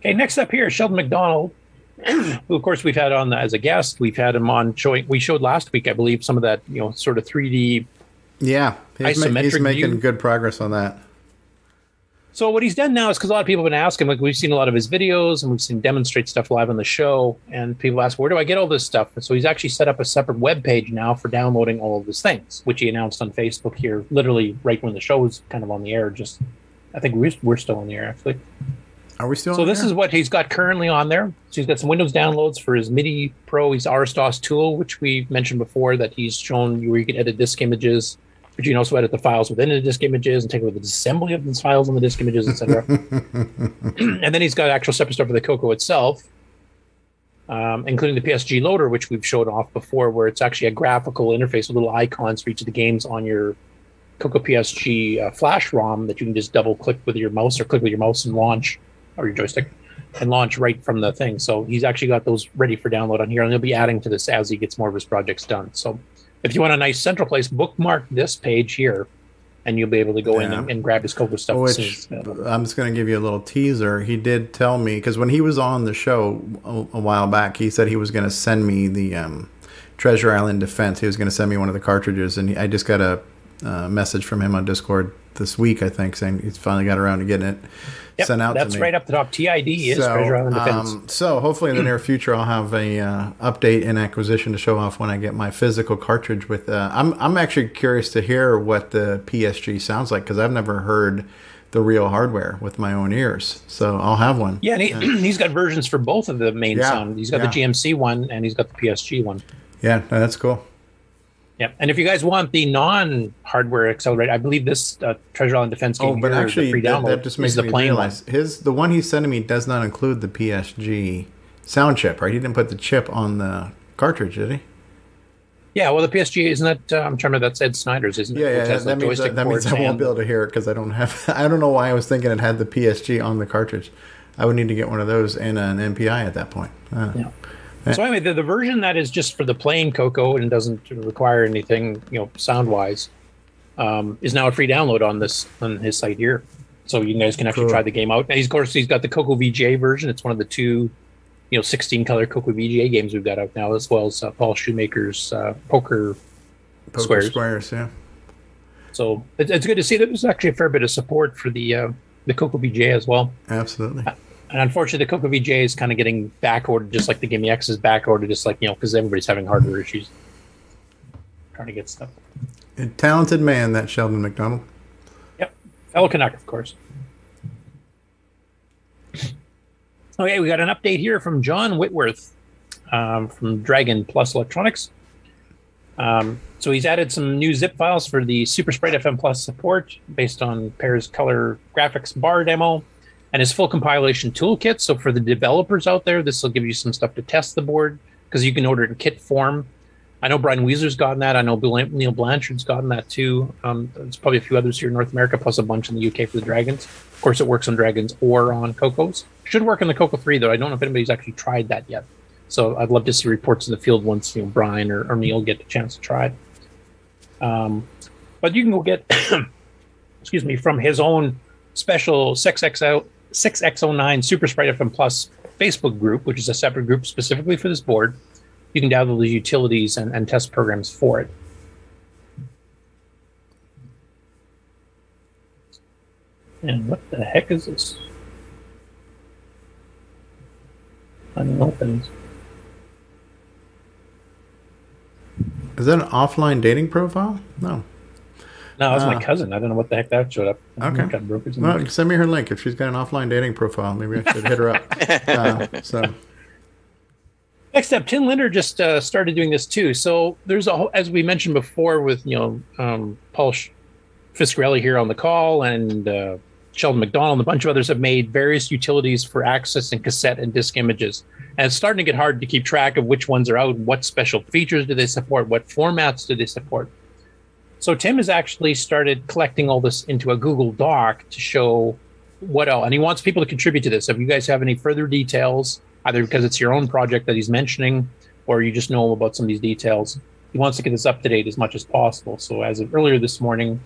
Okay, next up here, Sheldon McDonald, who of course we've had on as a guest. We've had him on showing. We showed last week, I believe, some of that you know sort of 3D.
Yeah, he's, ma- he's
Isometric
making
view.
good progress on that.
So what he's done now is because a lot of people have been asking. Like we've seen a lot of his videos and we've seen demonstrate stuff live on the show, and people ask, "Where do I get all this stuff?" And so he's actually set up a separate web page now for downloading all of his things, which he announced on Facebook here, literally right when the show was kind of on the air. Just, I think we're we're still on the air actually.
Are we still?
So this
there?
is what he's got currently on there. So he's got some Windows downloads for his MIDI Pro. He's RSDOS tool, which we mentioned before that he's shown you where you can edit disk images, but you can also edit the files within the disk images and take away the disassembly of these files on the disk images, etc. and then he's got actual separate stuff for the Coco itself, um, including the PSG loader, which we've showed off before, where it's actually a graphical interface with little icons for each of the games on your Coco PSG uh, flash ROM that you can just double click with your mouse or click with your mouse and launch or your joystick and launch right from the thing. So he's actually got those ready for download on here, and he'll be adding to this as he gets more of his projects done. So if you want a nice central place, bookmark this page here, and you'll be able to go in and, and grab his Coco stuff.
Which I'm just going to give you a little teaser. He did tell me because when he was on the show a, a while back, he said he was going to send me the um, Treasure Island Defense. He was going to send me one of the cartridges, and I just got a uh, message from him on Discord this week, I think, saying he's finally got around to getting it
Yep,
sent out
that's
to me.
right up the top. TID is Treasure Island Defense.
um, so hopefully in the near future I'll have a uh, update and acquisition to show off when I get my physical cartridge. With uh, I'm I'm actually curious to hear what the PSG sounds like because I've never heard the real hardware with my own ears. So I'll have one.
yeah, and he, he's got versions for both of the main
Yeah,
sound. He's got the. GMC one and he's got the PSG one.
Yeah, that's cool.
Yeah, and if you guys want the non-hardware accelerator, I believe this uh, Treasure Island Defense game
Oh, but actually, that,
pre-download
that just makes
the
me
plain one.
realize his the one he's sending me does not include the PSG sound chip, right? He didn't put the chip on the cartridge, did he?
Yeah, well, the PSG isn't that? Uh, I'm trying to remember that's Ed Snyder's, isn't it?
Yeah, yeah. That, means
joystick
that means I won't be able to hear it because I don't have. I don't know why I was thinking it had the PSG on the cartridge. I would need to get one of those and an MPI at that point. Uh,
Yeah. So anyway, the, the version that is just for the plain Coco and doesn't require anything, you know, sound wise, um, is now a free download on this on his site here. So you guys can actually
Cool.
try the game out. And he's, of course, he's got the Coco VGA version. It's one of the two, you know, 16 color Coco VGA games we've got out now, as well as uh, Paul Shoemaker's uh, poker,
Poker
squares.
squares, yeah.
So it, it's good to see that there's actually a fair bit of support for the uh, the Coco VGA as well.
Absolutely.
And unfortunately, the Coco VGA is kind of getting back ordered, just like the Gimme X is back ordered, just like you know, because everybody's having hardware issues trying to get stuff.
A talented man, that Sheldon McDonald.
Yep, fellow Canuck, of course. Okay, we got an update here from John Whitworth um, from Dragon Plus Electronics. Um, so he's added some new zip files for the Super Sprite FM Plus support based on Pere's color graphics bar demo and his full compilation toolkit. So for the developers out there, this will give you some stuff to test the board because you can order it in kit form. I know Brian Weezer's gotten that. I know Neil Blanchard's gotten that too. Um, there's probably a few others here in North America, plus a bunch in the UK for the Dragons. Of course, it works on Dragons or on Cocos. Should work on the Coco 3, though. I don't know if anybody's actually tried that yet. So I'd love to see reports in the field once you know Brian or, or Neil get the chance to try it. Um, but you can go get, excuse me, from his own special 6XO, 6X09 Super Sprite FM Plus Facebook group, which is a separate group specifically for this board. You can download the utilities and, and test programs for it. And what the heck is this? I don't know. Is
that an offline dating profile? No.
No, that's
Uh,
my cousin. I don't know what the heck that showed up.
Okay.
Got broke or something.
Well, send me her link if she's got an offline dating profile. Maybe I should hit her up. Uh, so
Next up, Tim Lindner just uh, started doing this too. So there's a whole, as we mentioned before with you know um, Paul Sh- Fiscarelli here on the call and uh, Sheldon McDonald and a bunch of others have made various utilities for accessing cassette and disc images. And it's starting to get hard to keep track of which ones are out, what special features do they support, what formats do they support. So Tim has actually started collecting all this into a Google Doc to show what else, and he wants people to contribute to this. If you guys have any further details, either because it's your own project that he's mentioning, or you just know about some of these details, he wants to get this up to date as much as possible. So as of earlier this morning,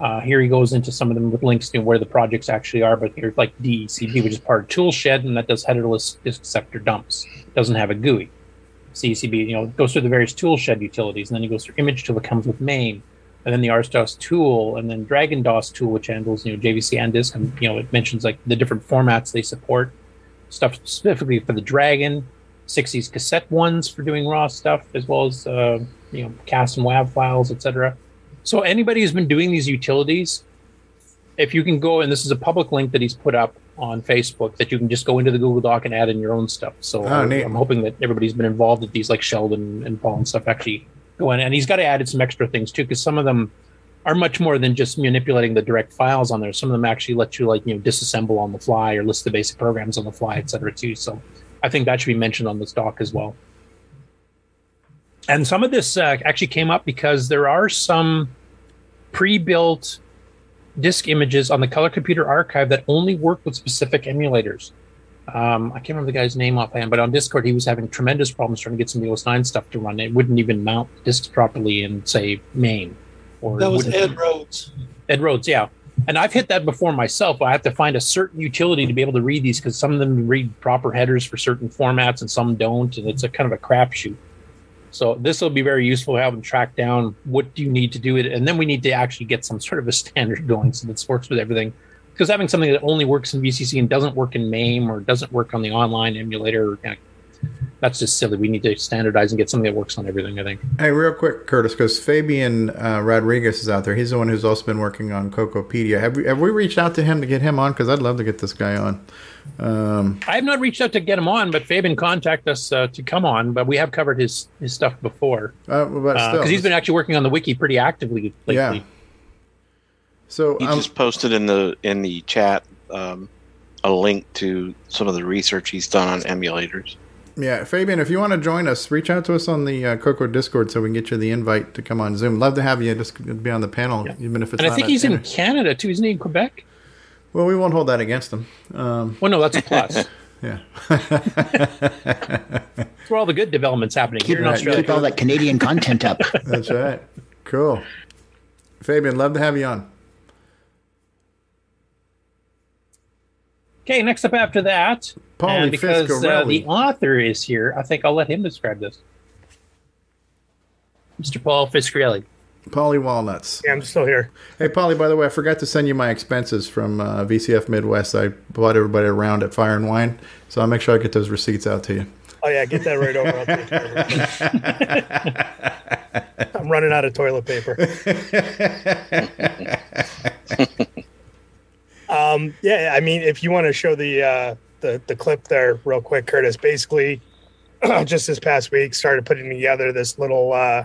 uh, here he goes into some of them with links to where the projects actually are. But here's like DECB, which is part of Toolshed, and that does headerless disk sector dumps. Doesn't have a GUI. CCB, you know, goes through the various Toolshed utilities, and then he goes through image tool that comes with MAME, and then the RSDOS tool, and then Dragon DOS tool, which handles you know JVC and disk, and you know it mentions like the different formats they support, stuff specifically for the Dragon, 60s cassette ones for doing raw stuff, as well as uh, you know CAS and WAV files, etc. So anybody who's been doing these utilities, if you can go and this is a public link that he's put up on Facebook that you can just go into the Google Doc and add in your own stuff. So
Oh,
I-. I'm hoping that everybody's been involved with these, like Sheldon and Paul and stuff, actually go in. And he's got to added some extra things too, because some of them are much more than just manipulating the direct files on there. Some of them actually let you like you know disassemble on the fly or list the basic programs on the fly, et cetera, too. So I think that should be mentioned on this doc as well. And some of this uh, actually came up because there are some pre-built disk images on the Color Computer Archive that only work with specific emulators. Um, I can't remember the guy's name offhand, but on Discord he was having tremendous problems trying to get some EOS 9 stuff to run. It wouldn't even mount disks properly in, say, MAME. Or
That was Ed Rhodes.
Ed Rhodes, yeah. And I've hit that before myself. I have to find a certain utility to be able to read these because some of them read proper headers for certain formats and some don't, and it's a kind of a crapshoot. So this will be very useful to have them track down what do you need to do it, and then we need to actually get some sort of a standard going so this works with everything. Because having something that only works in VCC and doesn't work in MAME or doesn't work on the online emulator, you know, that's just silly. We need to standardize and get something that works on everything. I think.
Hey, real quick, Curtis, because Fabian uh, Rodriguez is out there. He's the one who's also been working on Cocopedia. Have we have we reached out to him to get him on? Because I'd love to get this guy on. Um,
I have not reached out to get him on, but Fabian contacted us uh, to come on. But we have covered his his stuff before
uh,
because
still,
he's been actually working on the wiki pretty actively lately.
Yeah. So
he
um,
just posted in the in the chat um, a link to some of the research he's done on emulators.
yeah, Fabian, if you want to join us, reach out to us on the uh, Coco Discord so we can get you the invite to come on Zoom. Love to have you just be on the panel, even if it's
and I think
a-
he's in Canada too, isn't he? In Quebec.
Well, we won't hold that against him. Um,
Well, no, that's a plus.
yeah.
That's where all the good developments happening
Keep,
here in Australia.
keep all that Canadian content up.
That's right. Cool. Fabian, love to have you on.
Okay, next up after that,
Paulie
and because uh, the author is here, I think I'll let him describe this. Mr. Paul Fiscarelli.
Paulie Walnuts.
Yeah, I'm still here.
Hey, Polly, by the way, I forgot to send you my expenses from uh, VCF Midwest. I bought everybody around at Fire and Wine, so I'll make sure I get those receipts out to you.
Oh yeah, get that right over. I'll take care of it. I'm running out of toilet paper. um, yeah, I mean, if you want to show the uh, the the clip there real quick, Curtis. Basically, just this past week, started putting together this little uh,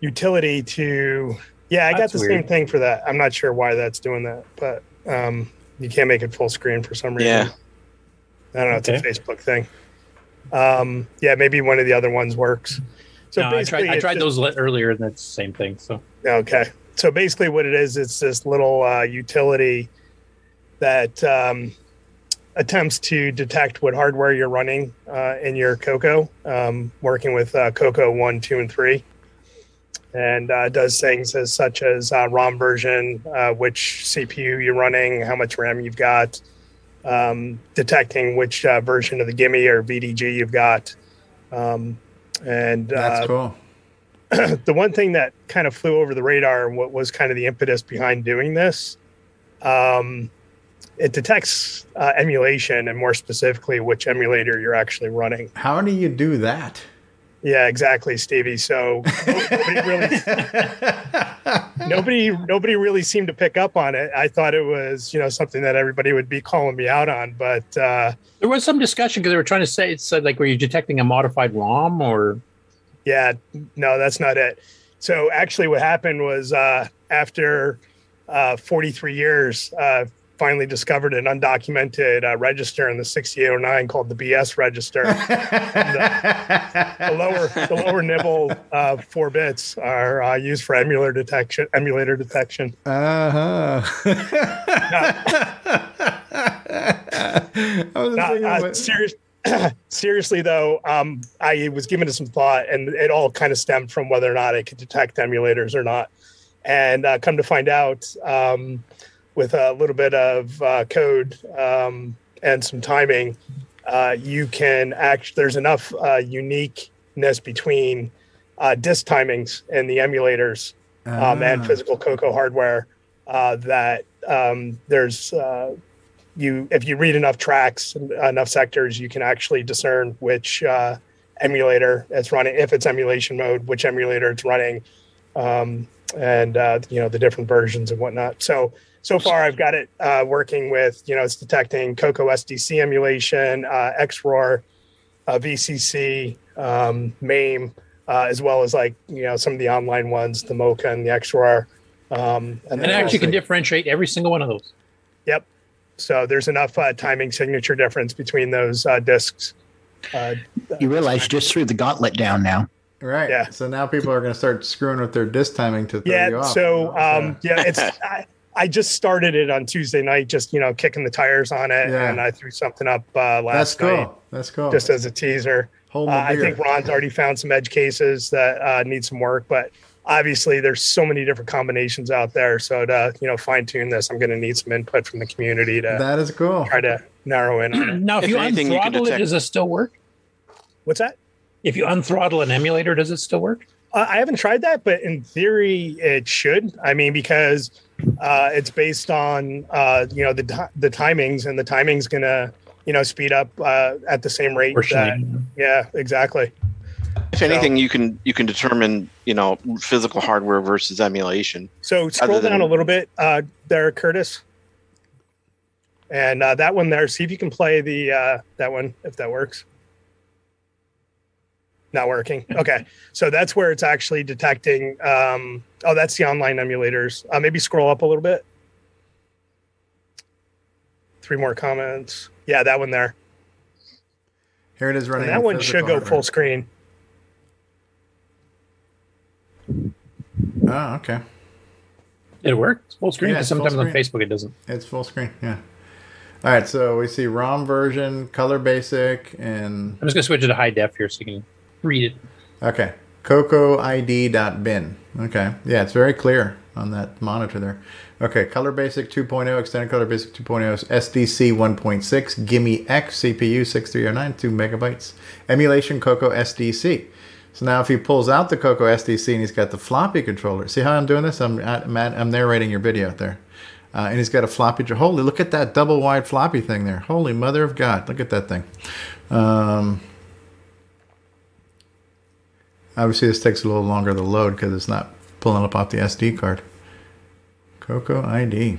utility to. Yeah, I got
That's
the same thing for that. I'm not sure why that's doing that, but um, you can't make it full screen for some reason.
Yeah.
I don't know. It's
Okay.
a Facebook thing. Um, yeah, maybe one of the other ones works. So
no, I tried, I tried
just-
those earlier, and it's the same thing. So
Okay. So basically, what it is, it's this little uh, utility that um, attempts to detect what hardware you're running uh, in your Coco, um, working with uh, Coco 1, 2, and 3. And uh, does things as such as uh, ROM version, uh, which CPU you're running, how much RAM you've got, um, detecting which uh, version of the Gimme or VDG you've got. Um, and
That's cool.
the one thing that kind of flew over the radar and what was kind of the impetus behind doing this um, it detects uh, emulation and more specifically which emulator you're actually running.
How do you do that?
yeah exactly stevie. So nobody really nobody nobody really seemed to pick up on it. I thought it was you know something that everybody would be calling me out on but uh,
there was some discussion because they were trying to say it's uh, like were you detecting a modified ROM or
Yeah, no, that's not it. So actually, what happened was uh, after uh, 43 years, uh, finally discovered an undocumented uh, register in the 6809 called the BS register. Uh, the lower the lower nibble uh, four bits are uh, used for emulator detection. Emulator detection.
Uh
No, uh, serious, seriously though, um, I was given it some thought, and it all kind of stemmed from whether or not I could detect emulators or not. And uh, come to find out, um, with a little bit of uh, code um, and some timing, uh, you can act. There's enough uh, uniqueness between uh, disk timings and the emulators um, and
Ah.
physical Coco hardware uh, that um, there's uh, you if you read enough tracks enough sectors you can actually discern which uh, emulator it's running if it's emulation mode which emulator it's running um, and uh, you know the different versions and whatnot so so far i've got it uh, working with you know it's detecting coco sdc emulation uh, xroar uh, vcc um, mame uh, as well as like you know some of the online ones the mocha and the xroar um,
and
then
it actually can differentiate every single one of those.
Yep. So there's enough uh, timing signature difference between those uh, discs. Uh,
You realize you just threw the gauntlet down now.
Right.
Yeah.
So now people are going to start screwing with their disk timing to throw you
yeah.
off.
So um, yeah, it's I, I just started it on Tuesday night, just you know kicking the tires on it,
Yeah.
and I threw something up uh,
That's
last
cool.
night
That's cool.
just as a teaser.
Hold
Uh, I think Ron's already found some edge cases that uh, need some work, but obviously there's so many different combinations out there. So to you know fine tune this, I'm going to need some input from the community to
that is cool.
try to narrow in on it.
Now, if, you unthrottle it, does it still work?
What's that?
If you unthrottle an emulator, does it still work?
Uh, I haven't tried that, but in theory, it should. I mean, because uh, it's based on uh, you know the ti- the timings, and the timing's gonna you know speed up uh, at the same rate. That, yeah, exactly.
If anything, you can you can determine you know physical hardware versus emulation.
So scroll down
than-
a little bit uh, there, Curtis, and uh, that one there. See if you can play the uh, that one if that works. Not working. Okay, so that's where it's actually detecting. Um, oh, that's the online emulators. Uh, maybe scroll up a little bit. Three more comments. Yeah, that one there.
Here it is
And
running.
that one
physical
should go
hardware.
full screen.
Oh, okay.
It worked full screen.
Yeah,
because
it's full
sometimes on. Facebook it doesn't.
It's full screen. Yeah. All right. So we see ROM version, color basic, and
I'm just gonna switch it to high def here so you can read it.
okay. CocoID.bin. Okay. Yeah, it's very clear on that monitor there. Okay. Color basic 2.0, extended color basic 2.0, SDC 1.6, Gimme X CPU 6309, 2 megabytes, emulation Coco SDC. So now if he pulls out the Coco SDC and he's got the floppy controller, see how I'm doing this? I'm I'm, I'm narrating your video there. Uh, and he's got a floppy. Holy, look at that double wide floppy thing there. Holy mother of God, look at that thing. Um, obviously, this takes a little longer to load because it's not pulling up off the SD card. Coco ID.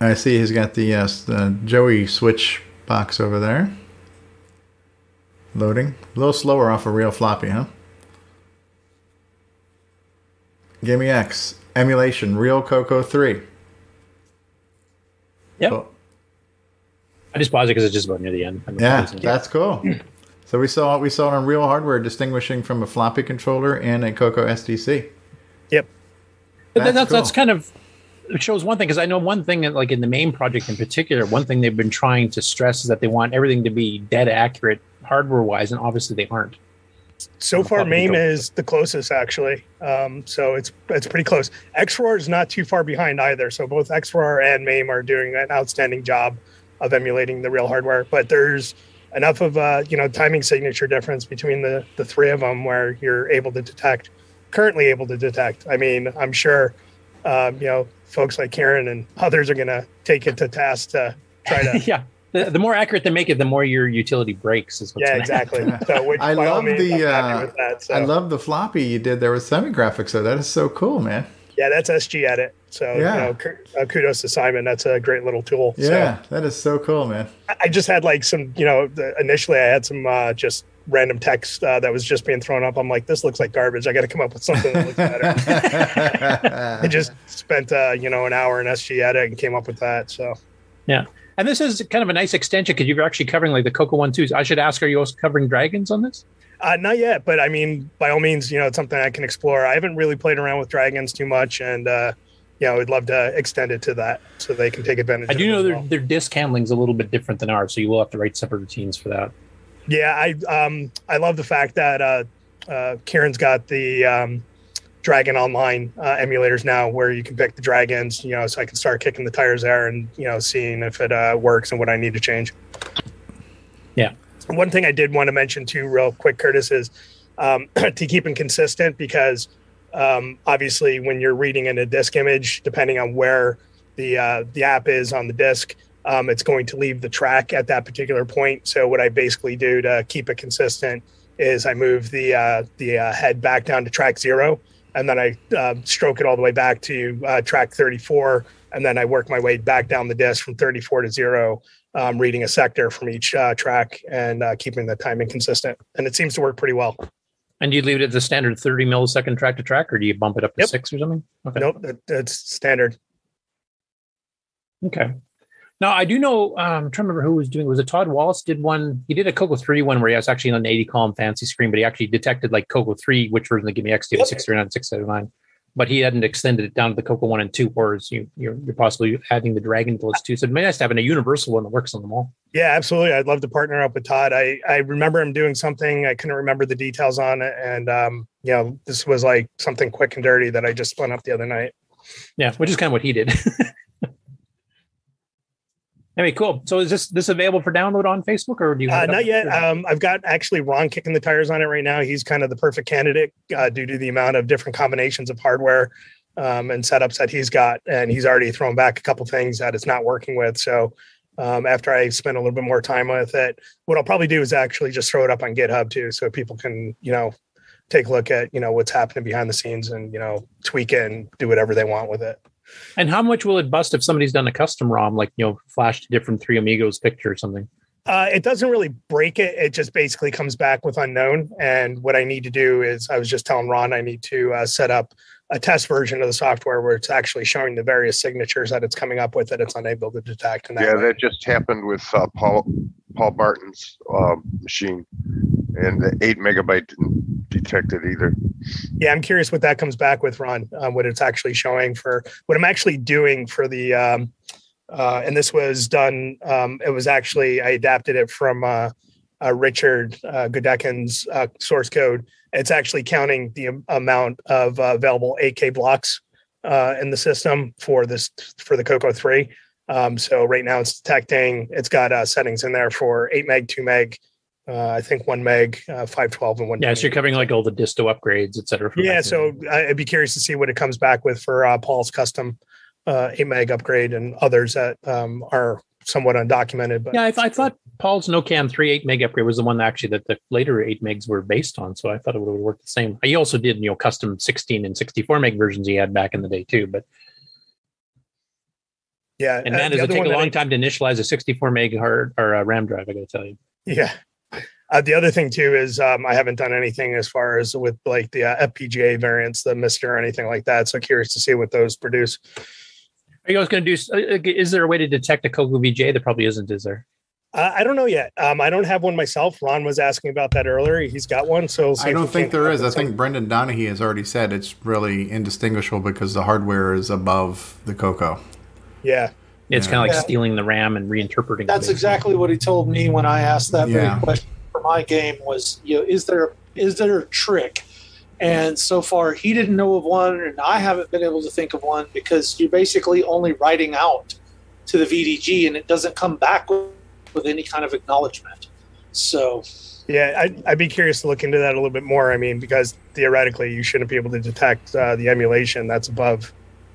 I see he's got the, uh, the Joey switch box over there. Loading. A little slower off a real floppy, huh? Gimme X. Emulation. Real Coco 3.
Yep. I just paused it because it's just about near the end.
Yeah, that's cool. So we saw we saw it on real hardware, distinguishing from a floppy controller and a Coco SDC.
Yep.
But that's,
cool.
that's kind of shows one thing because I know one thing that, like in the MAME project in particular, one thing they've been trying to stress is that they want everything to be dead accurate hardware wise, and obviously they aren't.
So far, MAME is the closest actually. Um, so it's it's pretty close. XROAR is not too far behind either. So both XROAR and MAME are doing an outstanding job of emulating the real hardware. But there's enough of a you know timing signature difference between the the three of them where you're able to detect currently able to detect. I mean, I'm sure um, you know folks like Ciaran and others are going to take it to task to try to
yeah. The, the more accurate they make it, the more your utility breaks. Is what's
yeah exactly.
happen.
So which
I love
means,
the
I'm
uh,
that. So.
I love the floppy you did there with semi graphics. So that is so cool, man.
Yeah, that's SG Edit. So
Yeah.
you know, uh, kudos to Simon. That's a great little tool. So
Yeah, that is so cool, man.
I- I just had like some, you know, the, initially I had some uh, just random text uh, that was just being thrown up. I'm like, this looks like garbage. I got to come up with something that looks better. I just spent, uh, you know, an hour in SG Edit and came up with that. So
Yeah. And this is kind of a nice extension because you're actually covering like the Coco one twos. I should ask, are you also covering dragons on this?
Uh, not yet, but I mean, by all means, you know, it's something I can explore. I haven't really played around with dragons too much, and uh, yeah, I would love to extend it to that so they can take advantage.
I
of
do
it
know
as
their
well.
their disc handling's a little bit different than ours, so you will have to write separate routines for that.
Yeah, I um I love the fact that uh, uh Ciaran's got the um Dragon Online uh, emulators now, where you can pick the dragons, you know, so I can start kicking the tires there and you know seeing if it uh, works and what I need to change.
Yeah.
One thing I did want to mention too, real quick, Curtis, is um, to keep it consistent because um, obviously when you're reading in a disk image, depending on where the uh, the app is on the disk, um, it's going to leave the track at that particular point. So what I basically do to keep it consistent is I move the uh, the uh, head back down to track zero, and then I uh, stroke it all the way back to uh, track 34, and then I work my way back down the disk from 34 to zero, um, reading a sector from each uh, track and uh, keeping the timing consistent. And it seems to work pretty well.
And you leave it at the standard 30 millisecond track to track, or do you bump it up to six or something? Okay.
Nope, that, that's standard.
Okay. Now I do know. Um, I'm trying to remember who was doing. It. Was it Todd Wallace? Did one? He did a Coco three one where he was actually on an 80 column fancy screen, but he actually detected like Coco three, which version of the Gimme X did
Yep.
639, 679. But he hadn't extended it down to the Coco one and two, whereas you you're, you're possibly adding the Dragon to those two. So it'd be nice to have a universal one that works on them all.
Yeah, absolutely. I'd love to partner up with Todd. I, I remember him doing something. I couldn't remember the details on it. And, um, you know, this was like something quick and dirty that I just spun up the other night.
Yeah, which is kind of what he did. anyway, cool. So is this this available for download on Facebook, or do you?
Uh, not yet. Um, I've got actually Ron kicking the tires on it right now. He's kind of the perfect candidate uh, due to the amount of different combinations of hardware um, and setups that he's got. And he's already thrown back a couple things that it's not working with. So um, after I spend a little bit more time with it, what I'll probably do is actually just throw it up on GitHub too, so people can, you know, take a look at, you know, what's happening behind the scenes and, you know, tweak it and do whatever they want with it.
And how much will it bust if somebody's done a custom ROM, like you know, flashed a different Three Amigos picture or something?
Uh, it doesn't really break it. It just basically comes back with unknown. And what I need to do is, I was just telling Ron, I need to uh, set up a test version of the software where it's actually showing the various signatures that it's coming up with that it's unable to detect. And that
Yeah,
way-
that just happened with uh, Paul Paul Barton's uh, machine, and the eight megabyte didn't detect it either.
Yeah, I'm curious what that comes back with, Ron. Um, what it's actually showing for what I'm actually doing for the, um, uh, and this was done. Um, it was actually I adapted it from uh, uh, Richard uh, Goedeken's uh, source code. It's actually counting the amount of uh, available 8K blocks uh, in the system for this for the Coco Three. Um, so right now it's detecting. It's got settings in there for eight meg, two meg, uh, I think one meg, uh, five twelve, and one.
Yeah, so you're covering like all the disto upgrades, et cetera.
Yeah, so I'd be curious to see what it comes back with for uh, Paul's custom uh, eight meg upgrade and others that um, are somewhat undocumented. But
yeah, I, th- I thought Paul's NoCam 3 8 meg upgrade was the one that actually that the later 8 megs were based on. So I thought it would work the same. He also did, you know, custom 16 and 64 meg versions he had back in the day too. But
yeah,
and
uh, the
does it take a long
I-
time to initialize a 64 meg hard or uh, RAM drive, I got to tell you.
Yeah. Uh, the other thing too is um, I haven't done anything as far as with like the uh, FPGA variants, the MiSTer or anything like that. So curious to see what those produce.
Are you guys going to do? uh, Is there a way to detect a Coco VGA? There probably isn't, is there?
Uh, I don't know yet. Um, I don't have one myself. Ron was asking about that earlier. He's got one, so
I don't think there is. I think Brendan Donahue has already said it's really indistinguishable because the hardware is above the Coco.
Yeah.
It's
Yeah.
kind of like
Yeah.
stealing the RAM and reinterpreting.
That's
it.
exactly what he told me when I asked that
Yeah.
very question for my game. Was you know, is there is there a trick? And so far, he didn't know of one, and I haven't been able to think of one because you're basically only writing out to the VDG, and it doesn't come back with, any kind of acknowledgement. So
Yeah, I'd, I'd be curious to look into that a little bit more. I mean, because theoretically, you shouldn't be able to detect uh, the emulation that's above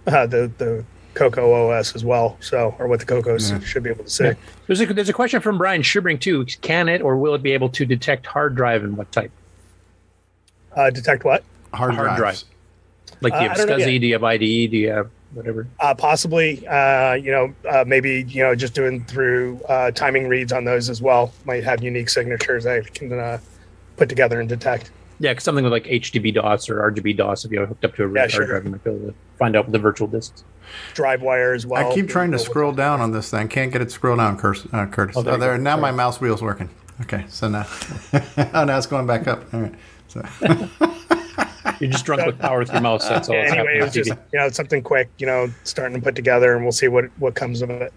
uh, the the Coco OS as well. So, or what the Coco s should be able to see.
There's a there's a question from Brian Schubring too. Can it or will it be able to detect hard drive and what type?
Uh, detect what?
Hard,
hard drive. Like do
Uh,
you have
I
SCSI? Do you have IDE? Do you have whatever?
Uh, possibly, uh, you know, uh, maybe you know, just doing through uh, timing reads on those as well might have unique signatures I can uh, put together and detect.
Yeah, 'cause something with like HDB DOS or RGB DOS. If you hooked up to a
Yeah,
hard
sure.
drive, you might be able to find out the virtual disks.
DriveWire as well.
I keep trying to scroll down on this thing. Can't get it to scroll down, Curtis. Uh, Curtis.
Oh,
Oh,
there
there.
you.
Now my
Sorry.
mouse wheel's working. Okay, so now, oh, now it's going back up. All right. So
You're just drunk with power with your mouse. That's all.
Yeah,
that's
anyway, it was just you know something quick, you know, starting to put together, and we'll see what what comes of it.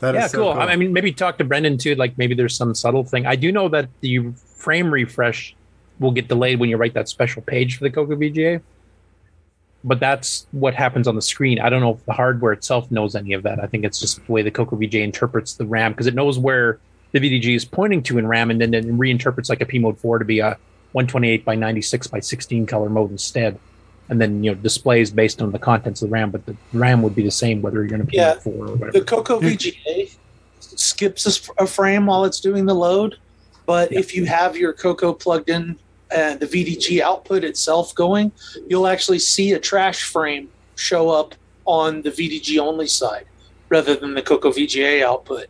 That
yeah,
is so
cool.
cool.
I mean, maybe talk to Brendan too. Like maybe there's some subtle thing. I do know that the frame refresh will get delayed when you write that special page for the Coco VGA. But that's what happens on the screen. I don't know if the hardware itself knows any of that. I think it's just the way the Coco VGA interprets the RAM because it knows where the VDG is pointing to in RAM and then it reinterprets like a P mode 4 to be a 128 by 96 by 16 color mode instead. And then, you know, displays based on the contents of the RAM, but the RAM would be the same whether you're in a P
Yeah.
mode 4 or whatever.
the Coco VGA skips a frame while it's doing the load, but if you have your Coco plugged in and the VDG output itself going, you'll actually see a trash frame show up on the VDG only side rather than the Coco VGA output.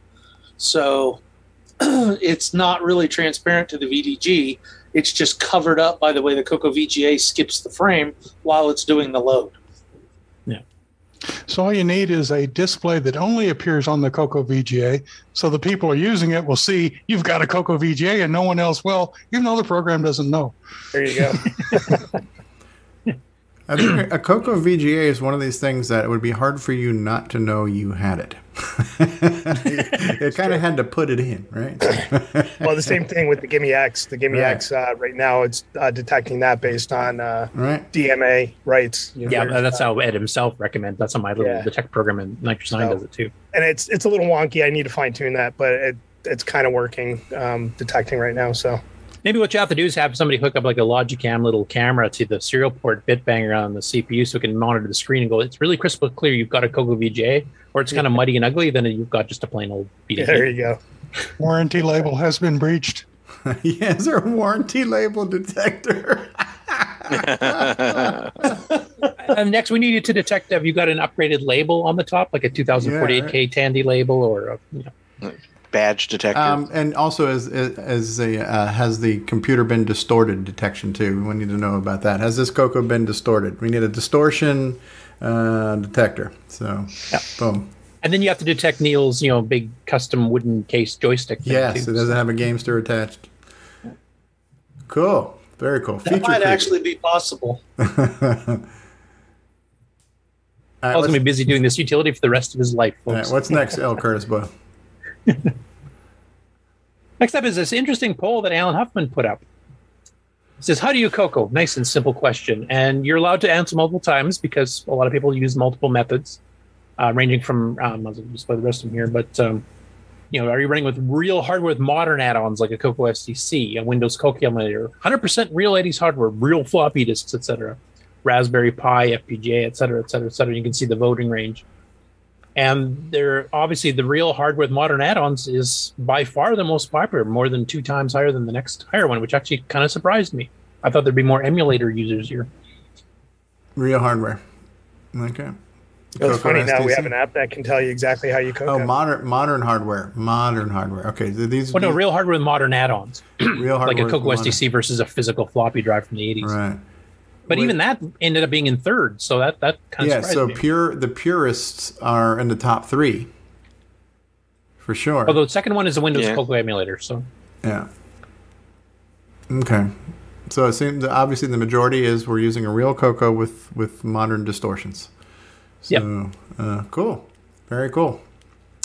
So it's not really transparent to the VDG. It's just covered up by the way the Coco VGA skips the frame while it's doing the load.
So all you need is a display that only appears on the Coco VGA, so the people are using it will see you've got a Coco VGA and no one else will, even though the program doesn't know.
There you go.
I think a Coco VGA is one of these things that it would be hard for you not to know you had it. it kind of had to put it in, right?
well, the same thing with the GIME-X. The Gimme
Right.
X uh, right now it's uh, detecting that based on uh,
right.
DMA rights. You know,
Yeah, that's
uh,
how Ed himself recommends. That's how my little
Yeah.
detect program in NitrOS-9
So-
does it too.
and it's it's a little wonky. I need to fine tune that, but it it's kind of working, um, detecting right now. So
Maybe what you have to do is have somebody hook up like a Logicam little camera to the serial port bit banger on the CPU so it can monitor the screen and go, it's really crystal clear. You've got a Coco VGA, or it's kind of muddy and ugly. Then you've got just a plain old VDG.
there you go.
Warranty label has been breached.
yeah, is there a warranty label detector?
and uh, next, we need you to detect have you got an upgraded label on the top, like a 2048K Tandy label or a, you know,
Badge detector.
Um, and also, as as a, uh, has the computer been distorted detection too? We need to know about that. Has this Coco been distorted? We need a distortion uh, detector. So, boom.
And then you have to detect Neil's, you know, big custom wooden case joystick. thing,
Yes,
too.
it doesn't have a gamester attached. Cool. Very cool.
That might actually be possible.
Paul's gonna be busy doing this utility for the rest of his life,
All right,
folks.
what's next, L. Curtis Boyle?
Next up is this interesting poll that Allen Huffman put up. It says, How do you Coco? Nice and simple question. And you're allowed to answer multiple times because a lot of people use multiple methods, uh, ranging from, um, I'll display the rest of them here, but, um, you know, are you running with real hardware with modern add ons like a Coco SDC, a Windows Coco emulator, 100% real 80s hardware, real floppy disks, etc., Raspberry Pi, FPGA, etc., etc., et cetera, et cetera. You can see the voting range. And they're obviously the real hardware with modern add-ons is by far the most popular, more than two times higher than the next higher one, which actually kind of surprised me. I thought there'd be more emulator users here.
Real hardware. Okay.
It's
Cocoa
funny now we have an app that can tell you exactly how you cook.
Oh, modern modern hardware. Modern hardware. Okay, so these.
Well, no, real hardware with modern add-ons,
real hardware.
like a
with
Coco
modern-
SDC versus a physical floppy drive from the 80s.
Right.
But even that ended up being in third, so that that kind of
Yeah. So
me.
pure the purists are in the top three. For sure.
Although the second one is a Windows
Yeah.
Coco emulator, so
Yeah. Okay. So it seems that obviously the majority is we're using a real Coco with with modern distortions. So, uh, cool. Very cool.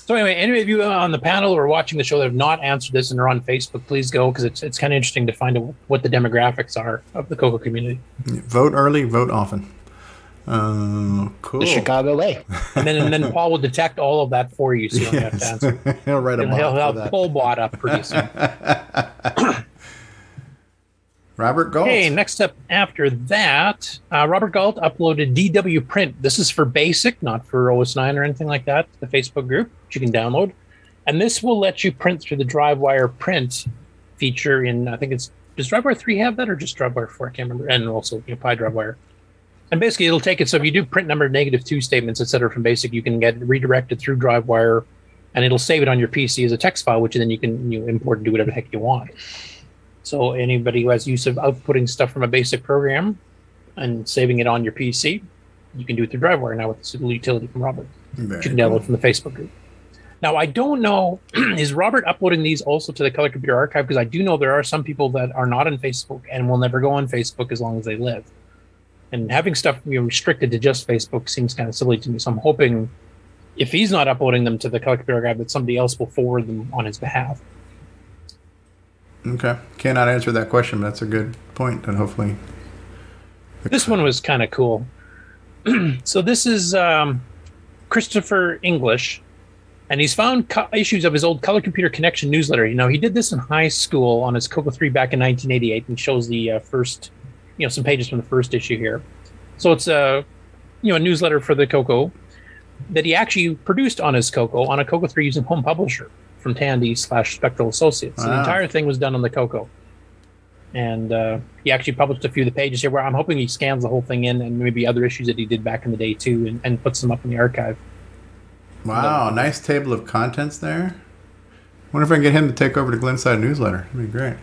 So anyway, any of you on the panel or watching the show that have not answered this and are on Facebook, please go because it's it's kind of interesting to find out what the demographics are of the Coco community.
Vote early, vote often. Uh, cool.
The Chicago way.
And then and then Paul will detect all of that for you, so you don't have to answer.
He'll write a
He'll, he'll
for
have
that.
full bot up pretty soon.
Robert Gault.
Okay, next up after that, uh, Robert Gault uploaded DW Print. This is for BASIC, not for OS 9 or anything like that. The Facebook group, which you can download, and this will let you print through the DriveWire print feature. In I think it's does DriveWire three have that or just DriveWire four? I can't remember. And also you know, pyDriveWire. And basically, it'll take it. So if you do print number negative two statements, etc., from BASIC, you can get redirected through DriveWire, and it'll save it on your PC as a text file, which then you can you import and do whatever the heck you want. So anybody who has use of outputting stuff from a basic program and saving it on your PC, you can do it through DriveWire now with this little utility from Robert.
Very
you can download from the Facebook group. Now I don't know is Robert uploading these also to the Color Computer Archive because I do know there are some people that are not on Facebook and will never go on Facebook as long as they live. And having stuff you know, restricted to just Facebook seems kind of silly to me. So I'm hoping if he's not uploading them to the Color Computer Archive, that somebody else will forward them on his behalf.
Okay. Cannot answer that question, but that's a good. And hopefully,
This one was kind of cool. so this is um, Christopher English, and he's found co- issues of his old Color Computer Connection newsletter. You know, he did this in high school on his Coco 3 back in 1988, and shows the uh, first, you know, some pages from the first issue here. So it's a, you know, a newsletter for the Coco that he actually produced on his Coco on a Coco 3 using Home Publisher from Tandy slash Spectral Associates. So the entire thing was done on the Coco and uh, he actually published a few of the pages here where I'm hoping he scans the whole thing in and maybe other issues that he did back in the day too and, and puts them up in the archive.
wow, nice table of contents there. Wonder if I can get him to take over the Glenside newsletter. That'd be great.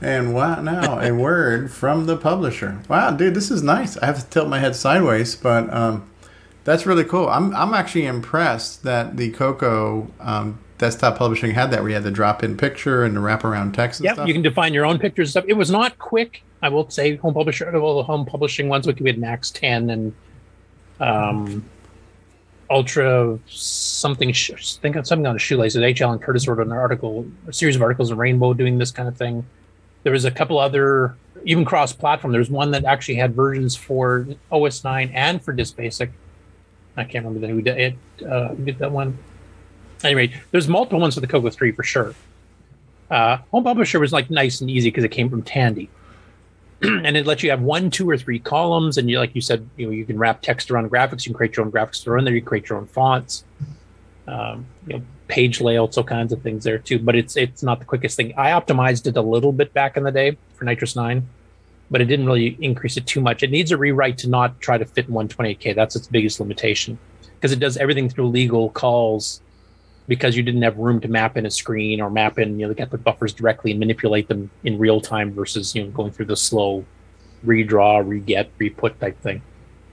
And wow, now a word from the publisher. Wow, dude, this is nice. I have to tilt my head sideways, but um, that's really cool. I'm I'm actually impressed that the Coco um, desktop publishing had that where you had the drop-in picture and the wraparound text stuff.
you can define your own pictures and stuff. It was not quick. I will say home publisher all the home publishing ones we had Max 10 and um Ultra something think of something on a shoelace. H. Allen Curtis wrote an article, a series of articles in Rainbow doing this kind of thing. There was a couple other even cross platform. There's one that actually had versions for OS 9 and for Disk Basic. I can't remember the who did it. Uh, did that one? Anyway, there's multiple ones for the Coco 3 for sure. Uh, Home Publisher was like nice and easy because it came from Tandy, and it lets you have one, two, or three columns, and you like you said, you know, you can wrap text around graphics. You can create your own graphics throw in there. You create your own fonts, um, you know, page layouts, all kinds of things there too. But it's it's not the quickest thing. I optimized it a little bit back in the day for NitrOS-9, but it didn't really increase it too much. It needs a rewrite to not try to fit in 128k. That's its biggest limitation because it does everything through legal calls because you didn't have room to map in a screen or map in, you know, get the buffers directly and manipulate them in real time versus, you know, going through the slow redraw, reget, reput type thing.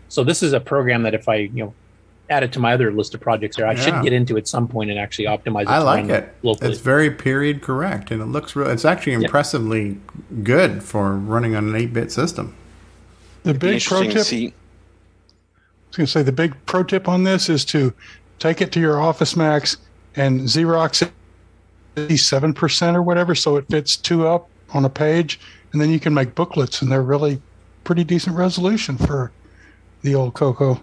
So this is a program that if I, you know, add it to my other list of projects there. I
Yeah.
should get into it at some point and actually optimize it.
I like it.
locally.
It's very period correct, and it looks real. It's actually impressively good for running on an eight-bit system.
The big pro tip.
see.
I was going to say the big pro tip on this is to take it to your Office Max and Xerox it seven percent or whatever, so it fits two up on a page, and then you can make booklets, and they're really pretty decent resolution for the old Coco.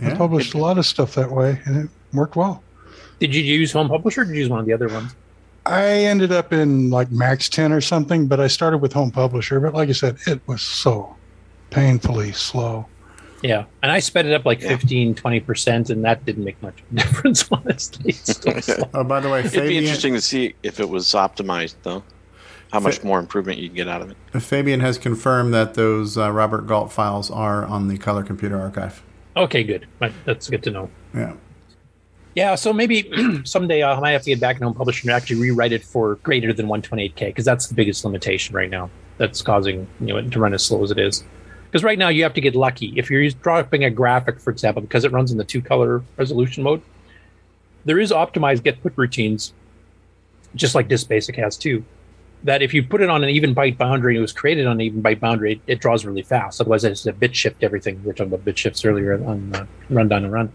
I published a lot of stuff that way, and it worked well.
Did you use Home Publisher or did you use one of the other ones?
I ended up in like Max 10 or something, but I started with Home Publisher. But like I said, it was so painfully slow.
Yeah. And I sped it up like 15, 20%, and that didn't make much difference, honestly. It's still slow.
Oh, by the way,
It'd be interesting to see if it was optimized, though. How much more improvement you can get out of it.
Fabian has confirmed that those uh, Robert Gault files are on the Color Computer Archive.
Okay, good. That's good to know.
Yeah.
Yeah, so maybe someday I might have to get back in Home Publisher and actually rewrite it for greater than 128K because that's the biggest limitation right now that's causing you know it to run as slow as it is. Because right now you have to get lucky. If you're dropping a graphic, for example, because it runs in the two color resolution mode, there is optimized get put routines, just like this basic has too. That if you put it on an even byte boundary, it was created on an even byte boundary, it, it draws really fast. Otherwise, it's a bit shift everything. We were talking about bit shifts earlier on uh, run down and run,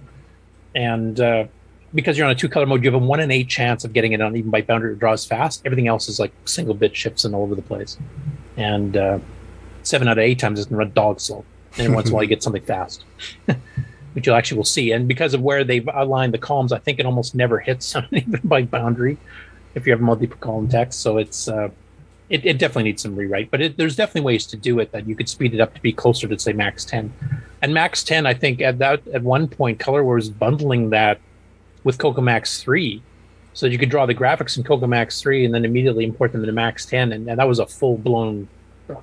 and uh, because you're on a two color mode, you have a one in eight chance of getting it on even byte boundary. It draws fast. Everything else is like single bit shifts and all over the place. And uh, seven out of eight times to run dog slow. And once in a while you get something fast, which you actually will see. And because of where they've aligned the columns, I think it almost never hits something even byte boundary if you have multiple column text. So it's uh, it, it definitely needs some rewrite, but it, there's definitely ways to do it that you could speed it up to be closer to say max 10. And max 10, I think at that at one point, Color was bundling that with Coco Max 3. So you could draw the graphics in Coco Max 3 and then immediately import them into Max 10. And, and that was a full blown,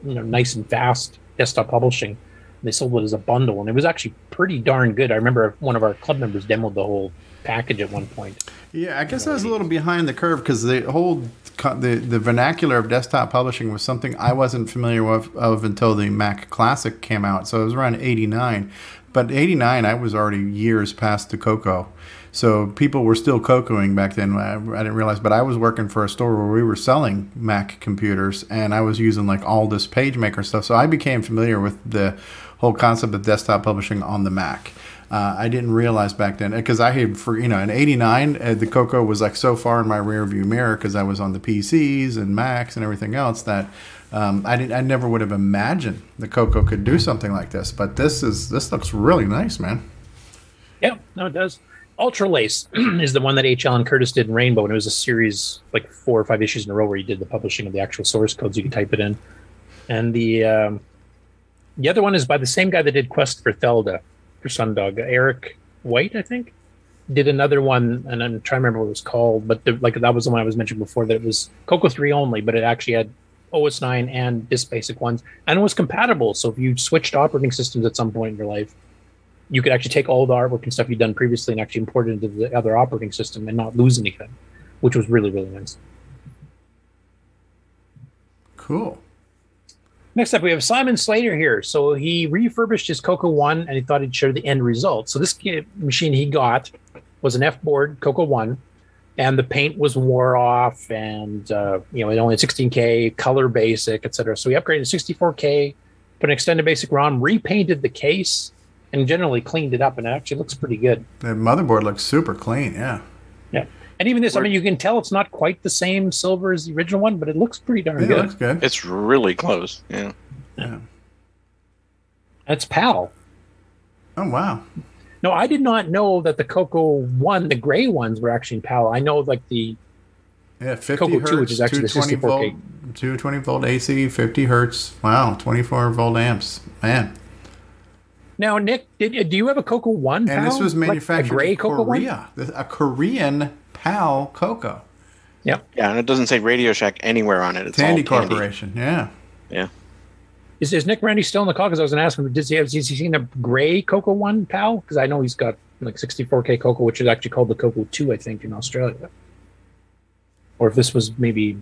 you know, nice and fast desktop publishing. They sold it as a bundle and it was actually pretty darn good. I remember one of our club members demoed the whole package at one point.
Yeah, I guess I was a little behind the curve because the whole the the vernacular of desktop publishing was something I wasn't familiar with of until the Mac Classic came out. So it was around '89, but '89 I was already years past the Coco. So people were still cocoing back then. I, I didn't realize, but I was working for a store where we were selling Mac computers, and I was using like all this PageMaker stuff. So I became familiar with the whole concept of desktop publishing on the Mac. Uh, I didn't realize back then because I had for you know in '89 uh, the Coco was like so far in my rear view mirror because I was on the PCs and Macs and everything else that um, I didn't I never would have imagined the Coco could do something like this. But this is this looks really nice, man.
Yeah, no, it does. Ultra Lace is the one that H. Allen Curtis did in Rainbow, and it was a series like four or five issues in a row where he did the publishing of the actual source codes. You could type it in, and the um, the other one is by the same guy that did Quest for Thelda for Sundog, Eric White, I think, did another one, and I'm trying to remember what it was called, but the, like that was the one I was mentioning before that it was Coco three only, but it actually had OS nine and Disk Basic ones, and it was compatible. So if you switched operating systems at some point in your life you could actually take all the artwork and stuff you'd done previously and actually import it into the other operating system and not lose anything, which was really, really nice.
Cool.
Next up, we have Simon Slater here. So he refurbished his Coco 1 and he thought he'd share the end result. So this machine he got was an F board Coco 1, and the paint was wore off, and uh, you know it only had 16K, color basic, etc. So he upgraded to 64K, put an extended basic ROM, repainted the case, and generally cleaned it up, and it actually looks pretty good.
The motherboard looks super clean. Yeah.
Yeah. And even this, I mean, you can tell it's not quite the same silver as the original one, but it looks pretty darn
Yeah, it
good.
looks good.
It's really close. Yeah.
Yeah.
That's PAL.
Oh wow.
No, I did not know that the Coco one, the gray ones, were actually in PAL. I know like the
Yeah, 50
Coco
hertz,
2, which is actually the
220 volt,
64K.
220 volt AC, 50 hertz. Wow, 24 volt amps. Man.
Now, Nick, did do you have a Coco one?
And this
PAL?
was
Like
manufactured
a gray
in
Coco one.
Korea. This- A Korean PAL Coco.
Yep.
Yeah, and it doesn't say Radio Shack anywhere on it. It's
Tandy
all Tandy.
Corporation. Yeah.
Yeah.
Is, is Nick Marentes still in the call? Because I was going to ask him, does he have, has he seen a gray Coco one, pal? Because I know he's got like 64K Coco, which is actually called the Coco 2, I think, in Australia. Or if this was maybe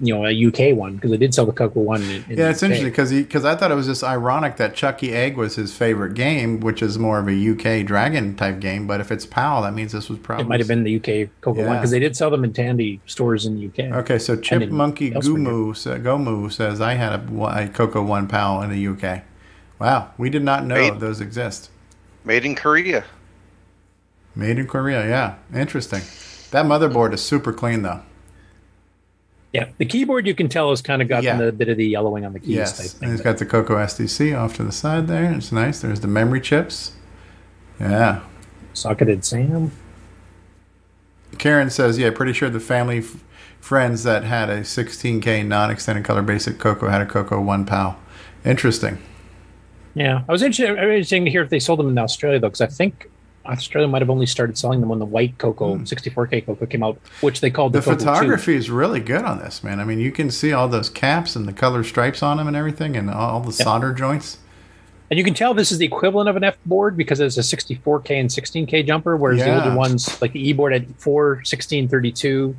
you know a UK one because they did sell the Coco one. In, in
Yeah, it's
UK.
interesting because because I thought it was just ironic that Chuckie Egg was his favorite game, which is more of a UK Dragon type game. But if it's PAL, that means this was probably
It might have been the UK Coco one because they did sell them in Tandy stores in the UK.
Okay, so
And
Chip Monkey
elsewhere.
Gumu sa- Gomu says I had a, a Coco One PAL in the UK. Wow, we did not know
Made-
those exist.
Made in Korea.
Made in Korea, yeah, interesting. That motherboard is super clean though.
Yeah, the keyboard you can tell has kind of got
Yeah.
a bit of the yellowing on the keys
Yes, and it's got the Coco SDC off to the side there. It's nice. There's the memory chips. Yeah.
Socketed Sam.
Ciaran says, yeah, pretty sure the family f- friends that had a 16K non-extended color basic Coco had a Coco One PAL. Interesting.
Yeah, I was interested, I was interesting to hear if they sold them in Australia though, because I think Australia might have only started selling them when the white Coco hmm. 64K Coco came out, which they called the.
The
Coco 2.
photography is really good on this, man. I mean, you can see all those caps and the color stripes on them and everything, and all the solder joints.
And you can tell this is the equivalent of an F board because it's a 64K and 16K jumper, whereas the
Yeah.
older ones, like the E board, had 4, 16, 32,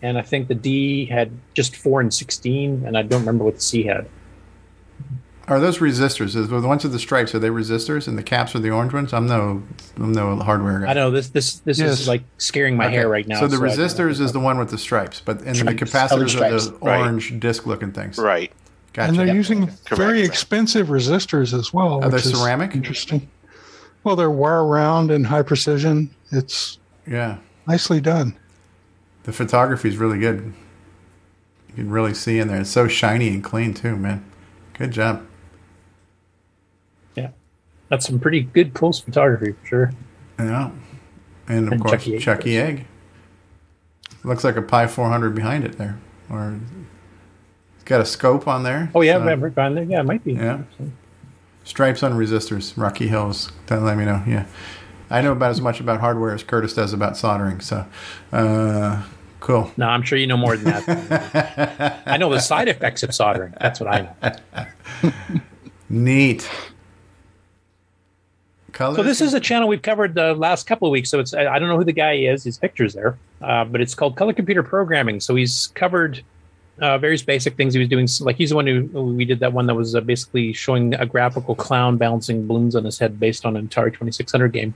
and I think the D had just 4 and 16, and I don't remember what the C had.
Are those resistors? Is the ones with the stripes? Are they resistors? And the caps are the orange ones? I'm no, I'm no hardware guy.
I know this this this
Yes.
is like scaring my
Okay.
hair right now.
So the
I
resistors is the one with the stripes, but and then
oh, the
capacitors are
stripes.
the
Right.
orange disc-looking things.
Right.
Gotcha.
And they're using very expensive resistors as well.
Are they ceramic?
Interesting. Well, they're wire round and high precision. It's
yeah,
nicely done.
The photography is really good. You can really see in there. It's so shiny and clean too, man. Good job.
That's some pretty good close photography for sure.
Yeah, and of
And
course
Chuckie
Chuckie
Egg.
Egg. Looks like a Pi 400 behind it there, or it's got a scope on there.
Oh yeah,
so-
remember gone there? Yeah, it might be.
Yeah. Stripes on resistors, Rocky Hills. Don't let me know. Yeah, I know about as much about hardware as Curtis does about soldering. So, uh, cool.
No, I'm sure you know more than that. I know the side effects of soldering. That's what I know.
Neat. Colors?
So this is a channel we've covered the last couple of weeks. So it's I don't know who the guy is. His picture's there, uh, but it's called Color Computer Programming. So he's covered uh, various basic things he was doing. Like he's the one who we did that one that was uh, basically showing a graphical clown balancing balloons on his head based on an Atari 2600 game.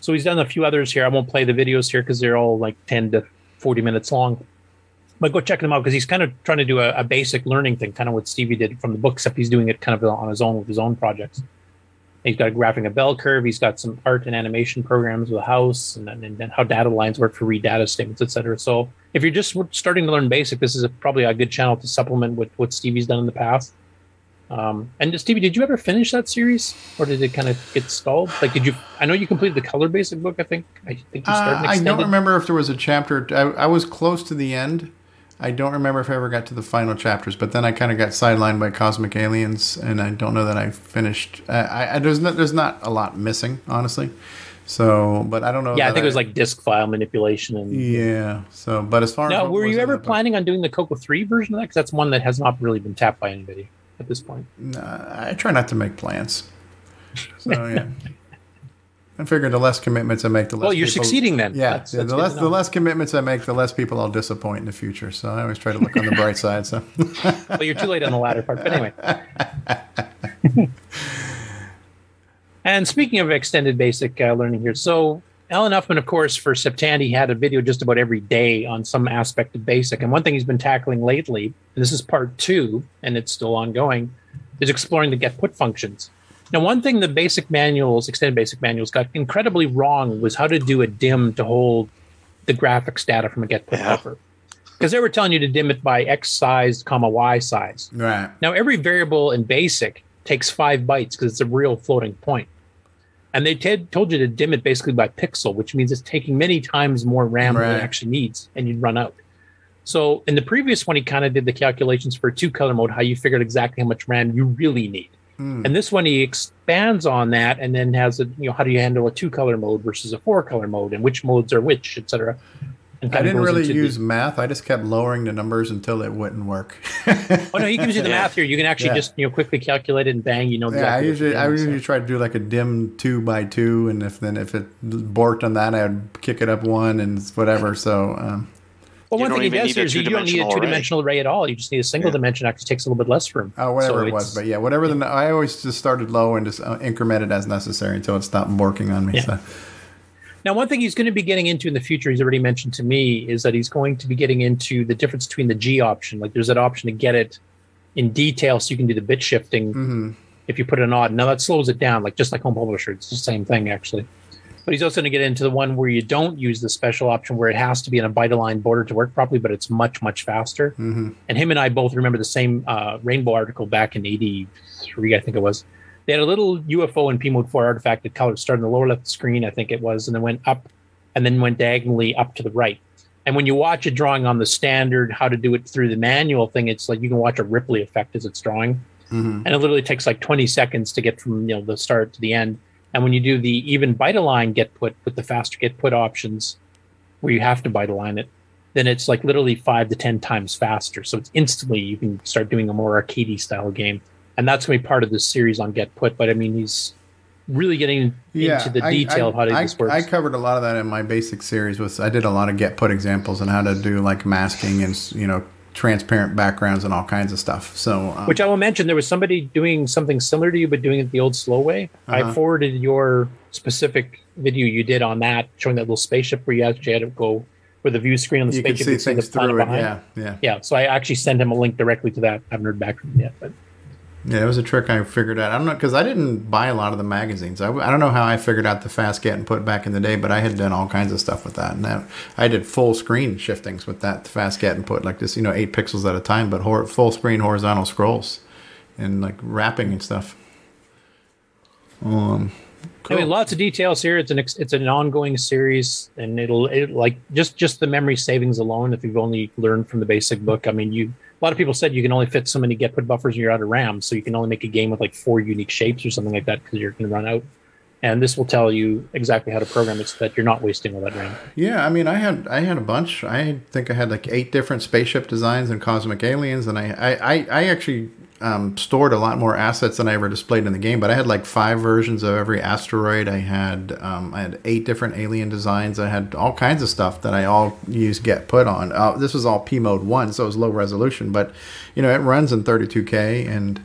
So he's done a few others here. I won't play the videos here because they're all like 10 to 40 minutes long. But go check them out because he's kind of trying to do a, a basic learning thing, kind of what Stevie did from the book, except he's doing it kind of on his own with his own projects. He's got graphing a bell curve. He's got some art and animation programs with a house, and then, and then how data lines work for read data statements, etc. So if you're just starting to learn basic, this is a, probably a good channel to supplement with what Stevie's done in the past. Um, and Stevie, did you ever finish that series, or did it kind of get stalled? Like, did you? I know you completed the color basic book. I think. I think you started.
Uh, I don't remember if there was a chapter. I, I was close to the end. I don't remember if I ever got to the final chapters, but then I kind of got sidelined by Cosmic Aliens, and I don't know that I finished. I, I, I there's not there's not a lot missing, honestly. So, but I don't know.
Yeah, I think it was like disk file manipulation and.
Yeah. So, but as far as
Now,
what
were you ever
book-
planning on doing the Coco Three version of that? Because that's one that has not really been tapped by anybody at this point.
Nah, I try not to make plans. So yeah. I figured the less commitments I make, the less.
Well, you're
people-
succeeding then.
Yeah,
That's-
yeah,
that's
the less the less commitments I make, the less people I'll disappoint in the future. So I always try to look on the bright side. So.
well, you're too late on the latter part. But anyway. and speaking of extended basic uh, learning here, so Allen Huffman, of course, for Septandy had a video just about every day on some aspect of basic. And one thing he's been tackling lately, and this is part two, and it's still ongoing, is exploring the get put functions. Now, one thing the basic manuals, extended basic manuals, got incredibly wrong was how to do a dim to hold the graphics data from a get put buffer. Because they were telling you to dim it by X size, comma Y size.
Right.
Now, every variable in BASIC takes five bytes because it's a real floating point. And they t- told you to dim it basically by pixel, which means it's taking many times more RAM than it actually needs, and you'd run out. So in the previous one, he kind of did the calculations for two color mode, how you figured exactly how much RAM you really need. And this one, he expands on that and then has a, you know, how do you handle a two color mode versus a four color mode and which modes are which, et cetera. And
I didn't really
into the-
use math. I just kept lowering the numbers until it wouldn't work.
Oh no, he gives you the math here. You can actually
Yeah.
just you know quickly calculate it and bang, you know
Yeah, I
exactly.
usually
you're
I
doing, so.
usually try to do like a dim two by two, and if then if it borked on that, I'd kick it up one and whatever. So um,
Well,
You
one
don't
thing he
even
does
need
is you don't need a
two-dimensional array.
array at all. You just need a single dimension. Actually, takes a little bit less room.
Oh, whatever
So
it was, but yeah, whatever the I always just started low and just uh, incremented as necessary until it stopped working on me.
Yeah.
So
Now, one thing he's going to be getting into in the future, he's already mentioned to me, is that he's going to be getting into the difference between the G option. Like, there's that option to get it in detail, so you can do the bit shifting
Mm-hmm.
if you put an odd. Now that slows it down, like just like Home Publisher, it's the same thing actually. But he's also going to get into the one where you don't use the special option, where it has to be in a byte line border to work properly, but it's much much faster.
Mm-hmm.
And him and I both remember the same uh, Rainbow article back in '83, I think it was. They had a little UFO in P mode 4 artifact that color started in the lower left screen, I think it was, and then went up and then went diagonally up to the right. And when you watch a drawing on the standard, how to do it through the manual thing, it's like you can watch a Ripley effect as it's drawing.
Mm-hmm.
And it literally takes like 20 seconds to get from you know the start to the end. And when you do the even byte align get put with the faster get put options, where you have to byte align it, then it's like literally five to ten times faster. So it's instantly you can start doing a more arcadey style game, and that's going to be part of this series on get put. But I mean, he's really getting into the
I-
detail
I,
of how
I,
this works.
I covered a lot of that in my basic series. Was I did a lot of get put examples and how to do like masking and you know transparent backgrounds and all kinds of stuff. So um,
Which I will mention, there was somebody doing something similar to you, but doing it the old slow way. I
Uh-huh.
forwarded your specific video you did on that, showing that little spaceship where you actually had to go with the view screen on the
You can
spaceship.
see
you could
things
the planet
it,
behind.
yeah, yeah.
yeah. So I actually sent him a link directly to that. I haven't heard back from him yet, but
Yeah, it was a trick I figured out. I don't know because I didn't buy a lot of the magazines. I, I don't know how I figured out the fast get and put back in the day, but I had done all kinds of stuff with that. And that, I did full screen shiftings with that fast get and put like this, you know, eight pixels at a time, but hor- full screen horizontal scrolls and like wrapping and stuff. Um, cool.
I mean, lots of details here. It's an it's an ongoing series, and it'll it, like just just the memory savings alone. If you've only learned from the basic book, I mean, you a lot of people said you can only fit so many get put buffers and you're out of RAM, so you can only make a game with like four unique shapes or something like that because you're going to run out. And this will tell you exactly how to program it so that you're not wasting all that RAM.
Yeah, I mean, I had I had a bunch. I think I had like eight different spaceship designs and cosmic aliens, and I I, I, actually um, stored a lot more assets than I ever displayed in the game. But I had like five versions of every asteroid. I had um, I had eight different alien designs. I had all kinds of stuff that I all used get put on. Uh, this was all P mode one, so it was low resolution, but you know it runs in 32k and.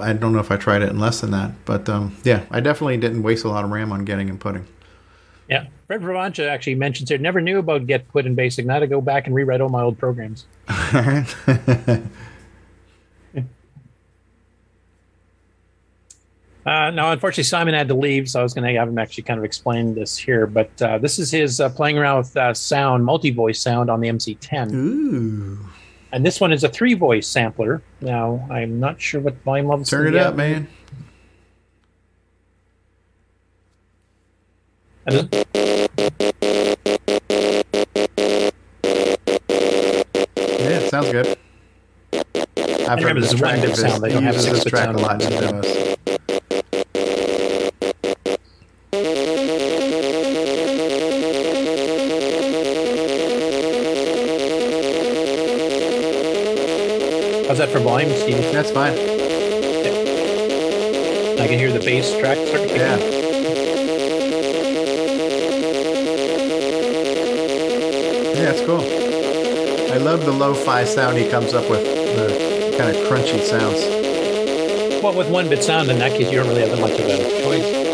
I don't know if I tried it in less than that, but um, yeah, I definitely didn't waste a lot of RAM on getting and putting.
Yeah, Fred Bravancha actually mentions here. Never knew about get put in basic. Now to go back and rewrite all my old programs. Uh, now, unfortunately, Simon had to leave, so I was going to have him actually kind of explain this here. But uh, this is his uh, playing around with uh, sound, multi voice sound on the MC10.
Ooh.
And this one is a three voice sampler. Now, I'm not sure what volume level.
Turn it up, man. Yeah, it sounds good. I've
remember, this is one bit
of his-
sound. They
he
don't have
this track a lot in demos.
That for volume, Steve?
That's fine.
I can hear the bass track start
Yeah. Yeah, it's cool. I love the lo-fi sound he comes up with. The kind of crunchy sounds.
Well, with one bit sound, in that case, you don't really have that much of a choice.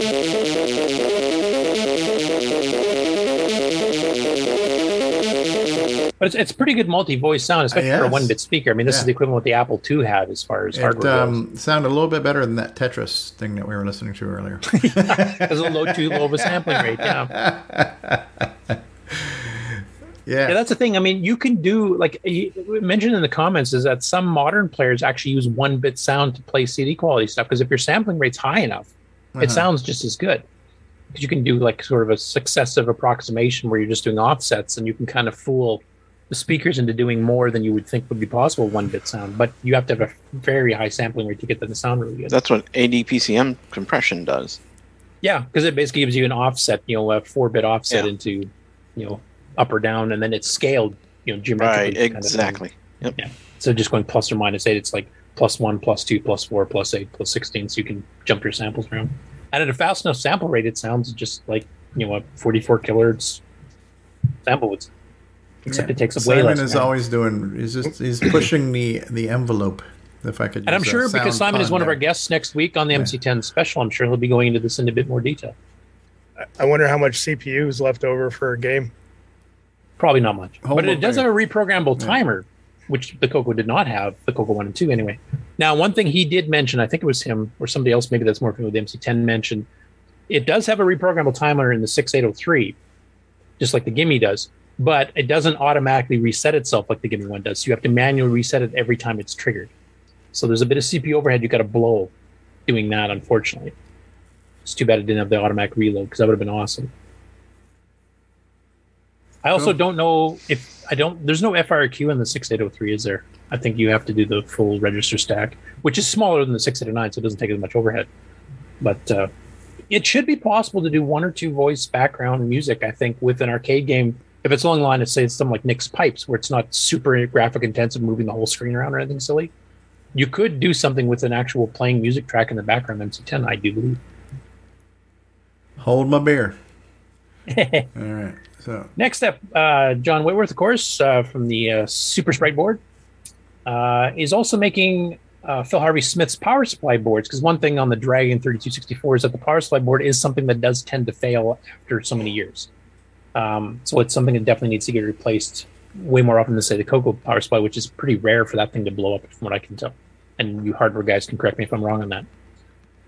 But it's, it's pretty good multi voice sound, especially for a one bit speaker. I mean, this is the equivalent of what the Apple II had as far as
It
hardware goes.
um, sounded a little bit better than that Tetris thing that we were listening to earlier.
Because a low too low of a sampling rate. Yeah.
Yeah.
Yeah, that's the thing. I mean, you can do like you mentioned in the comments is that some modern players actually use one bit sound to play CD quality stuff because if your sampling rate's high enough,
Uh-huh.
it sounds just as good. Because you can do like sort of a successive approximation where you're just doing offsets and you can kind of fool the speakers into doing more than you would think would be possible one bit sound. But you have to have a very high sampling rate to get that to sound really good.
That's what ADPCM compression does.
Yeah, because it basically gives you an offset, you know, a four bit offset
Yeah.
into, you know, up or down, and then it's scaled, you know, geometrically.
Right,
kind of
exactly. Yep.
Yeah. So just going plus or minus eight, it's like plus one, plus two, plus four, plus eight, plus sixteen, so you can jump your samples around. And at a fast enough sample rate, it sounds just like you know a forty-four kilohertz sample would. Except it takes up way
Simon
less.
is
RAM.
always doing. He's just he's pushing the the envelope. If I could,
and I'm sure because Simon is
pun
one of our guests next week on the MC10 special, I'm sure he'll be going into this in a bit more detail.
I wonder how much CPU is left over for a game.
Probably not much, but it does
thing.
have a reprogrammable
Yeah.
timer, which the Coco did not have. The Coco One and Two, anyway. Now, one thing he did mention, I think it was him or somebody else, maybe that's more familiar with the MC10 mentioned, it does have a reprogrammable timer in the 6803, just like the Gimme does, but it doesn't automatically reset itself like the Gimme one does. So you have to manually reset it every time it's triggered. So there's a bit of CPU overhead you got to blow doing that, unfortunately. It's too bad it didn't have the automatic reload because that would have been awesome. I also
Cool.
don't know if I don't. There's no FIRQ in the 6803, is there? I think you have to do the full register stack, which is smaller than the 689, so it doesn't take as much overhead. But uh, it should be possible to do one or two voice background music. I think with an arcade game, if it's along the line of say something like Nick's Pipes, where it's not super graphic intensive, moving the whole screen around or anything silly, you could do something with an actual playing music track in the background. MC10, I do believe.
Hold my beer. All right. So
Next up, uh, John Whitworth, of course, uh, from the uh, Super Sprite board, uh, is also making uh, Phil Harvey Smith's power supply boards. Because one thing on the Dragon 3264 is that the power supply board is something that does tend to fail after so many years. Um, so it's something that definitely needs to get replaced way more often than, say, the Coco power supply, which is pretty rare for that thing to blow up, from what I can tell. And you hardware guys can correct me if I'm wrong on that.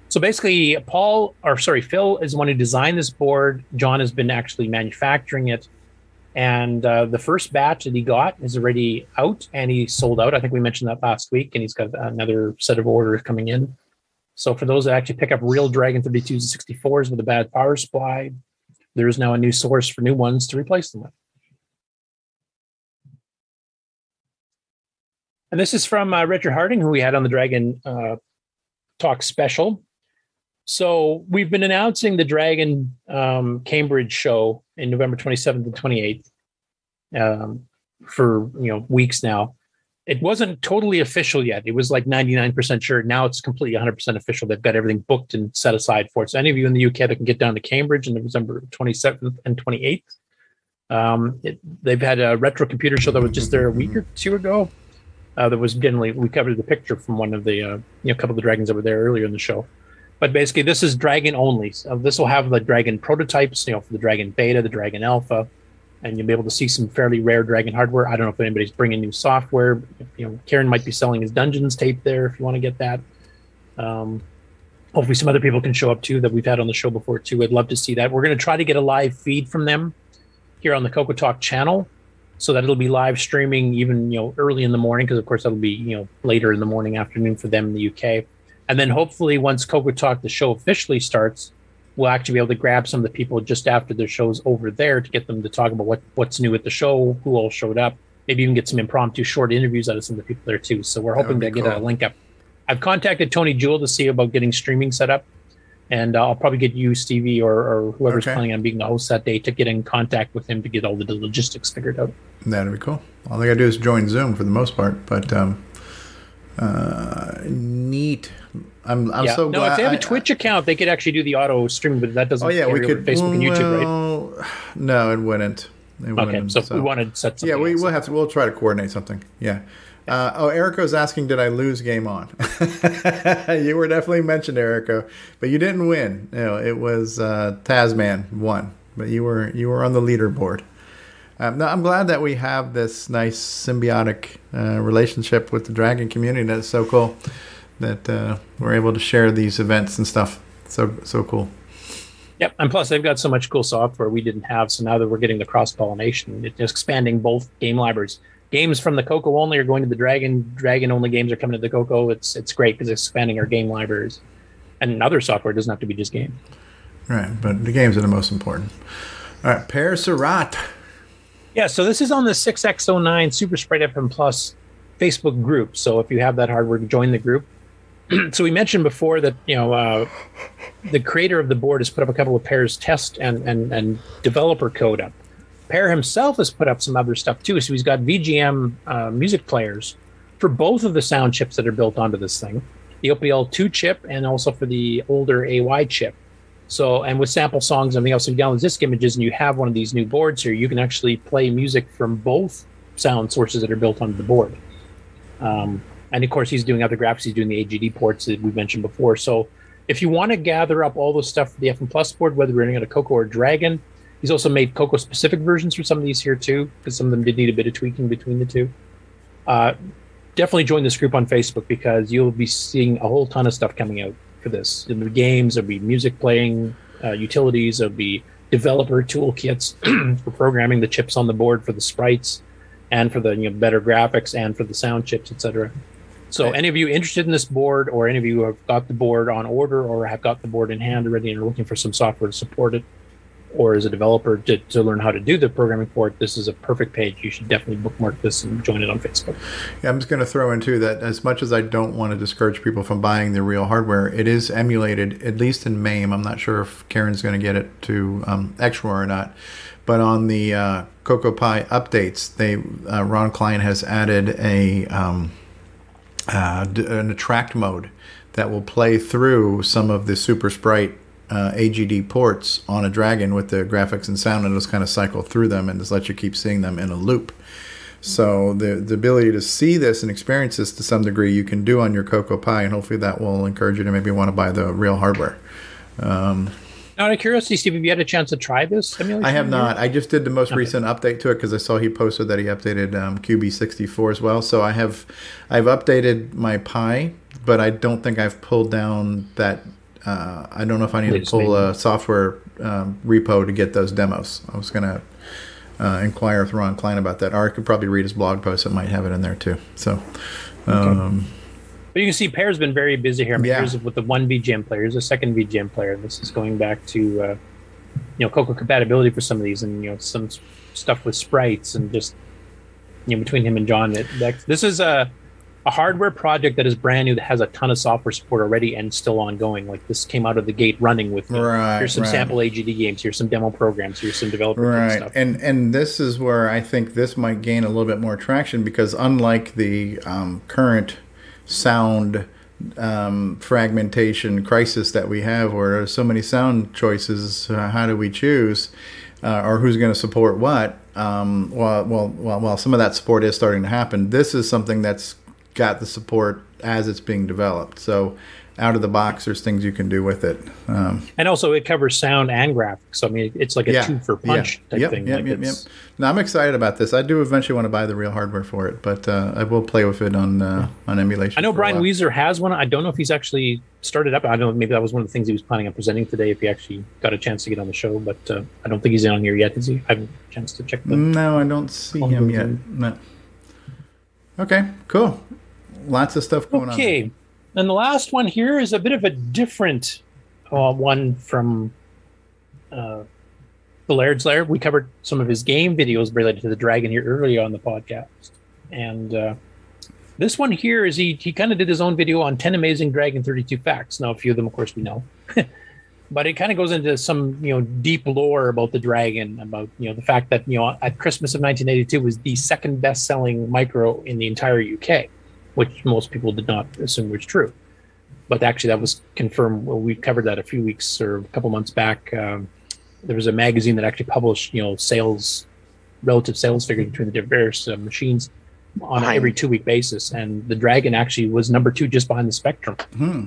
So basically, Paul, or sorry, Phil is the one who designed this board. John has been actually manufacturing it. And uh, the first batch that he got is already out and he sold out. I think we mentioned that last week, and he's got another set of orders coming in. So for those that actually pick up real Dragon 32s and 64s with a bad power supply, there is now a new source for new ones to replace them with. And this is from uh, Richard Harding, who we had on the Dragon uh, Talk special. So we've been announcing the Dragon um, Cambridge show in November 27th and 28th um, for you know weeks now. It wasn't totally official yet. It was like 99% sure. Now it's completely 100% official. They've got everything booked and set aside for it. So any of you in the UK that can get down to Cambridge on November 27th and 28th, um, it, they've had a retro computer show that was just there a week or two ago. Uh, that was generally we covered the picture from one of the uh, you know couple of the dragons that were there earlier in the show. But basically, this is Dragon only. So this will have the Dragon prototypes, you know, for the Dragon Beta, the Dragon Alpha, and you'll be able to see some fairly rare Dragon hardware. I don't know if anybody's bringing new software. You know, Ciaran might be selling his Dunjunz tape there if you want to get that. Um, hopefully, some other people can show up too that we've had on the show before too. I'd love to see that. We're going to try to get a live feed from them here on the Coco Talk channel, so that it'll be live streaming even you know early in the morning because of course that'll be you know later in the morning afternoon for them in the UK. And then hopefully once Coco Talk the show officially starts, we'll actually be able to grab some of the people just after the show's over there to get them to talk about what what's new at the show, who all showed up, maybe even get some impromptu short interviews out of some of the people there too. So we're hoping to
be
get a link up. I've contacted Tony Jewell to see about getting streaming set up. And uh, I'll probably get you, Stevie, or, or whoever's
Okay.
planning on being the host that day to get in contact with him to get all the logistics figured out.
That'd be cool. All they gotta do is join Zoom for the most part. But um, uh, neat. I'm I'm
yeah.
so
no,
glad.
if they have a Twitch account, they could actually do the auto stream, but that doesn't.
oh yeah, we could
Facebook and YouTube, right?
No, it wouldn't. It
Okay,
wouldn't,
so if we wanted to set
Yeah, we will have to. We'll try to coordinate something. Yeah. Uh, oh, Erico's asking, did I lose game on? you were definitely mentioned, Erico, but you didn't win. No, it was uh, Tasman won, but you were you were on the leaderboard. Um, no, I'm glad that we have this nice symbiotic uh, relationship with the dragon community. That's so cool that uh, we're able to share these events and stuff. So so cool.
Yep, and plus they've got so much cool software we didn't have. So now that we're getting the cross pollination, it's expanding both game libraries. Games from the Coco only are going to the Dragon. Dragon only games are coming to the Coco. It's it's great because it's expanding our game libraries, and other software doesn't have to be just game.
Right, but the games are the most important. All right, Pere Serrat.
Yeah, so this is on the 6X09 Super Sprite FM Plus Facebook group. So if you have that hardware, join the group. so we mentioned before that you know uh, the creator of the board has put up a couple of pairs test and and and developer code up. Pere himself has put up some other stuff too. So he's got VGM uh, music players for both of the sound chips that are built onto this thing, the OPL2 chip and also for the older AY chip. So, and with sample songs and everything else, if you download disc images and you have one of these new boards here, you can actually play music from both sound sources that are built onto the board. Um, and of course, he's doing other graphics. He's doing the AGD ports that we mentioned before. So, if you want to gather up all the stuff for the FM Plus board, whether you're running on a Coco or Dragon, he's also made Coco specific versions for some of these here too, because some of them did need a bit of tweaking between the two. Uh, definitely join this group on Facebook because you'll be seeing a whole ton of stuff coming out for this. There'll be games, there'll be music playing, uh, utilities, there'll be developer toolkits for programming the chips on the board for the sprites and for the you know better graphics and for the sound chips, etc. So, any of you interested in this board, or any of you who have got the board on order, or have got the board in hand already and are looking for some software to support it, or as a developer to, to learn how to do the programming for it, this is a perfect page. You should definitely bookmark this and join it on Facebook.
Yeah, I'm just going to throw in too that as much as I don't want to discourage people from buying the real hardware, it is emulated at least in MAME. I'm not sure if Ciaran's going to get it to um, or not, but on the uh, Coco Pi updates, they uh, Ron Klein has added a um, uh, an attract mode that will play through some of the Super Sprite uh, AGD ports on a Dragon with the graphics and sound, and just kind of cycle through them and just let you keep seeing them in a loop. So the the ability to see this and experience this to some degree you can do on your Coco Pi, and hopefully that will encourage you to maybe want to buy the real hardware. Um,
Out of curiosity, Steve, have you had a chance to try this simulation?
I have not. I just did the most
Okay.
recent update to it because I saw he posted that he updated um, QB64 as well. So I have, I've updated my Pi, but I don't think I've pulled down that. Uh, I don't know if I need
Latest
to pull
manual.
a software um, repo to get those demos. I was gonna uh, inquire with Ron Klein about that, or I could probably read his blog post. It might have it in there too. So. Um,
But you can see Pere's been very busy here. I mean,
Yeah.
here's with the one VGM player, here's a second VGM player. This is going back to uh, you know Coco compatibility for some of these, and you know some stuff with sprites, and just you know between him and John, it, that, this is a a hardware project that is brand new that has a ton of software support already and still ongoing. Like this came out of the gate running with you know,
Right,
here's some
right.
sample AGD games, here's some demo programs, here's some developer
right
stuff.
and and this is where i think this might gain a little bit more traction because unlike the um, current sound um, fragmentation crisis that we have where there's so many sound choices uh, how do we choose uh, or who's going to support what um, while, while, while, while some of that support is starting to happen this is something that's got the support as it's being developed so out of the box there's things you can do with it um,
And also, it covers sound and graphics. So I mean, it's like a two for punch
yeah.
type
yep,
thing.
Yep,
like
yep, yep.
it's-
No, I'm excited about this. I do eventually want to buy the real hardware for it, but uh, I will play with it on uh, on emulation.
I know Brian. Weezer has one. I don't know if he's actually started up. I don't know. Maybe that was one of the things he was planning on presenting today. If he actually got a chance to get on the show, but uh, I don't think he's on here yet. Is he? I haven't had a chance to check the.
No, I don't see him yet. No. Okay, cool. Lots of stuff going on.
Okay, and the last one here is a bit of a different uh, one from uh, the Laird's Lair. We covered some of his game videos related to the dragon here earlier on the podcast, and uh, this one here is he he kind of did his own video on ten amazing Dragon thirty two facts. Now, a few of them, of course, we know. But it kind of goes into some, you know, deep lore about the dragon, about you know the fact that you know at Christmas of 1982 was the second best-selling micro in the entire UK, which most people did not assume was true but actually that was confirmed. Well, we covered that a few weeks or a couple months back. Um, there was a magazine that actually published, you know, sales, relative sales figures between the various uh, machines on an every two week basis, and the Dragon actually was number two just behind the Spectrum.
Hmm.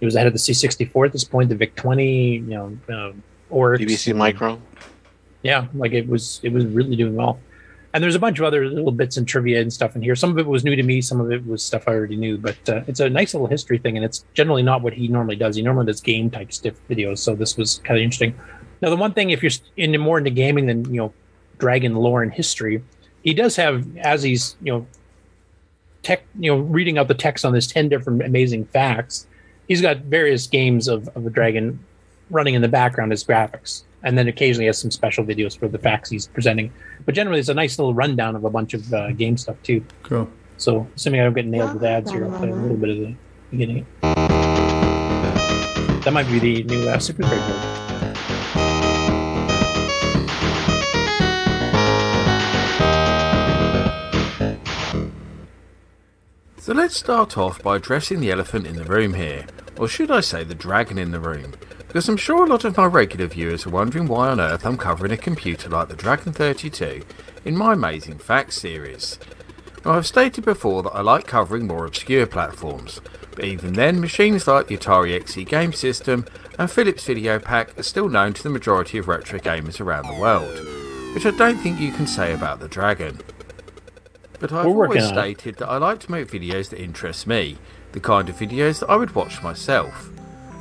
It was ahead of the C64 at this point, the VIC 20, you know, uh, Orics,
BBC Micro.
yeah, like it was it was really doing well. And there's a bunch of other little bits and trivia and stuff in here. Some of it was new to me, some of it was stuff I already knew. But uh, it's a nice little history thing, and it's generally not what he normally does. He normally does game type stiff videos, so this was kind of interesting. Now, the one thing, if you're into more into gaming than you know, Dragon lore and history, he does have as he's you know, tech you know, reading out the text on this ten different amazing facts. He's got various games of of a dragon running in the background as graphics, and then occasionally has some special videos for the facts he's presenting. But generally, it's a nice little rundown of a bunch of uh, game stuff too.
Cool.
So, assuming I don't get nailed with ads here, I'll play a little bit of the beginning. That might be the new uh, Super Trade board.
So let's start off by addressing the elephant in the room here. Or should I say the dragon in the room? Because I'm sure a lot of my regular viewers are wondering why on earth I'm covering a computer like the Dragon 32 in my Amazing Facts series. Now, I've stated before that I like covering more obscure platforms, but even then, machines like the Atari XE game system and Philips Videopac are still known to the majority of retro gamers around the world, which I don't think you can say about the Dragon. But I've always stated that I like to make videos that interest me, the kind of videos that I would watch myself.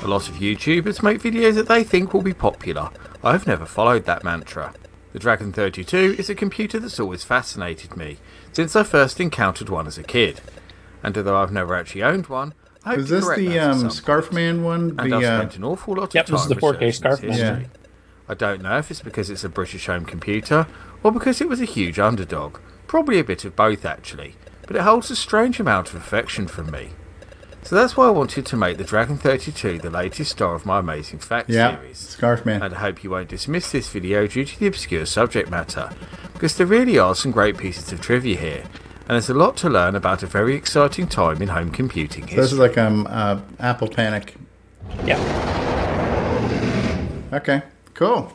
A lot of YouTubers make videos that they think will be popular. I've never followed that mantra. The Dragon 32 is a computer that's always fascinated me, since I first encountered one as a kid. And although I've never actually owned one, I hope
Was
to
this
correct
the
that at
um, Scarfman one?
and
the,
I've
uh,
spent an awful lot of
Yep,
time
this is the 4K
researching its
Scarfman.
history.
Yeah.
I don't know if it's because it's a British home computer or because it was a huge underdog. Probably a bit of both, actually. But it holds a strange amount of affection from me. So that's why I wanted to make the Dragon 32 the latest star of my Amazing Facts
Yeah,
series.
Scarfman.
And I hope you won't dismiss this video due to the obscure subject matter, because there really are some great pieces of trivia here, and there's a lot to learn about a very exciting time in home computing
So
history.
this is like um uh, Apple Panic.
Yeah.
Okay, cool.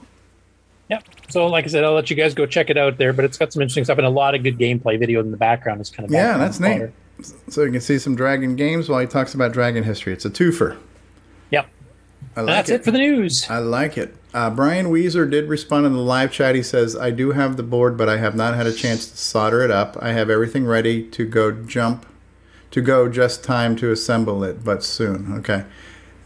Yep. So, like I said, I'll let you guys go check it out there, but it's got some interesting stuff and a lot of good gameplay video in the background. Is kind of
Yeah, that's neat.
fodder.
So you can see some Dragon games while he talks about Dragon history. It's a twofer.
Yep.
I like
That's it for the news.
I like it. Uh, Brian Weezer did respond in the live chat. He says, I do have the board, but I have not had a chance to solder it up. I have everything ready to go jump, to go just time to assemble it, but soon. Okay.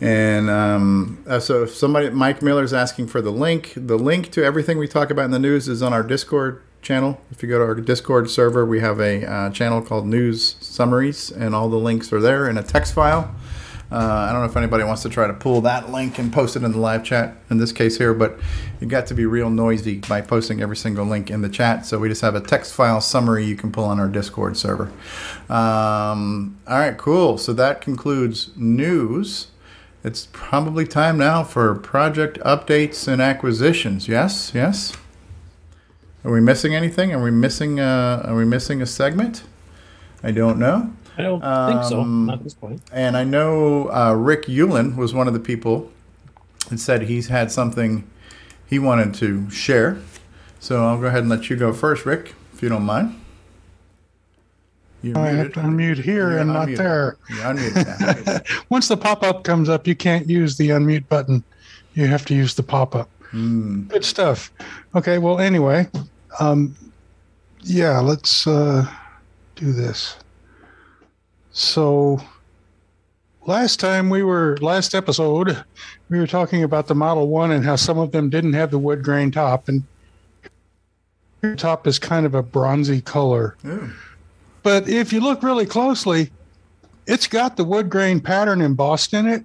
And um, uh, so if somebody, Mike Miller's asking for the link. The link to everything we talk about in the news is on our Discord channel. If you go to our Discord server, we have a uh, channel called News Summaries, and all the links are there in a text file. Uh, I don't know if anybody wants to try to pull that link and post it in the live chat in this case here, but you got to be real noisy by posting every single link in the chat. So we just have a text file summary you can pull on our Discord server. Um, all right, cool. So that concludes news. It's probably time now for project updates and acquisitions. Yes, yes. Are we missing anything? Are we missing? Uh, are we missing a segment? I don't know.
I don't think so.
Um,
Not at this point.
And I know uh, Rick Ulland was one of the people that said he's had something he wanted to share. So I'll go ahead and let you go first, Rick, if you don't mind. You're
I have
muted.
to unmute here
You're
and not there.
You're unmuted.
Once the pop up comes up, you can't use the unmute button. You have to use the pop up.
Hmm.
Good stuff. Okay, well, anyway, um, yeah, let's uh, do this. So, last time we were, last episode, we were talking about the Model 1 and how some of them didn't have the wood grain top. And the top is kind of a bronzy color. Yeah. But if you look really closely, it's got the wood grain pattern embossed in it.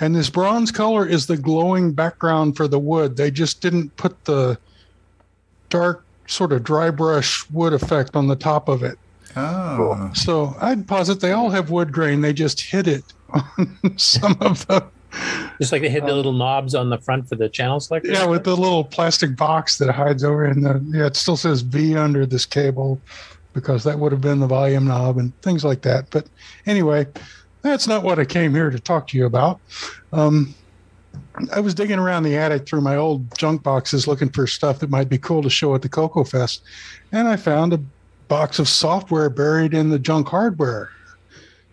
And this bronze color is the glowing background for the wood. They just didn't put the dark, sort of dry brush wood effect on the top of it.
Oh.
So I'd posit they all have wood grain. They just hid it on some of them.
Just like they hit the little knobs on the front for the channel selector.
Yeah, with the little plastic box that hides over in the yeah, it still says V under this cable because that would have been the volume knob and things like that. But anyway, that's not what I came here to talk to you about. Um, I was digging around the attic through my old junk boxes looking for stuff that might be cool to show at the Coco Fest, and I found a box of software buried in the junk hardware.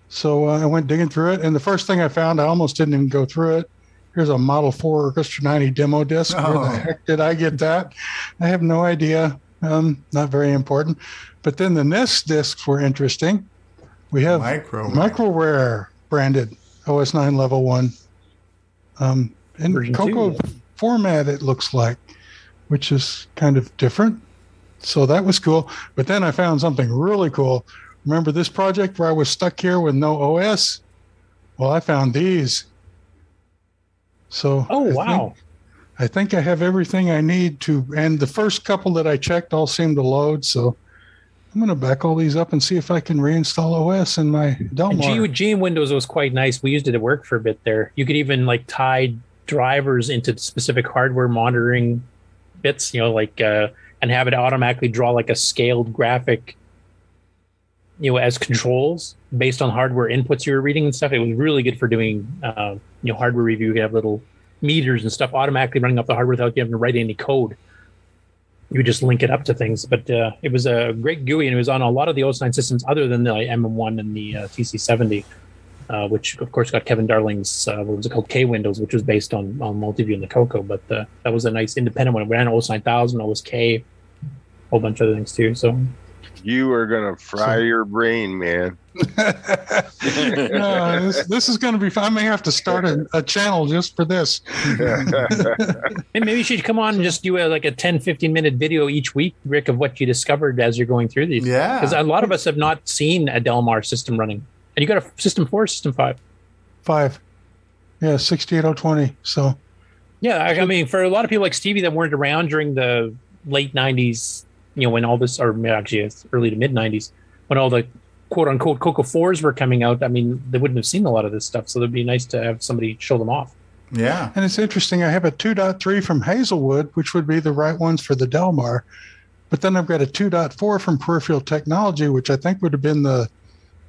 So uh, I went digging through it, and the first thing I found, I almost didn't even go through it. Here's a Model 4 Orchestra 90 demo disc. Where
Oh.
the heck did I get that? I have no idea. Um, not very important. But then the NES discs were interesting. We have
Micro
Microware branded OS 9 level 1. Um, in
Version two, Coco
format, it looks like, which is kind of different. So that was cool. But then I found something really cool. Remember this project where I was stuck here with no OS? Well, I found these. So
Oh,
I
wow.
think- I think I have everything I need to. And the first couple that I checked all seem to load. So I'm going to back all these up and see if I can reinstall OS in my Delmar.
G, G Windows was quite nice. We used it at work for a bit there. You could even like tie drivers into specific hardware monitoring bits, you know, like uh, and have it automatically draw like a scaled graphic you know, as controls based on hardware inputs you were reading and stuff. It was really good for doing, uh, you know, hardware review. You have little meters and stuff automatically running off the hardware without you having to write any code. You just link it up to things. But uh, it was a great GUI and it was on a lot of the OS9 systems other than the MM1 and the uh, TC70, uh, which of course got Kevin Darling's, uh, what was it called, K Windows, which was based on, on Multiview and the Coco. But uh, that was a nice independent one. It ran OS 9000, OS K, a whole bunch of other things too. So
You are gonna fry your brain, man.
no, this, this is going to be fun. I may have to start a, a channel just for this.
Maybe you should come on and just do a, like a 10, 15 minute video each week, Rick, of what you discovered as you're going through these.
Yeah.
Because a lot of us have not seen a Delmar system running. And you got a system four, system five.
Five. Yeah, 68020. So,
Yeah. I, I mean, for a lot of people like Stevie that weren't around during the late 90s, you know, when all this, or actually it's early to mid 90s, when all the quote unquote Coco 4s were coming out, I mean, they wouldn't have seen a lot of this stuff. So it'd be nice to have somebody show them off.
Yeah.
and it's interesting. I have a 2.3 from Hazelwood, which would be the right ones for the Delmar. But then I've got a 2.4 from Peripheral Technology, which I think would have been the,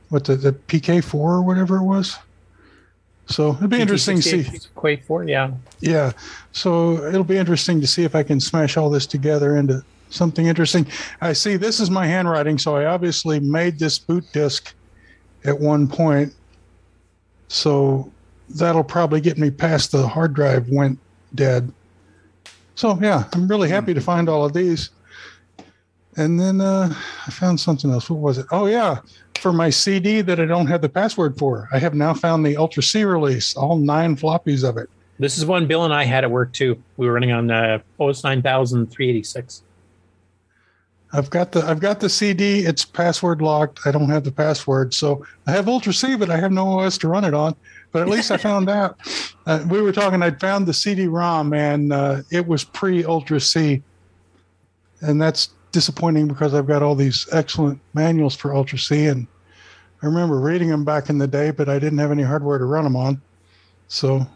what, the, the PK4 or whatever it was. So it'd be interesting to see.
Quake 4, yeah.
Yeah. So it'll be interesting to see if I can smash all this together into something interesting. I see this is my handwriting, so I obviously made this boot disk at one point. So that'll probably get me past the hard drive went dead. So yeah, I'm really happy to find all of these. And then uh, I found something else. What was it? Oh yeah, for my CD that I don't have the password for, I have now found the Ultra C release, all nine floppies of it.
This is one Bill and I had at work too. We were running on uh, OS 9386.
I've got the I've got the CD. It's password locked. I don't have the password, so I have Ultra C, but I have no OS to run it on. But at least I found out. Uh, we were talking. I'd found the CD-ROM, and uh, it was pre Ultra C, and that's disappointing because I've got all these excellent manuals for Ultra C, and I remember reading them back in the day, but I didn't have any hardware to run them on. So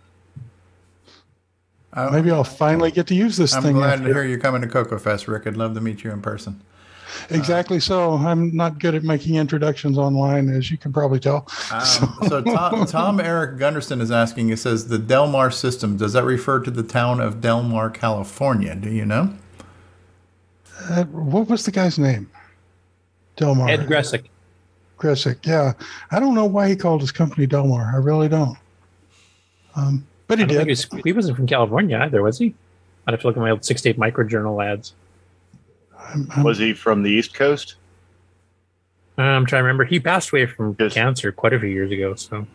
maybe I'll finally get to use this thing.
I'm glad
after-
to hear you're coming to Coco Fest, Rick. I'd love to meet you in person.
Exactly so. I'm not good at making introductions online, as you can probably tell.
Um, so Tom, Tom Eric Gunderson is asking. He says the Delmar system. Does that refer to the town of Delmar, California? Do you know?
Uh, what was the guy's name? Delmar.
Ed Gressick.
Gressick. Yeah, I don't know why he called his company Delmar. I really don't. Um, but he
I don't
did.
think he, was, he wasn't from California either, was he? I'd have to look at my old 68 Micro Journal ads.
Was he from the East Coast?
Uh, I'm trying to remember. He passed away from cancer quite a few years ago. So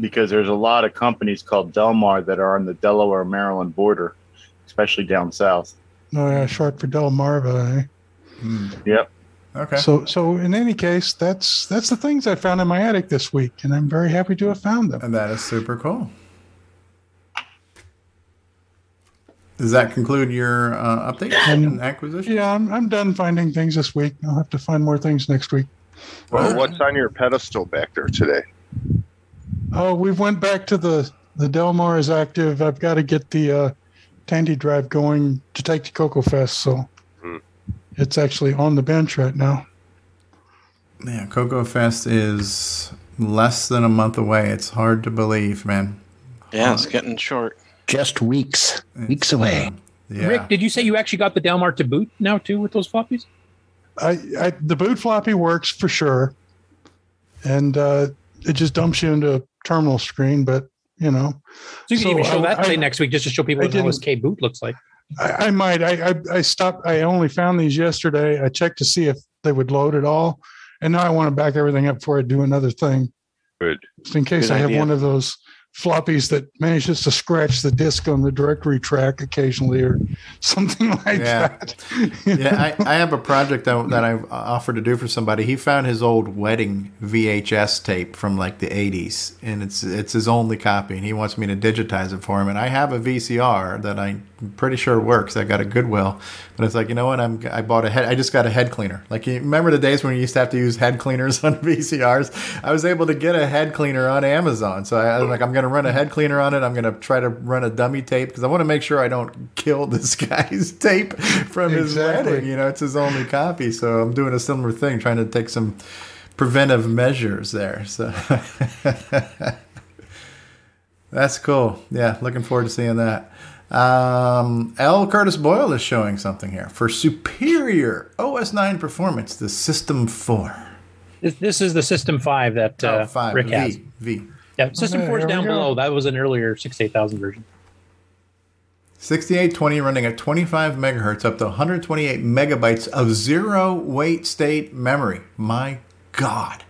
Because there's a lot of companies called Delmar that are on the Delaware Maryland border, especially down south.
No, yeah, short for Delmarva. Eh?
Yep.
Okay.
So, so in any case, that's that's the things I found in my attic this week, and I'm very happy to have found them.
And that is super cool. Does that conclude your uh, update and acquisition?
Yeah, I'm, I'm done finding things this week. I'll have to find more things next week.
Well, what's on your pedestal back there today?
Oh, we went back to the the Delmar is active. I've got to get the uh, Tandy drive going to take to Coco Fest, so it's actually on the bench right now.
Yeah, Coco Fest is less than a month away. It's hard to believe, man.
Yeah, it's getting short.
Just weeks, weeks away.
Yeah.
Rick, did you say you actually got the Delmar to boot now too with those floppies?
I, I the boot floppy works for sure, and uh, it just dumps you into a terminal screen. But you know,
So you can even show
I-
that
I-
play next week just to show people what an
didn't-
OSK boot looks like.
I, I might. I, I I stopped. I only found these yesterday. I checked to see if they would load at all, and now I want to back everything up before I do another thing,
Good.
just in case
Good
I have
idea.
one of those floppies that manages to scratch the disk on the directory track occasionally, or something like
Yeah.
that.
yeah, I, I have a project that, that I've uh, offered to do for somebody. He found his old wedding VHS tape from like the 80s, and it's it's his only copy, and he wants me to digitize it for him. And I have a VCR that I'm pretty sure it works. I got a Goodwill, but it's like you know what? I'm I bought a head. I just got a head cleaner. Like you remember the days when you used to have to use head cleaners on VCRs? I was able to get a head cleaner on Amazon. So I, was like, I'm going to run a head cleaner on it. I'm going to try to run a dummy tape because I want to make sure I don't kill this guy's tape from his
Exactly.
wedding. You know, it's his only copy. So I'm doing a similar thing, trying to take some preventive measures there. So that's cool. Yeah, looking forward to seeing that. Um, L. Curtis Boyle is showing something here for superior OS 9 performance. The System 4.
This, this is the System 5 that uh,
Oh, five,
Rick
V,
has.
V.
Yeah, System
Okay,
4 is down below. That was an earlier 68000 version.
6820 running at 25 megahertz up to 128 megabytes of zero weight state memory. My God.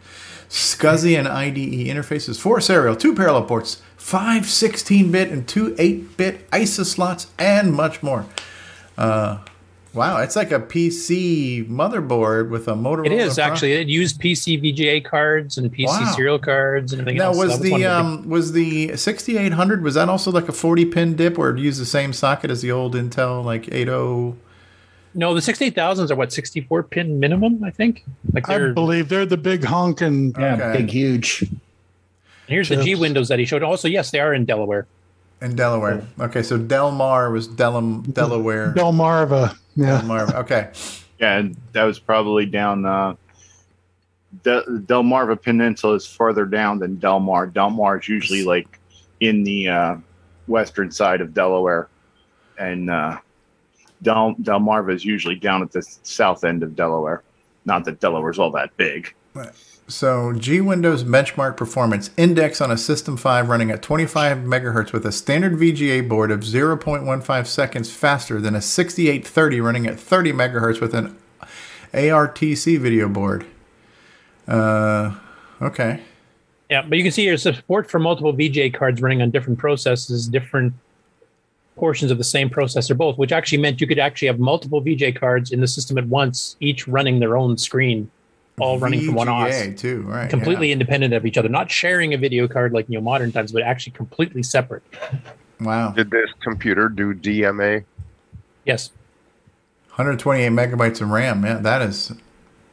SCSI and IDE interfaces, four serial, two parallel ports, five 16 bit and two 8 bit ISA slots, and much more. Uh, wow, it's like a PC motherboard with a Motorola.
It is actually. It used PC VGA cards and PC
Wow.
serial cards and everything
Now
else.
was
That one
the um was the 6800 was that also like a 40 pin dip where it used the same socket as the old Intel like oh? 80
no the 68000s are what 64 pin minimum I think. Like
I believe they're the big honking. Yeah, okay.
big huge.
Here's the G windows that he showed. Also, yes, they are in Delaware.
in Delaware. Okay, so Delmar was Delum Delaware.
Delmarva. Yeah.
Delmarva. Okay.
Yeah, and that was probably down. Uh, Del- Delmarva Peninsula is further down than Delmar. Delmar is usually like in the uh, western side of Delaware, and uh, Del- Delmarva is usually down at the south end of Delaware. Not that Delaware's all that big.
So G Windows benchmark performance index on a System 5 running at 25 megahertz with a standard VGA board of 0.15 seconds faster than a 6830 running at 30 megahertz with an ARTC video board. Uh, okay.
Yeah, but you can see here support for multiple VGA cards running on different processes, different portions of the same processor, both, which actually meant you could actually have multiple VGA cards in the system at once, each running their own screen, all running from one
VGA
OS,
too, right?
completely independent of each other, not sharing a video card like you know modern times, but actually completely separate.
Wow.
Did this computer do DMA?
Yes.
128 megabytes of RAM. Yeah, that is.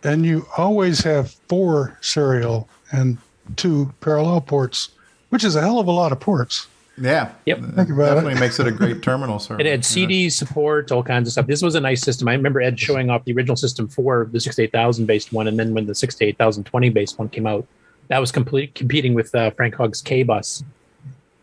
And you always have four serial and two parallel ports, which is a hell of a lot of ports.
Yeah.
Yep.
Think about
Definitely
it.
makes it a great terminal server.
It had CD support, all kinds of stuff. This was a nice system. I remember Ed showing off the original system for the 68000 based one, and then when the 68020 based one came out, that was complete competing with uh, Frank Hogg's K bus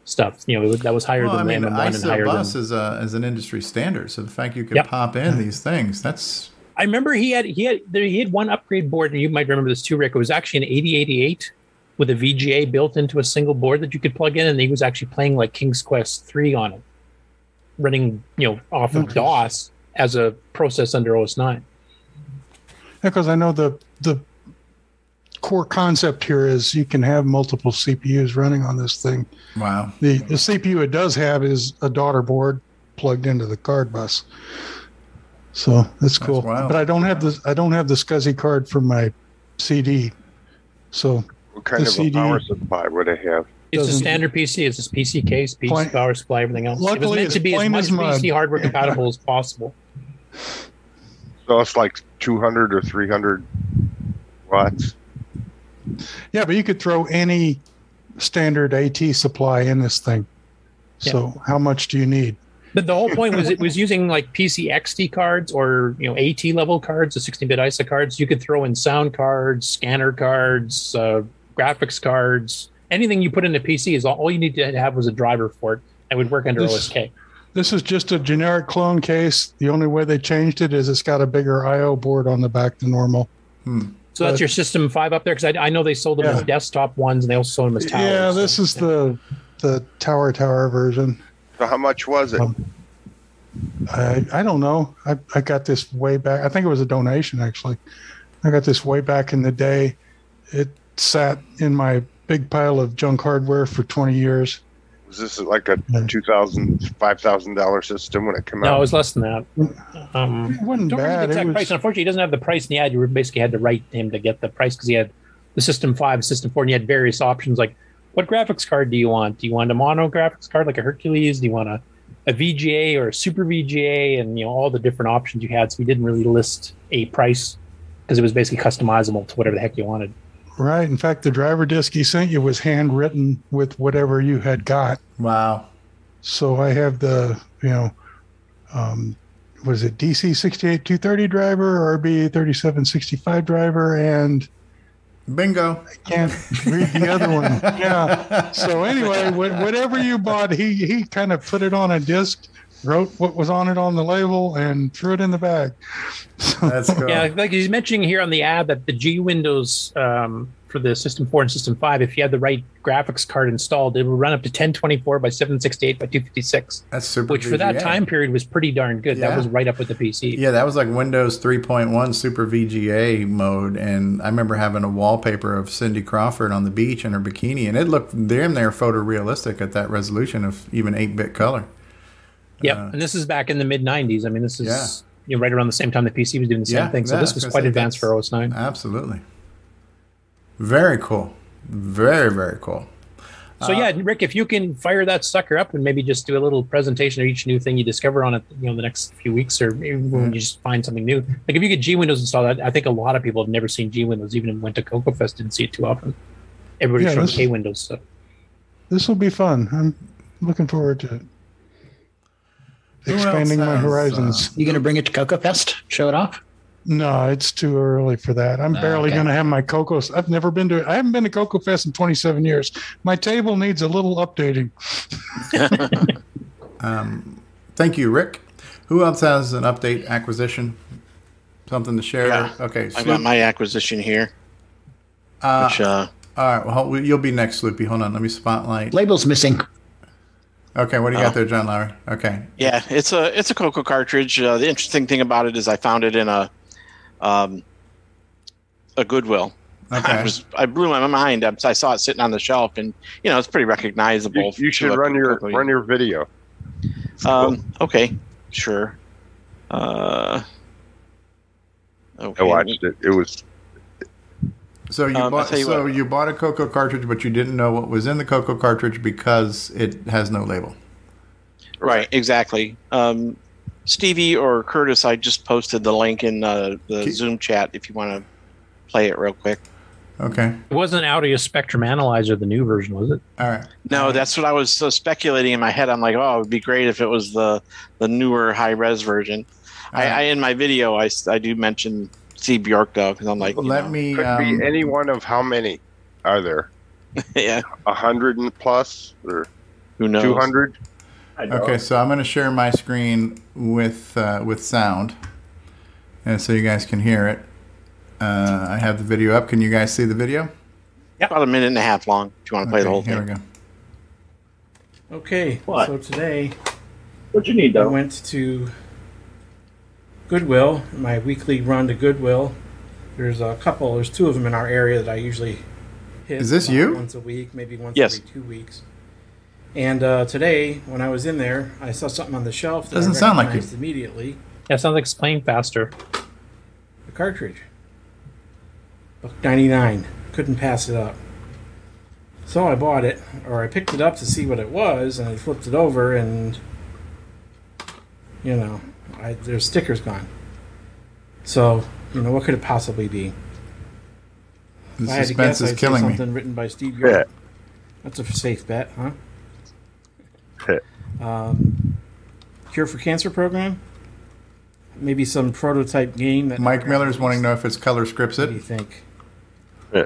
stuff. You know, that was higher
Well, I
than
mean,
the MM1 and
ISA
higher
bus
than.
is, a, is an industry standard. So the fact you could
Yep.
pop in these things, that's
I remember he had he had he had one upgrade board, and you might remember this too, Rick. It was actually an 8088 with a VGA built into a single board that you could plug in, and he was actually playing like King's Quest three on it, running you know off of DOS as a process under OS nine.
because I know the the core concept here is you can have multiple CPUs running on this thing.
Wow.
The the CPU it does have is a daughter board plugged into the card bus. So that's cool.
wild.
But I don't have the I don't have the SCSI card for my CD. So
What kind
the
of
CD
a power supply would it have?
It's a
Doesn't-
standard PC. It's a PC case, PC
Plain-
power supply, everything else. it was meant
it's
to be as much
as mud.
PC hardware compatible as possible.
So it's like 200 or 300 watts.
yeah, but you could throw any standard AT supply in this thing. So how much do you need?
But the whole point was it was using like PC XT cards or you know AT level cards, the 16-bit ISA cards. You could throw in sound cards, scanner cards, uh, graphics cards, anything you put in a PC is all, all you need to have was a driver for it and would work under
This-
OSK.
This is just a generic clone case. The only way they changed it is it's got a bigger I/O board on the back than normal. Hmm.
So that's your System Five up there because I, I know they sold them as desktop ones and they also sold them as towers.
yeah, this is the the tower tower version.
So how much was it?
Um, I I don't know. I I got this way back. I think it was a donation actually. I got this way back in the day. It sat in my big pile of junk hardware for 20 years.
Was this like a $2,000, $5,000 system when it came
No,
out?
No, it was less than that. Um,
It wasn't
don't remember
bad.
the
It
exact
was-
price. Unfortunately, he doesn't have the price in the ad. You basically had to write him to get the price because he had the System Five, System Four, and you had various options like what graphics card do you want? Do you want a mono graphics card like a Hercules? Do you want a, a VGA or a Super VGA? And you know all the different options you had. So we didn't really list a price because it was basically customizable to whatever the heck you wanted.
Right. In fact, the driver disc he sent you was handwritten with whatever you had got.
Wow.
So I have the, you know, um, was it DC 68 230 driver, RB 3765 driver, and
Bingo.
I can't read the other one. Yeah. So anyway, whatever you bought, he he kind of put it on a disc, wrote what was on it on the label, and threw it in the bag.
That's cool.
Yeah, like he's mentioning here on the ad that the G Windows um, for the System 4 and System 5, if you had the right graphics card installed, it would run up to 1024 by 768 by 256.
That's super.
Which for that time period was pretty darn good.
Yeah.
That was right up with the PC.
Yeah, that was like Windows 3.1 Super VGA mode, and I remember having a wallpaper of Cindy Crawford on the beach in her bikini, and it looked damn near photorealistic at that resolution of even 8-bit color.
Yep. and this is back in the mid 90s. I mean, this is
Yeah.
you know, right around the same time the PC was doing the same
Yeah,
thing. So
yeah,
this
was
was quite advanced for OS 9.
Absolutely. Very cool. Very very cool.
So
Uh,
yeah, Rick, if you can fire that sucker up and maybe just do a little presentation of each new thing you discover on it, you know, the next few weeks, or maybe when you just find something new. Like if you get G Windows installed, I I think a lot of people have never seen G Windows, even went to Coco Fest, didn't see it too often. Everybody's
Yeah,
from
this-
K Windows stuff.
This will be fun. I'm looking forward to it.
Who else
Expanding my
has, uh,
horizons.
You going to bring it to Coco Fest? Show it off?
No, it's too early for that. I'm
Oh,
barely
okay.
going to have my Coco. I've never been to. I haven't been to Coco Fest in 27 years. My table needs a little updating.
Um, thank you, Rick. Who else has an update acquisition? Something to share?
Yeah,
Okay,
I
Sloop.
got my acquisition here.
Uh,
which, uh,
all right, well, you'll be next, Sloopy. Hold on, let me spotlight.
Label's missing.
Okay, what do you got
Oh.
there, John Lowry? Okay,
Yeah, it's a it's a Coco cartridge. Uh, the interesting thing about it is I found it in a um, a Goodwill.
Okay.
I was I blew my mind. I, I saw it sitting on the shelf, and you know it's pretty recognizable.
You, you should run your
Coco.
run your video.
Um, okay, sure. Uh, okay.
I watched it. It was
so you
Um,
bought
you
so
what.
you bought a Coco cartridge, but you didn't know what was in the Coco cartridge because it has no label.
Right, exactly. Um, Stevie or Curtis, I just posted the link in uh, the Zoom chat if you want to play it real quick.
Okay.
It wasn't Audio Spectrum Analyzer, the new version, was it?
All right.
No, that's what I was uh, speculating in my head. I'm like, oh, it would be great if it was the the newer high res version. I, I in my video, I, I do mention Steve Bjork though, because I'm like,
Let
know.
me.
could
Um,
be any one of how many are there?
yeah,
a hundred and plus or
who knows?
two hundred.
Okay, so I'm going to share my screen with uh, with sound, and so you guys can hear it. Uh, I have the video up. Can you guys see the video?
Yeah, About a minute and a half long. Do you want to play the
Okay,
whole
here
thing.
we go.
Okay,
What?
so today
What'd you need,
I went to Goodwill, my weekly run to Goodwill. There's a couple, there's two of them in our area that I usually hit.
Is this you?
Once a week, maybe once
Yes.
every two weeks. And uh, today, when I was in there, I saw something on the shelf that
Doesn't
I
sound like you.
recognized immediately.
Yeah, it sounds like it's playing faster.
The cartridge. Buck 99. Couldn't pass it up. So I bought it, or I picked it up to see what it was, and I flipped it over, and you know, I, there's stickers gone. So, you know, what could it possibly be?
The
If I had to
suspense
guess,
is
I'd
killing me.
something written by Steve Bjork. That's a safe bet, huh? Um, Cure for Cancer program? Maybe some prototype game that
Mike Miller's wanting to know if it's color scripted. What do
you think?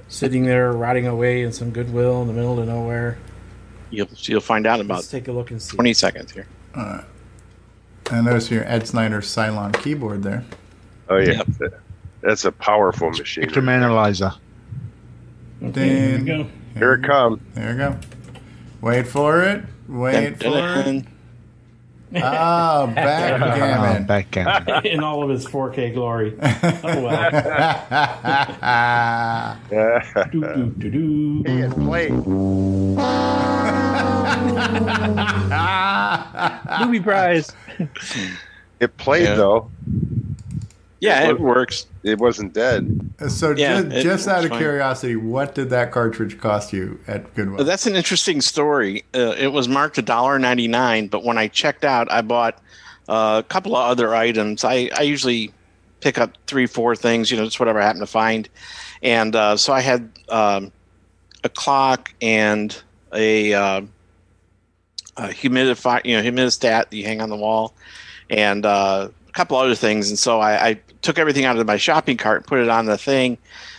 Sitting there rotting away in some goodwill in the middle of nowhere.
You'll you'll find out in about
Let's take a look and see.
twenty seconds here.
Uh, I notice your Ed Snyder Cylon keyboard there.
Oh yeah, That- that's a powerful machine.
Spectrum analyzer.
Then-
go.
Here it comes.
There you go. Wait for it. Wait
Dun,
for
dun,
it. Ah, oh, backgammon.
Oh, backgammon.
in all of his 4K glory. Oh well. do, do, do, do.
Hey, it played.
Movie prize.
It played
Yeah.
though.
Yeah, it
wa-
works.
It wasn't dead.
So
Yeah,
just, just out of
fine.
curiosity, what did that cartridge cost you at Goodwill?
That's an interesting story. Uh, it was marked a dollar ninety nine, but when I checked out, I bought uh, a couple of other items. I, I usually pick up three, four things, you know, just whatever I happen to find. And uh, so I had um, a clock and a, uh, a humidifier, you know, humidistat that you hang on the wall, and uh, a couple other things. And so I, I took everything out of my shopping cart and put it on the thing.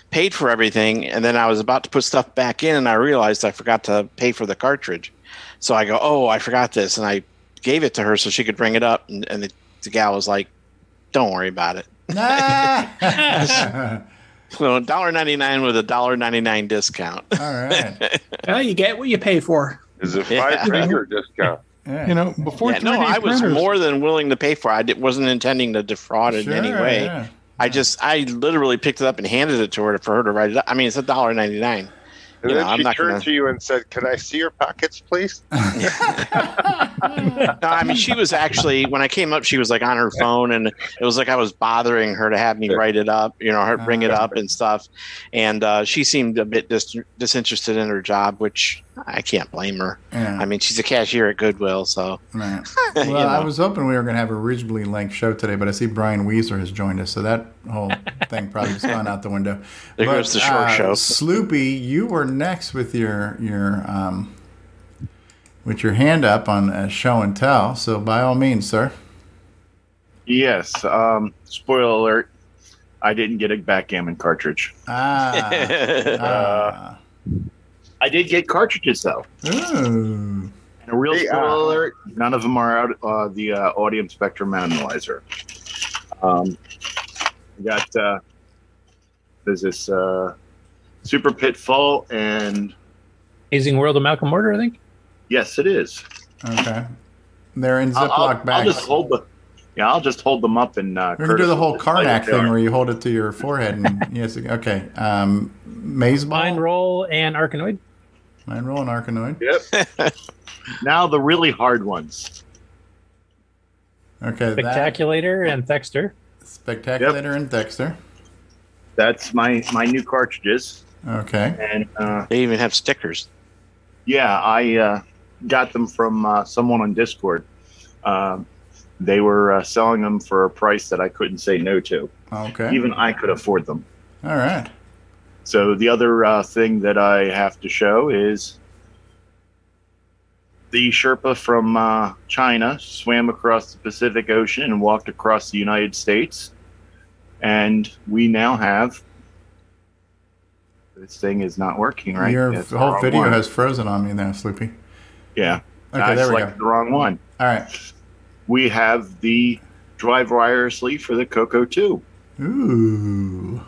paid for everything, and then I was about to put stuff back in, and I realized I forgot to pay for the cartridge. So I go, "Oh, I forgot this," and I gave it to her so she could bring it up, and, and the, the gal was like, "Don't worry about it." So dollar ninety nine with a dollar ninety nine discount.
All right.
well, you get what you pay for.
Is it
Yeah.
five finger discount?
You know, before
Yeah, no,
3D
I was more than willing to pay for. it. I di- wasn't intending to defraud in any way.
yeah.
I just, I literally picked it up and handed it to her for her to write it up. I mean, it's a dollar ninety nine.
And
You know,
then
I'm
she
not
turned
gonna.
to you and said, "Can I see your pockets, please?"
No, I mean, she was actually when I came up, she was like on her phone, and it was like I was bothering her to have me write it up, you know, her bring it up and stuff. And uh, she seemed a bit dis- disinterested in her job, which I can't blame her.
Yeah.
I mean, she's a cashier at Goodwill, so
Right.
You
Well, I was hoping we were going to have a reasonably length show today, but I see Brian Weezer has joined us, so that whole thing probably just gone out the window.
There
But,
goes the short
uh,
show.
Sloopy, you were next with your your um, with your hand up on uh, show and tell. So by all means, sir.
Yes. Um, spoiler alert. I didn't get a backgammon cartridge.
Ah.
Uh, I did get cartridges though.
Ooh.
And a real
Hey,
spoiler
uh,
alert. None of them are out uh, the uh, Audio Spectrum Analyzer. Um, we got uh, there's this uh, Super Pitfall, and
Amazing World of Malcolm Mortar, I think.
yes, it is.
Okay. They're in Ziploc
I'll, I'll
bags.
just hold the. Yeah, I'll just hold them up and. Uh,
We're gonna do the whole
will just tell you Carnac
thing where you hold it to your forehead and yes, okay. Um, maze ball,
Mine roll and Arkanoid.
Mine roll, and Arkanoid.
Yep. now the really hard ones.
Okay, that
Spectaculator and Thexter.
spectaculator and Thexter.
That's my my new cartridges,
Okay.
and uh,
they even have stickers.
yeah, I uh, got them from uh, someone on Discord. Um, they were uh, selling them for a price that I couldn't say no to.
Okay.
Even I could afford them.
All right.
So the other uh, thing that I have to show is the Sherpa from uh, China swam across the Pacific Ocean and walked across the United States, and we now have. This thing is not working right.
Your
That's
whole video
one.
has frozen on me there, Sleepy.
Yeah.
Okay,
I
there we go.
the wrong one.
All right.
We have the drive wirelessly for the Coco 2.
Ooh.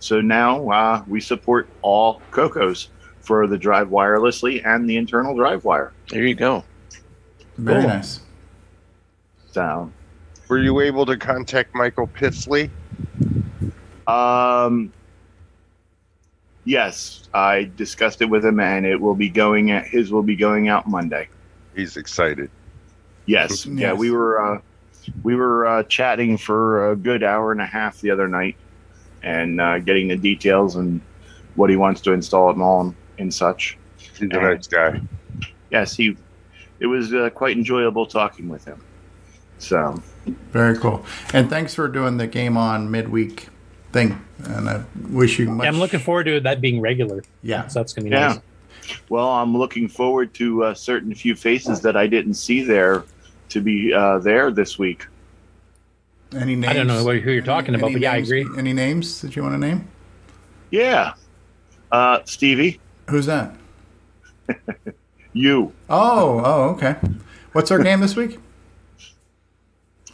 So now uh, we support all Cocos for the drive wirelessly and the internal DriveWire.
There you go.
Very
Cool.
nice.
So,
Were you able to contact Michael Pitsley?
um, yes, I discussed it with him, and it will be going at his will be going out Monday.
He's excited.
Yes, yeah, we were uh, we were uh, chatting for a good hour and a half the other night, and uh, getting the details and what he wants to install and all and, and such.
He's a nice guy.
Yes, he. It was uh, quite enjoyable talking with him. So
Very cool. And thanks for doing the game on midweek thing. And I wish you much.
Yeah, I'm looking forward to that being regular.
Yeah.
So that's going to be
yeah.
nice.
Well, I'm looking forward to uh, certain few faces that I didn't see there to be uh, there this week.
Any names?
I don't know who you're talking about,
any
but yeah, I agree.
Any names that you want to name?
Yeah, uh, Stevie,
Who's that?
you.
Oh, oh, okay. What's our game this week?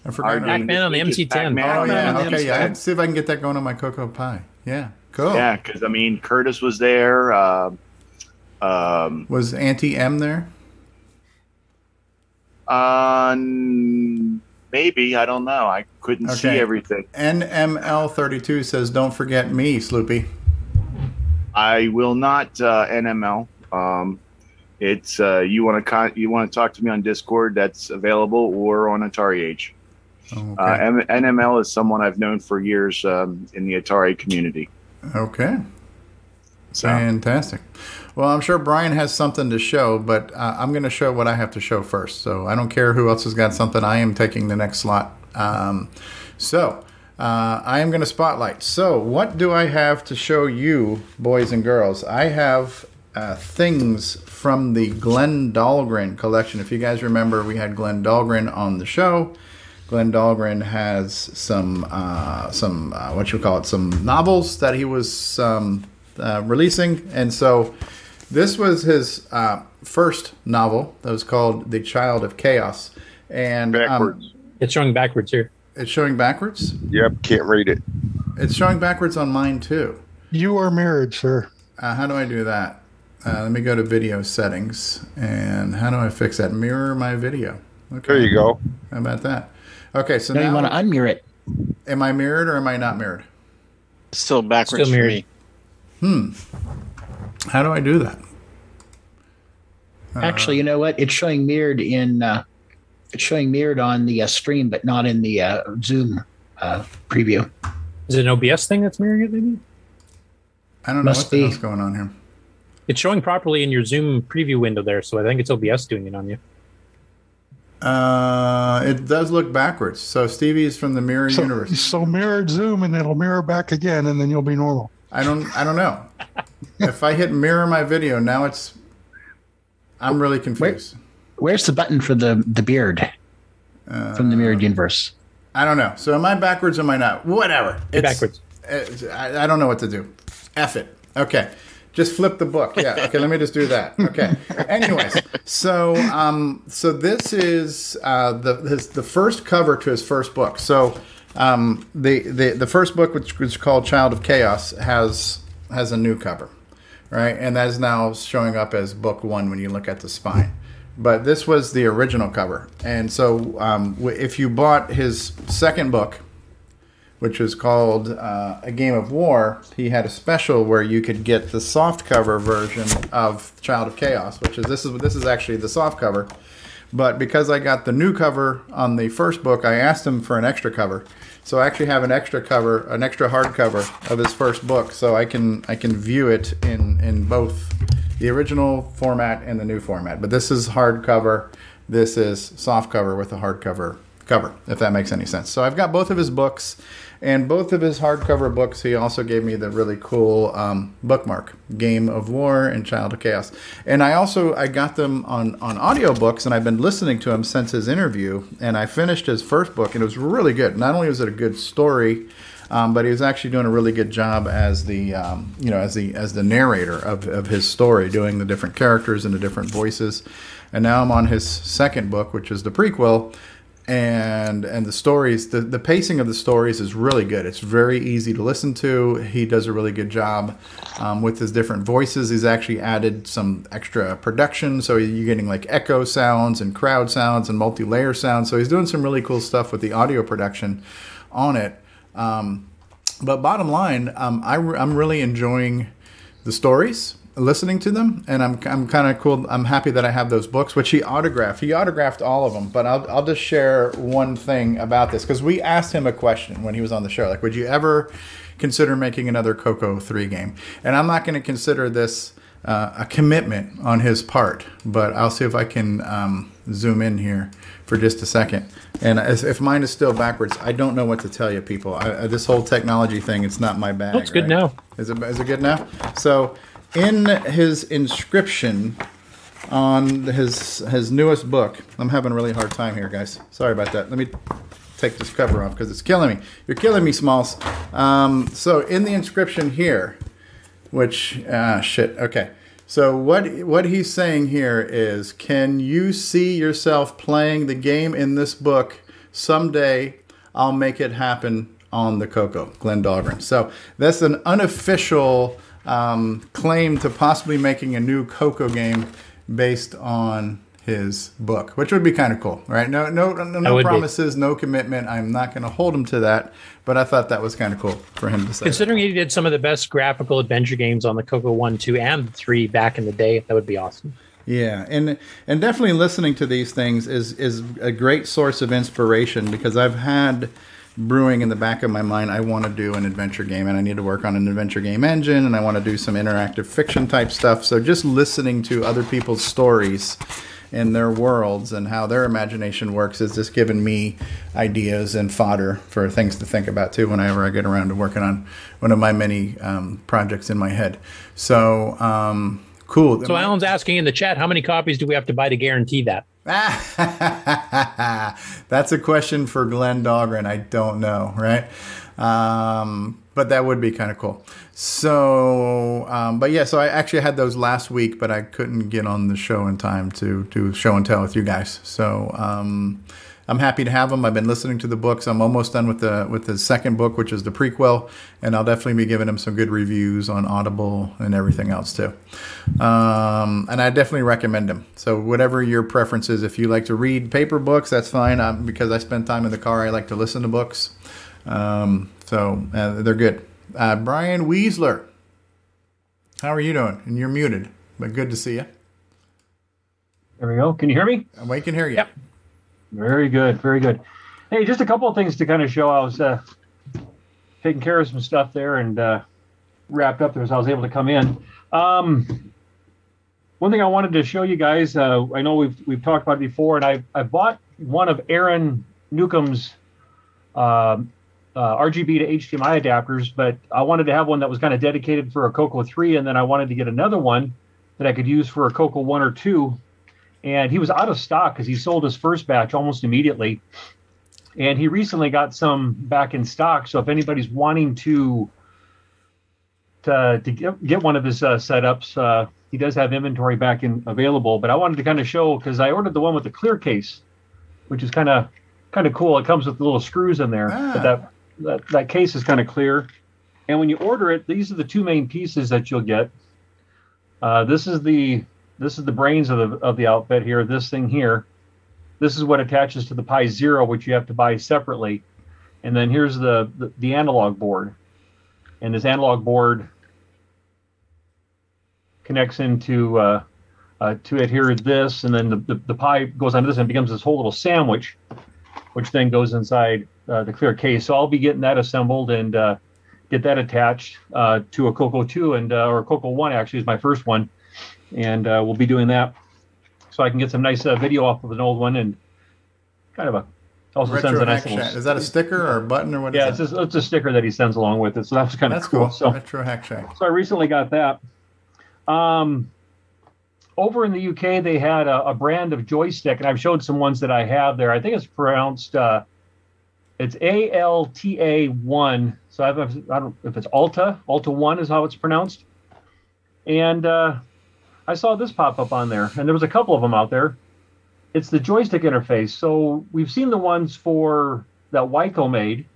I forgot.
Pac-Man on the
this week is
MC10.
Pac-Man
Oh yeah, okay, yeah. Let's see if I can get that going on my Coco Pi. Yeah, cool.
Yeah, because I mean Curtis was there. Uh, um,
Was Auntie M there?
uh, maybe I don't know. I couldn't see everything.
NML32 says, "Don't forget me, Sloopy."
I will not uh, NML. Um, it's uh, you want to con- you want to talk to me on Discord. That's available or on Atari Age.
Okay.
Uh, M- NML is someone I've known for years um, in the Atari community.
Okay. Fantastic. Well, I'm sure Brian has something to show, but uh, I'm going to show what I have to show first. So I don't care who else has got something. I am taking the next slot. Um, so uh, I am going to spotlight. So what do I have to show you, boys and girls? I have uh, things from the Glenn Dahlgren collection. If you guys remember, we had Glenn Dahlgren on the show. Glenn Dahlgren has some uh, some uh, what you call it some novels that he was um, uh, releasing, and so this was his uh, first novel that was called The Child of Chaos, and
backwards.
it's showing backwards here.
It's showing backwards.
Yep, can't read it.
It's showing backwards on mine too.
You are mirrored, sir.
Uh, how do I do that? Uh, let me go to video settings, and how do I fix that? Mirror my video. Okay.
There you go.
How about that? Okay, so
No,
now
you want to unmirror it.
am I mirrored or am I not mirrored?
Still backwards
Still mirrored.
Hmm. How do I do that?
Actually, you know what? It's showing mirrored in. Uh, it's showing mirrored on the uh, stream, but not in the uh, Zoom uh, preview.
Is it an OBS thing that's mirroring it? Maybe
I don't know
Must
what the
be.
hell's going on here.
it's showing properly in your Zoom preview window there, so I think it's OBS doing it on you.
Uh, it does look backwards. So Stevie's from the mirror
So,
universe.
so mirrored zoom and it'll mirror back again and then you'll be normal.
I don't. I don't know. if I hit mirror my video now, it's. I'm really confused.
Where's the button for the the beard from the mirrored universe?
I don't know. So am I backwards? Or am I not? Whatever.
You're
It's-
backwards.
it's- I, I don't know what to do. F it. Okay. Just flip the book. Yeah. Okay. let me just do that. Okay. Anyways, so um, so this is uh, the his, the first cover to his first book. So um, the, the the first book, which was called Child of Chaos, has has a new cover, right? And that is now showing up as book one when you look at the spine. But this was the original cover, and so um, if you bought his second book, which was called uh, A Game of War, he had a special where you could get the soft cover version of Child of Chaos, which is this is this is actually the soft cover. But because I got the new cover on the first book, I asked him for an extra cover. So I actually have an extra cover, an extra hardcover of his first book, so I can I can view it in in both the original format and the new format. But this is hardcover. This is soft cover with a hardcover cover, if that makes any sense. So I've got both of his books, and both of his hardcover books. He also gave me the really cool um, bookmark, Game of War and Child of Chaos. And I also I got them on on audiobooks, and I've been listening to him since his interview. And I finished his first book, and it was really good. Not only was it a good story. Um, but he was actually doing a really good job as the um, you know as the as the narrator of, of his story, doing the different characters and the different voices. And now I'm on his second book, which is the prequel, and and the stories the, the pacing of the stories is really good. It's very easy to listen to. He does a really good job um, with his different voices. He's actually added some extra production so you're getting like echo sounds and crowd sounds and multi-layer sounds. So he's doing some really cool stuff with the audio production on it. Um, but bottom line um, I, i'm really enjoying the stories listening to them and i'm, I'm kind of cool i'm happy that i have those books which he autographed he autographed all of them but i'll, I'll just share one thing about this because we asked him a question when he was on the show like would you ever consider making another coco 3 game and i'm not going to consider this uh, a commitment on his part but i'll see if i can um, zoom in here for just a second and as, if mine is still backwards i don't know what to tell you people I, I- this whole technology thing it's not my bag
Looks good
right?
now.
Is it, is it good now? So, in his inscription on his his newest book, I'm having a really hard time here, guys. Sorry about that. Let me take this cover off because it's killing me. You're killing me, Smalls. Um, so, in the inscription here, which ah shit. Okay. So what what he's saying here is, can you see yourself playing the game in this book someday? I'll make it happen on the Coco, Glenn Dahlgren. So that's an unofficial um, claim to possibly making a new Coco game based on his book, which would be kind of cool, right? No, no, no, no
would be.
promises, no commitment. I'm not going to hold him to that, but I thought that was kind of cool for him to say. that.
Considering he did some of the best graphical adventure games on the Coco 1, 2, and 3 back in the day, that would be awesome.
Yeah, and and definitely listening to these things is is a great source of inspiration because I've had brewing in the back of my mind. I want to do an adventure game, and I need to work on an adventure game engine, and I want to do some interactive fiction type stuff. So just listening to other people's stories and their worlds and how their imagination works has just given me ideas and fodder for things to think about too whenever I get around to working on one of my many um, projects in my head. So um, cool.
So Alan's asking in the chat, how many copies do we have to buy to guarantee that?
That's a question for Glenn Dahlgren. I don't know, right? Um, but that would be kind of cool. So, um, but yeah, so I actually had those last week, but I couldn't get on the show in time to do show and tell with you guys. So, um, I'm happy to have them. I've been listening to the books. I'm almost done with the with the second book, which is the prequel, and I'll definitely be giving them some good reviews on Audible and everything else too. Um, and I definitely recommend them. So whatever your preference is, if you like to read paper books, that's fine. Um, because I spend time in the car, I like to listen to books. Um, so uh, they're good. Uh, Brian Weasler, how are you doing? And you're muted, but good to see you.
There we go. Can you hear me?
We can hear you.
Yep. Very good. Very good. Hey, just a couple of things to kind of show. I was uh, taking care of some stuff there and uh, wrapped up there as I was able to come in. Um, one thing I wanted to show you guys, uh, I know we've we've talked about it before, and I I bought one of Aaron Newcomb's um, uh, RGB to HDMI adapters, but I wanted to have one that was kind of dedicated for a Coco 3, and then I wanted to get another one that I could use for a Coco 1 or 2. And he was out of stock because he sold his first batch almost immediately. And he recently got some back in stock. So if anybody's wanting to to, to get, get one of his uh, setups, uh, he does have inventory back in available. But I wanted to kind of show because I ordered the one with the clear case, which is kind of kind of cool. It comes with little screws in there, but that that, that case is kind of clear. And when you order it, these are the two main pieces that you'll get. Uh, this is the this is the brains of the of the outfit here. This thing here, this is what attaches to the Pi Zero, which you have to buy separately. And then here's the the, the analog board, and this analog board connects into uh, uh, to it here. This, and then the, the the Pi goes onto this and becomes this whole little sandwich, which then goes inside uh, the clear case. So I'll be getting that assembled and uh, get that attached uh, to a Coco 2 and uh, or Coco 1 actually is my first one, and uh, we'll be doing that so I can get some nice uh, video off of an old one and kind of a also
Retro
sends a nice little.
Is that a sticker or a button or what?
yeah, it's, just, it's a sticker that he sends along with it, so that's kind of
That's
cool.
cool.
So
Retro Hack Shack.
so I recently got that. Um, over in the UK, they had a, a brand of joystick, and I've showed some ones that I have there. I think it's pronounced uh, it's A L T A one. So I don't, I don't if it's Alta. Alta one is how it's pronounced. And uh, I saw this pop up on there, and there was a couple of them out there. It's the joystick interface. So we've seen the ones for that Wyco made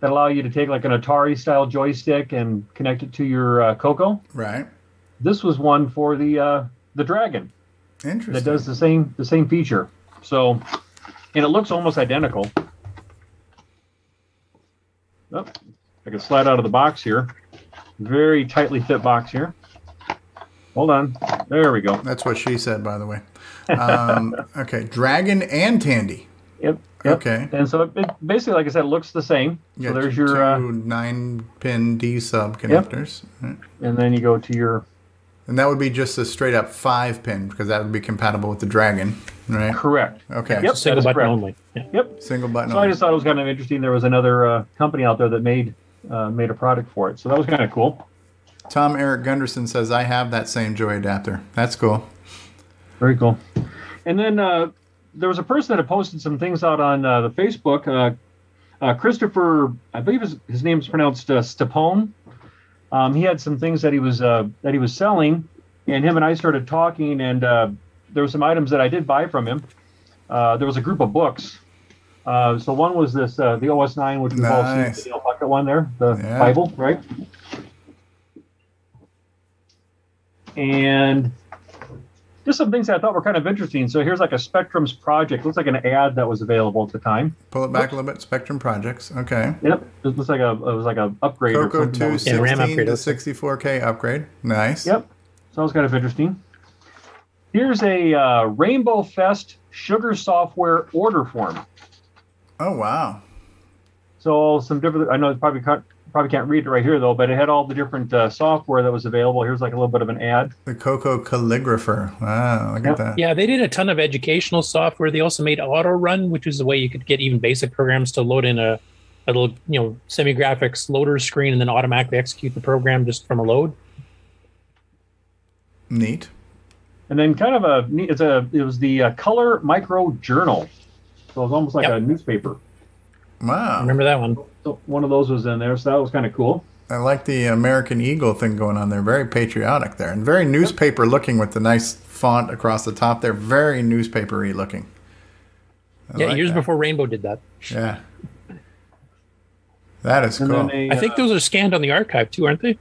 that allow you to take like an Atari style joystick and connect it to your uh, Coco.
Right.
This was one for the uh, the Dragon.
Interesting.
That does the same the same feature. So, and it looks almost identical. Oh, I can slide out of the box here. Very tightly fit box here. Hold on. There we go.
That's what she said, by the way. Um, okay, Dragon and Tandy.
Yep. yep.
Okay.
And so it, it basically, like I said, it looks the same.
Yeah,
so there's
two
your, uh,
nine-pin D sub connectors. Right.
and then you go to your.
And that would be just a straight up five pin because that would be compatible with the Dragon, right?
Correct.
Okay.
Yep. Single button correct. Yep.
Single button.
So I just thought it was kind of interesting. There was another uh, company out there that made uh, made a product for it, so that was kind of cool.
Tom Eric Gunderson says, I have that same joy adapter. That's cool.
Very cool. And then uh, there was a person that had posted some things out on uh, the Facebook. Uh, uh, Christopher, I believe his, his name's pronounced uh, Stapone. Um, he had some things that he was uh, that he was selling, and him and I started talking. And uh, there were some items that I did buy from him. Uh, there was a group of books. Uh, so one was this uh, the OS 9, which we've all seen,
Nice.
the Alpaca one there, the
Yeah.
Bible, right? And just some things that I thought were kind of interesting. So here's like a Spectrum's project. Looks like an ad that was available at the time.
Pull it back a little bit. Spectrum Projects. Okay.
Yep, it looks like a it was like a upgrade. or
Coco
something that
2
was-
16 to 64K upgrade. Nice.
Yep, so sounds kind of interesting. Here's a uh, Rainbow Fest Sugar Software order form.
Oh wow!
So some different. I know it's probably can't, probably can't read it right here though, but it had all the different uh, software that was available. Here's like a little bit of an ad.
The Coco Calligrapher. Wow, look at that.
Yeah, they did a ton of educational software. They also made Auto Run, which is a way you could get even basic programs to load in a, a little, you know, semi graphics loader screen and then automatically execute the program just from a load.
Neat.
And then kind of a neat- it's a it was the uh, Color Micro Journal, so it was almost like a newspaper.
Wow.
Remember that one?
So one of those was in there, so that was kind of cool.
I like the American Eagle thing going on there. Very patriotic there, and very newspaper looking with the nice font across the top. They're very newspapery looking. I
yeah,
like
years
that.
before Rainbow did that.
Yeah, that is
And
cool.
then a,
I think
uh,
those are scanned on the archive too, aren't they?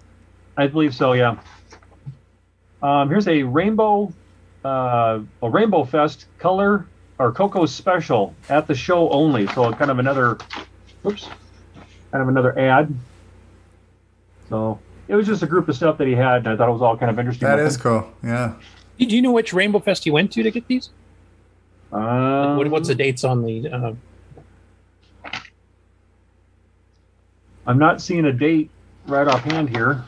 I believe so. Yeah. Um, here's a rainbow, uh, a Rainbow Fest color or Coco special at the show only. So kind of another, oops, kind of another ad. So it was just a group of stuff that he had, and I thought it was all kind of interesting.
That
looking.
cool. Yeah.
Do you know which Rainbow Fest you went to to get these?
Um,
What, what's the dates on the? Uh,
I'm not seeing a date right offhand here.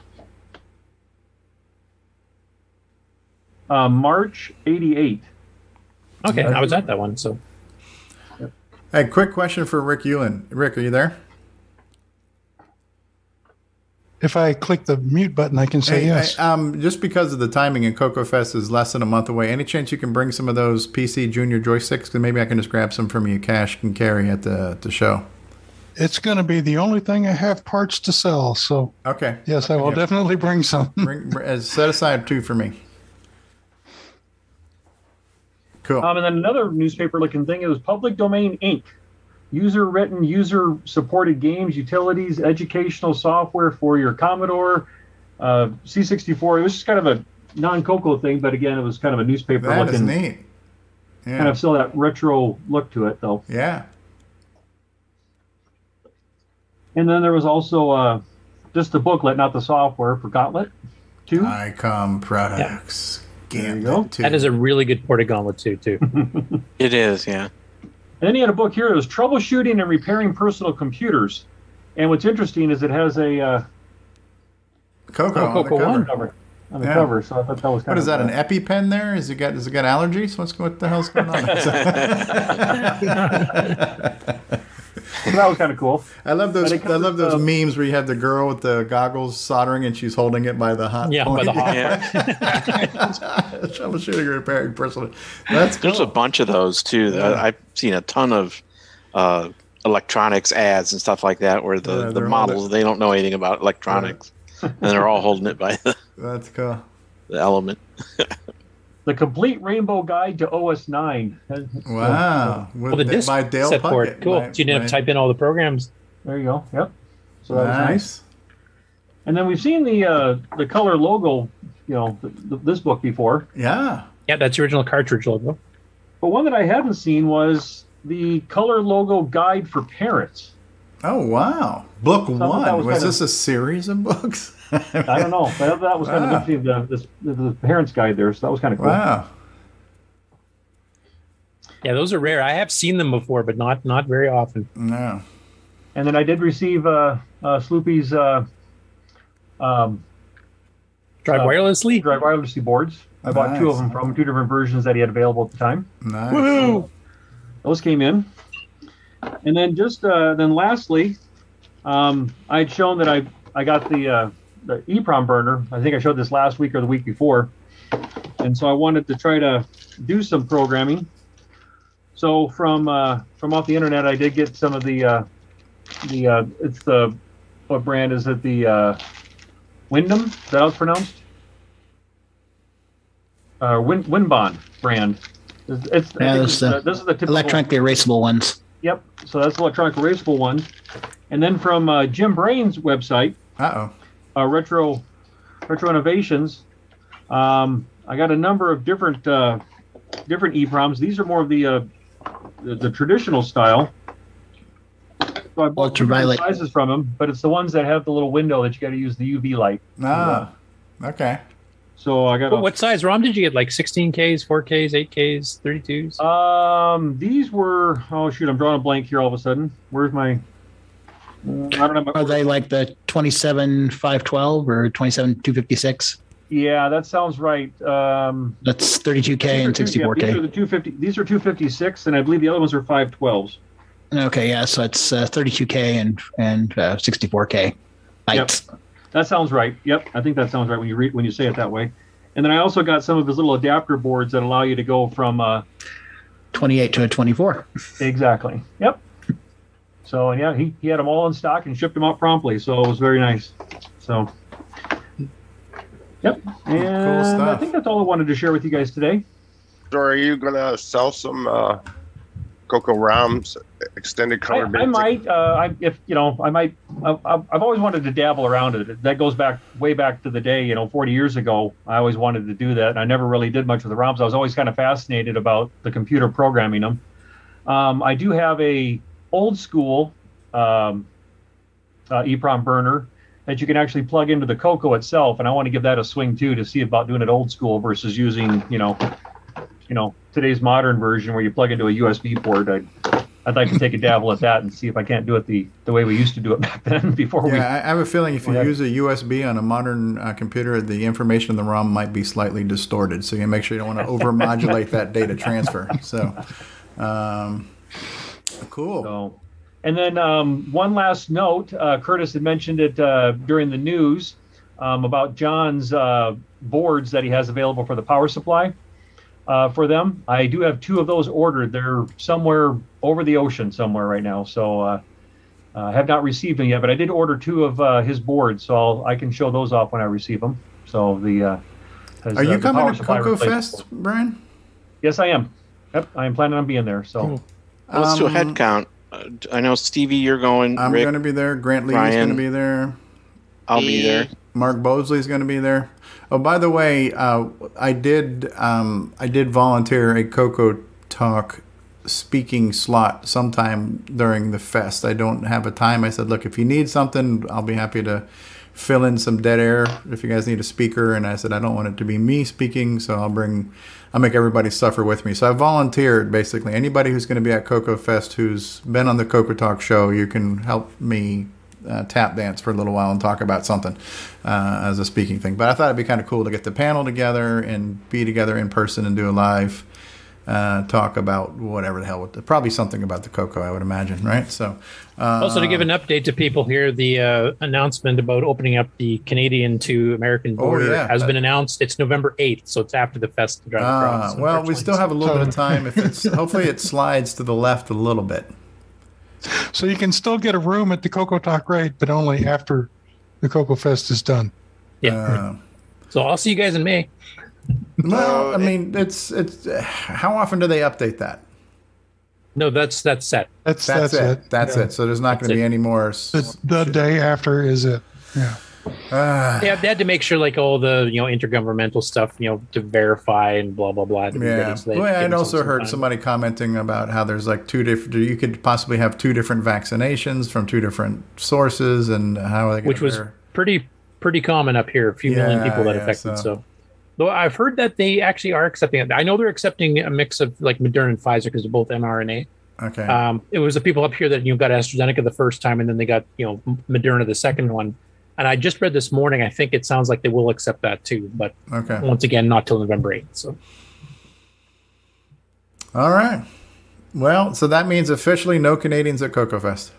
Uh, March '88.
Okay, I was at that one. So
Hey, quick question for Rick Ulland. Rick, are you there?
If I click the mute button, I can say
Hey,
yes.
hey, um, just because of the timing and Coco Fest is less than a month away, any chance you can bring some of those PC Junior joysticks? Because maybe I can just grab some from you, cash and carry at the the show.
It's going to be the only thing I have parts to sell. So
Okay.
yes, I will
Yeah.
definitely bring some.
Bring, uh, set aside two for me. Cool.
Um, and then another newspaper-looking thing. It was Public Domain Inc. User-written, user-supported games, utilities, educational software for your Commodore, uh, C64. It was just kind of a non-Coco thing, but again, it was kind of a newspaper
That is
looking.
neat. Yeah.
Kind of still that retro look to it, though.
Yeah.
And then there was also uh, just the booklet, not the software, for Gauntlet 2.
Icom products.
There you go.
that is a really good Porta Gauntlet too. Too.
It is, yeah.
And then he had a book here. It was troubleshooting and repairing personal computers. And what's interesting is it has a uh,
Coco on the
Coco
cover.
Cover on the
Yeah.
cover. So I thought that was kind
What
of
is that? An
uh,
EpiPen there? Is it got? Does it got allergies? What's what the hell's going on?
So that was kind of cool.
I love those. I love those
covers,
memes where you have the girl with the goggles soldering and she's holding it by the hot.
Yeah, by the hot
part. Troubleshooting and repairing personal. That's cool.
There's a bunch of those too.
Yeah.
I, I've seen a ton of uh, electronics ads and stuff like that where the,
Yeah,
the models they don't know anything about electronics and they're all holding it by the,
That's cool.
the element.
The Complete Rainbow Guide to OS 9.
Wow.
Well, the disc
by Dale
set for
Puckett.
it. Cool.
By-
so you didn't have to type in all the programs.
There you go. Yep. So that was nice.
Nice.
And then we've seen the uh, the color logo, you know, th- th- this book before.
Yeah.
Yeah, that's the original cartridge logo.
But one that I hadn't seen was the color logo guide for parents.
Oh wow! Book
I thought
one. Was,
was kind
this a series of books?
I don't know. But that was kind
Wow.
of interesting. The, this, the, the parents guide there, so that was kind of cool.
Wow.
Yeah, those are rare. I have seen them before, but not not very often.
No.
And then I did receive uh, uh, Sloopy's uh, um,
Drive
uh,
wirelessly.
drive wirelessly boards. I bought two of them from two different versions that he had available at the time.
Nice.
Woohoo!
Those came in, and then just uh, then lastly, um, I had shown that I I got the uh, the EEPROM burner. I think I showed this last week or the week before, and so I wanted to try to do some programming. So from uh, from off the internet, I did get some of the uh, the uh, it's the what brand is it? The uh, Wyndham. Is that how it's pronounced? Uh, Win Winbond brand. It's, it's,
Yeah,
think
those,
it's,
uh,
uh, this is the typical
Electronically erasable ones.
Yep. So that's the electronic erasable one. And then from uh, Jim Brain's website,
Uh
uh, Retro Retro Innovations, um, I got a number of different uh, different EEPROMs. These are more of the uh, the, the traditional style. So I bought different
Ultraviolet.
sizes from them, but it's the ones that have the little window that you got to use the UV light.
Ah. Okay.
So I got
What,
a,
what size ROM did you get? Like 16Ks, 4Ks, 8Ks, 32s?
Um, these were oh shoot, I'm drawing a blank here all of a sudden. Where's my? I don't my.
Are they like the 27512 or 27256?
Yeah, that sounds right. Um,
That's 32K and
these are two- yeah, these are the 250. These are 256, and I believe the other ones are 512s.
Okay, yeah, so it's uh, 32K and and uh, 64K bytes.
That sounds right. Yep, I think that sounds right when you read when you say it that way. And then I also got some of his little adapter boards that allow you to go from uh,
28 to a 24.
Exactly. Yep. So and yeah, he, he had them all in stock and shipped them out promptly. So it was very nice. So Yep. And I
stuff.
think that's all I wanted to share with you guys today.
So are you gonna sell some uh, Coco Roms extended color?
I
basic?
might, uh, I, if you know, I might. I've, I've I've always wanted to dabble around it. That goes back way back to the day, you know, 40 years ago. I always wanted to do that, and I never really did much with the ROMs. I was always kind of fascinated about the computer programming them. Um, I do have a old school um, uh, EEPROM burner that you can actually plug into the Coco itself, and I want to give that a swing too to see about doing it old school versus using, you know, you know, today's modern version where you plug into a USB port. I'd, I'd like to take a dabble at that and see if I can't do it the, the way we used to do it back then before we.
Yeah, I have a feeling if you
had-
use a USB on a modern uh, computer, the information in the ROM might be slightly distorted. So you make sure you don't want to overmodulate that data transfer. So, um, cool.
So, and then um, one last note: uh, Curtis had mentioned it uh, during the news um, about John's uh, boards that he has available for the power supply uh, for them. I do have two of those ordered. They're somewhere over the ocean somewhere right now, so uh, I have not received them yet. But I did order two of uh, his boards, so I'll, I can show those off when I receive them. So the uh, as,
Are
uh,
you
the
coming to
supply
Coco. Fest, Brian?
Yes, I am. Yep, I am planning on being there. So.
Let's do a
Um,
head count. Uh, I know Stevie, you're going.
I'm going to be there. Grant Lee's
Ryan.
going to be there.
I'll be there.
Mark Bosley's going to be there. Oh, by the way, uh, I did um, I did volunteer a Coco Talk speaking slot sometime during the fest. I don't have a time. I said, look, if you need something, I'll be happy to fill in some dead air if you guys need a speaker. And I said, I don't want it to be me speaking, so I'll bring, I'll make everybody suffer with me. So I volunteered basically. Anybody who's going to be at Coco Fest who's been on the Coco Talk show, you can help me uh, tap dance for a little while and talk about something uh, as a speaking thing. But I thought it'd be kind of cool to get the panel together and be together in person and do a live uh, talk about whatever the hell, probably something about the coco, I would imagine, right? So,
also, to give an update to people here, the uh, announcement about opening up the Canadian to American
Oh,
border
yeah.
has been announced. It's November 8th, so it's after the fest to drive
Ah,
across.
well, we still have a little bit of time. If it's hopefully it slides to the left a little bit.
So you can still get a room at the Coco Talk Raid, but only after the Coco Fest is done.
Yeah. so I'll see you guys in May.
Well, I mean, it's it's. How often do they update that?
No, that's that's set.
That's
That's,
that's,
it.
it.
That's
Yeah.
it. So there's not going to be any more.
The, the day after is it. Yeah.
Ah.
Yeah, they had to make sure like all the you know intergovernmental stuff, you know, to verify and blah blah blah. To
Yeah.
ready, so
Well,
give
I'd also heard
time.
somebody commenting about how there's like two different. You could possibly have two different vaccinations from two different sources, and how they
which was pretty pretty common up here. A few million people that
yeah,
affected.
so-
So. Though I've heard that they actually are accepting it. I know they're accepting a mix of like Moderna and Pfizer because they're both mRNA.
Okay.
Um, it was the people up here that you know, got AstraZeneca the first time, and then they got you know Moderna the second one. And I just read this morning. I think it sounds like they will accept that too, but
Okay.
once again, not till November eighth. So
All right. Well, so that means officially no Canadians at Coco Fest.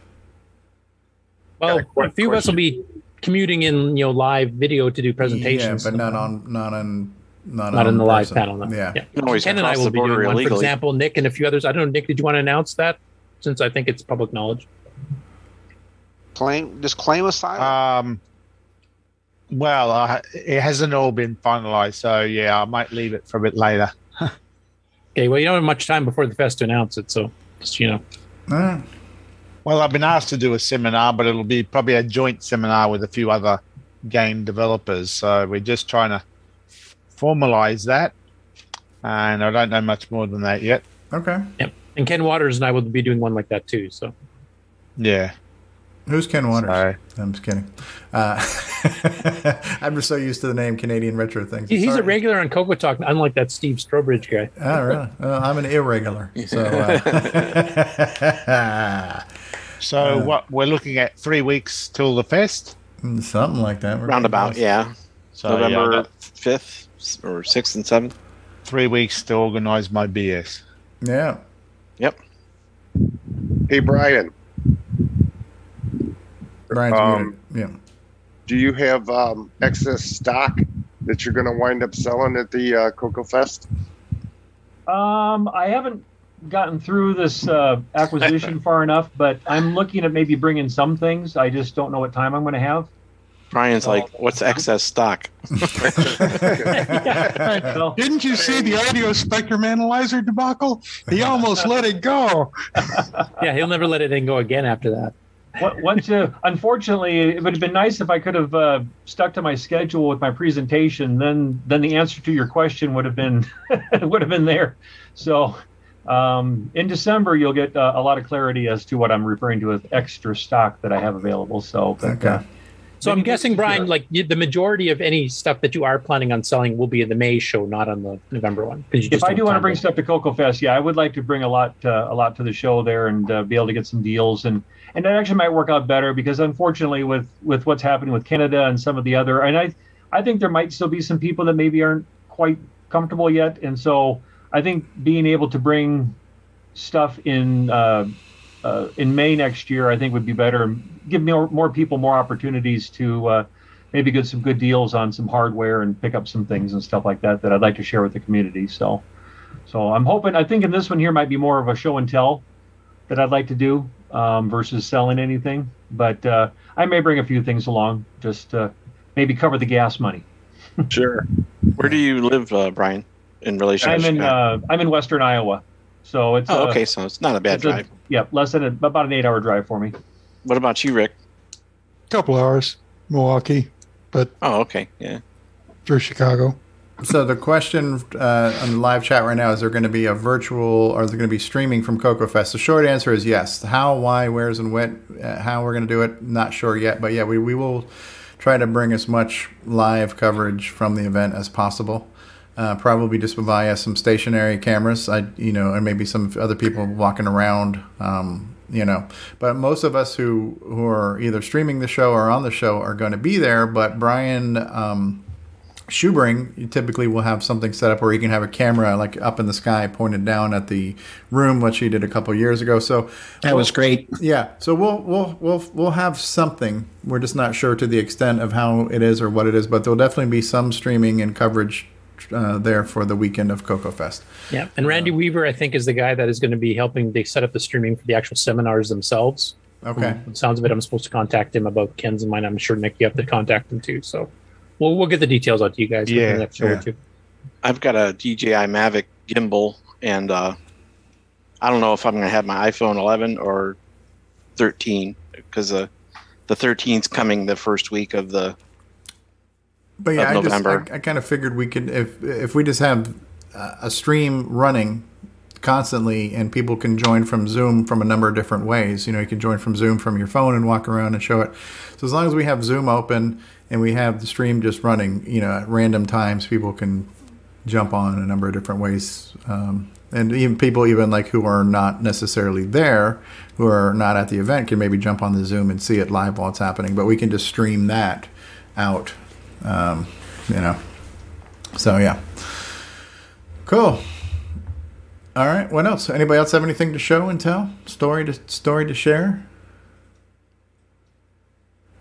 well, a few of us will be commuting in you know live video to do presentations.
Yeah, but not on not on not,
not
on
in the live
person.
panel. No.
Yeah.
Ken and I will be doing one. For example, Nick and a few others. I don't know, Nick. Did you want to announce that? Since I think it's public knowledge.
Claim does claim asylum? Um. Well, uh, it hasn't all been finalised, so yeah, I might leave it for a bit later.
Okay. Well, you don't have much time before the fest to announce it, so just you know.
Well, I've been asked to do a seminar, but it'll be probably a joint seminar with a few other game developers. So we're just trying to formalize that, and I don't know much more than that yet.
Okay.
Yep. And Ken Waters and I will be doing one like that too. So
Yeah.
Who's Ken Waters? I'm just kidding. Uh, I'm just so used to the name Canadian Retro things.
He- he's a regular on Coco Talk, unlike that Steve Strobridge guy.
Oh, really? Well, I'm an irregular. So, uh,
So
Uh,
what we're looking at three weeks till the fest.
something like that. We're
Roundabout, yeah.
So,
November
that-
fifth or sixth and seventh.
Three weeks to organise my BS.
Yeah.
Yep.
Hey, Brian.
Brian's
Um,
muted. Yeah.
Do you have um, excess stock that you're going to wind up selling at the uh, Coco Fest?
Um, I haven't gotten through this uh, acquisition far enough, but I'm looking at maybe bringing some things. I just don't know what time I'm going to have.
Brian's like, what's excess stock?
Didn't you see the audio spectrum analyzer debacle? He almost let it go.
yeah, he'll never let it in go again after that.
What, once, uh, unfortunately, it would have been nice if I could have uh, stuck to my schedule with my presentation. Then, then the answer to your question would have been would have been there. So, um, in December, you'll get uh, a lot of clarity as to what I'm referring to with extra stock that I have available. So, but, uh,
So I'm guessing,
this
Brian,
year.
like you, the majority of any stuff that you are planning on selling will be in the May show, not on the November one. You
if
just
I
don't
want to bring
it.
stuff to Coco Fest, yeah, I would like to bring a lot, uh, a lot to the show there, and uh, be able to get some deals, and and that actually might work out better because unfortunately, with with what's happening with Canada and some of the other, and I, I think there might still be some people that maybe aren't quite comfortable yet, and so I think being able to bring stuff in uh, uh, in May next year, I think would be better, and give more more people more opportunities to. Uh, Maybe get some good deals on some hardware and pick up some things and stuff like that that I'd like to share with the community. So, so I'm hoping. I think in this one here might be more of a show and tell that I'd like to do um, versus selling anything. But uh, I may bring a few things along, just maybe cover the gas money.
Sure.
Where do you live, uh, Brian, in relation
I'm
to
in uh, I'm in Western Iowa, so it's
Oh,
uh,
okay, so it's not a bad
it's a-
drive.
yeah, less than a, about an eight hour drive for me.
What about you, Rick?
A couple hours, Milwaukee, but
Oh, okay, yeah.
through Chicago.
So the question uh, on the live chat right now is: there going to be a virtual, or is there going to be streaming from Coco Fest? The short answer is yes. How, why, where's, and when? Uh, how we're going to do it? Not sure yet, but yeah, we, we will try to bring as much live coverage from the event as possible. Uh, probably just via some stationary cameras, I you know, and maybe some other people walking around, um, you know. But most of us who who are either streaming the show or on the show are going to be there. But Brian. Um, typically will have something set up where you can have a camera like up in the sky pointed down at the room, which he did a couple years ago. So
That was great.
Yeah, so we'll we'll we'll we'll have something. We're just not sure to the extent of how it is or what it is, but there'll definitely be some streaming and coverage uh, there for the weekend of Coco Fest.
Yeah, and Randy Weaver, I think, is the guy that is going to be helping they set up the streaming for the actual seminars themselves.
Okay.
From sounds of it, I'm supposed to contact him about Ken's and mine. I'm sure Nick, you have to contact him too. So we'll we'll get the details out to you guys within the next
yeah.
two.
I've got a DJI Mavic gimbal, and uh, I don't know if I'm going to have my iPhone 11 or 13 because uh, the 13's coming the first week of the
But yeah, I just I, I kind of figured we could if if we just have a stream running constantly and people can join from Zoom from a number of different ways. You know, you can join from Zoom from your phone and walk around and show it. So as long as we have Zoom open and we have the stream just running, you know, at random times, people can jump on a number of different ways. Um, and even people, even like who are not necessarily there, who are not at the event, can maybe jump on the Zoom and see it live while it's happening. But we can just stream that out, um, you know. So yeah, cool. All right. What else? Anybody else have anything to show and tell? Story to story to share?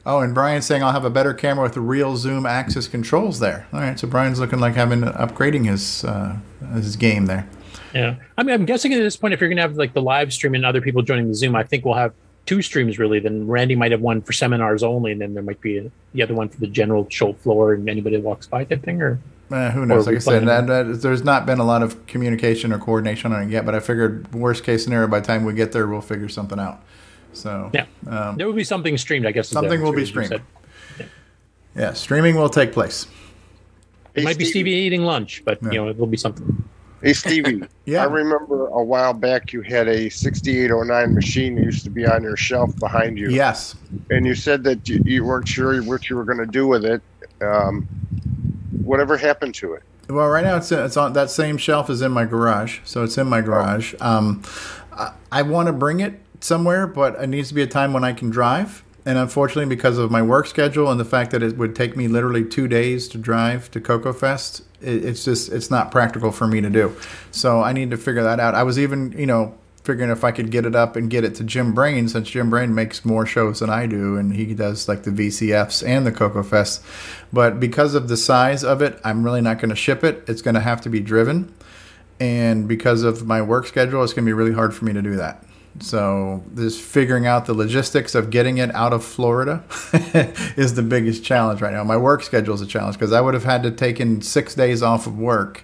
Oh, and Brian's saying I'll have a better camera with real zoom axis controls there. All right, so Brian's looking like having upgrading his uh, his game there.
Yeah, I mean, I'm guessing at this point, if you're going to have like the live stream and other people joining the Zoom, I think we'll have two streams really. Then Randy might have one for seminars only, and then there might be the other one for the general show floor and anybody that walks by type thing. Or
Uh, who knows?
we
Like I said, that, that, there's not been a lot of communication or coordination on it yet. But I figured worst case scenario, by the time we get there, we'll figure something out. So
yeah,
um,
there will be something streamed. I guess
something will be streamed.
said.
Yeah, streaming will take place.
It might be Stevie eating lunch, but you know, it will be something.
Hey Stevie,
yeah.
I remember a while back you had a 6809 machine that used to be on your shelf behind you.
Yes.
And you said that you, you weren't sure what you were going to do with it. Um, whatever happened to it?
Well, right now it's it's on that same shelf is in my garage, so it's in my garage. Um, I, I want to bring it somewhere, but it needs to be a time when I can drive. And unfortunately, because of my work schedule and the fact that it would take me literally two days to drive to Coco Fest, it, it's just it's not practical for me to do. So I need to figure that out. I was even you know figuring if I could get it up and get it to Jim Brain, since Jim Brain makes more shows than I do, and he does like the VCFs and the Coco Fest. But because of the size of it, I'm really not going to ship it. It's going to have to be driven, and because of my work schedule, it's going to be really hard for me to do that. So this figuring out the logistics of getting it out of Florida is the biggest challenge right now. My work schedule is a challenge because I would have had to taken six days off of work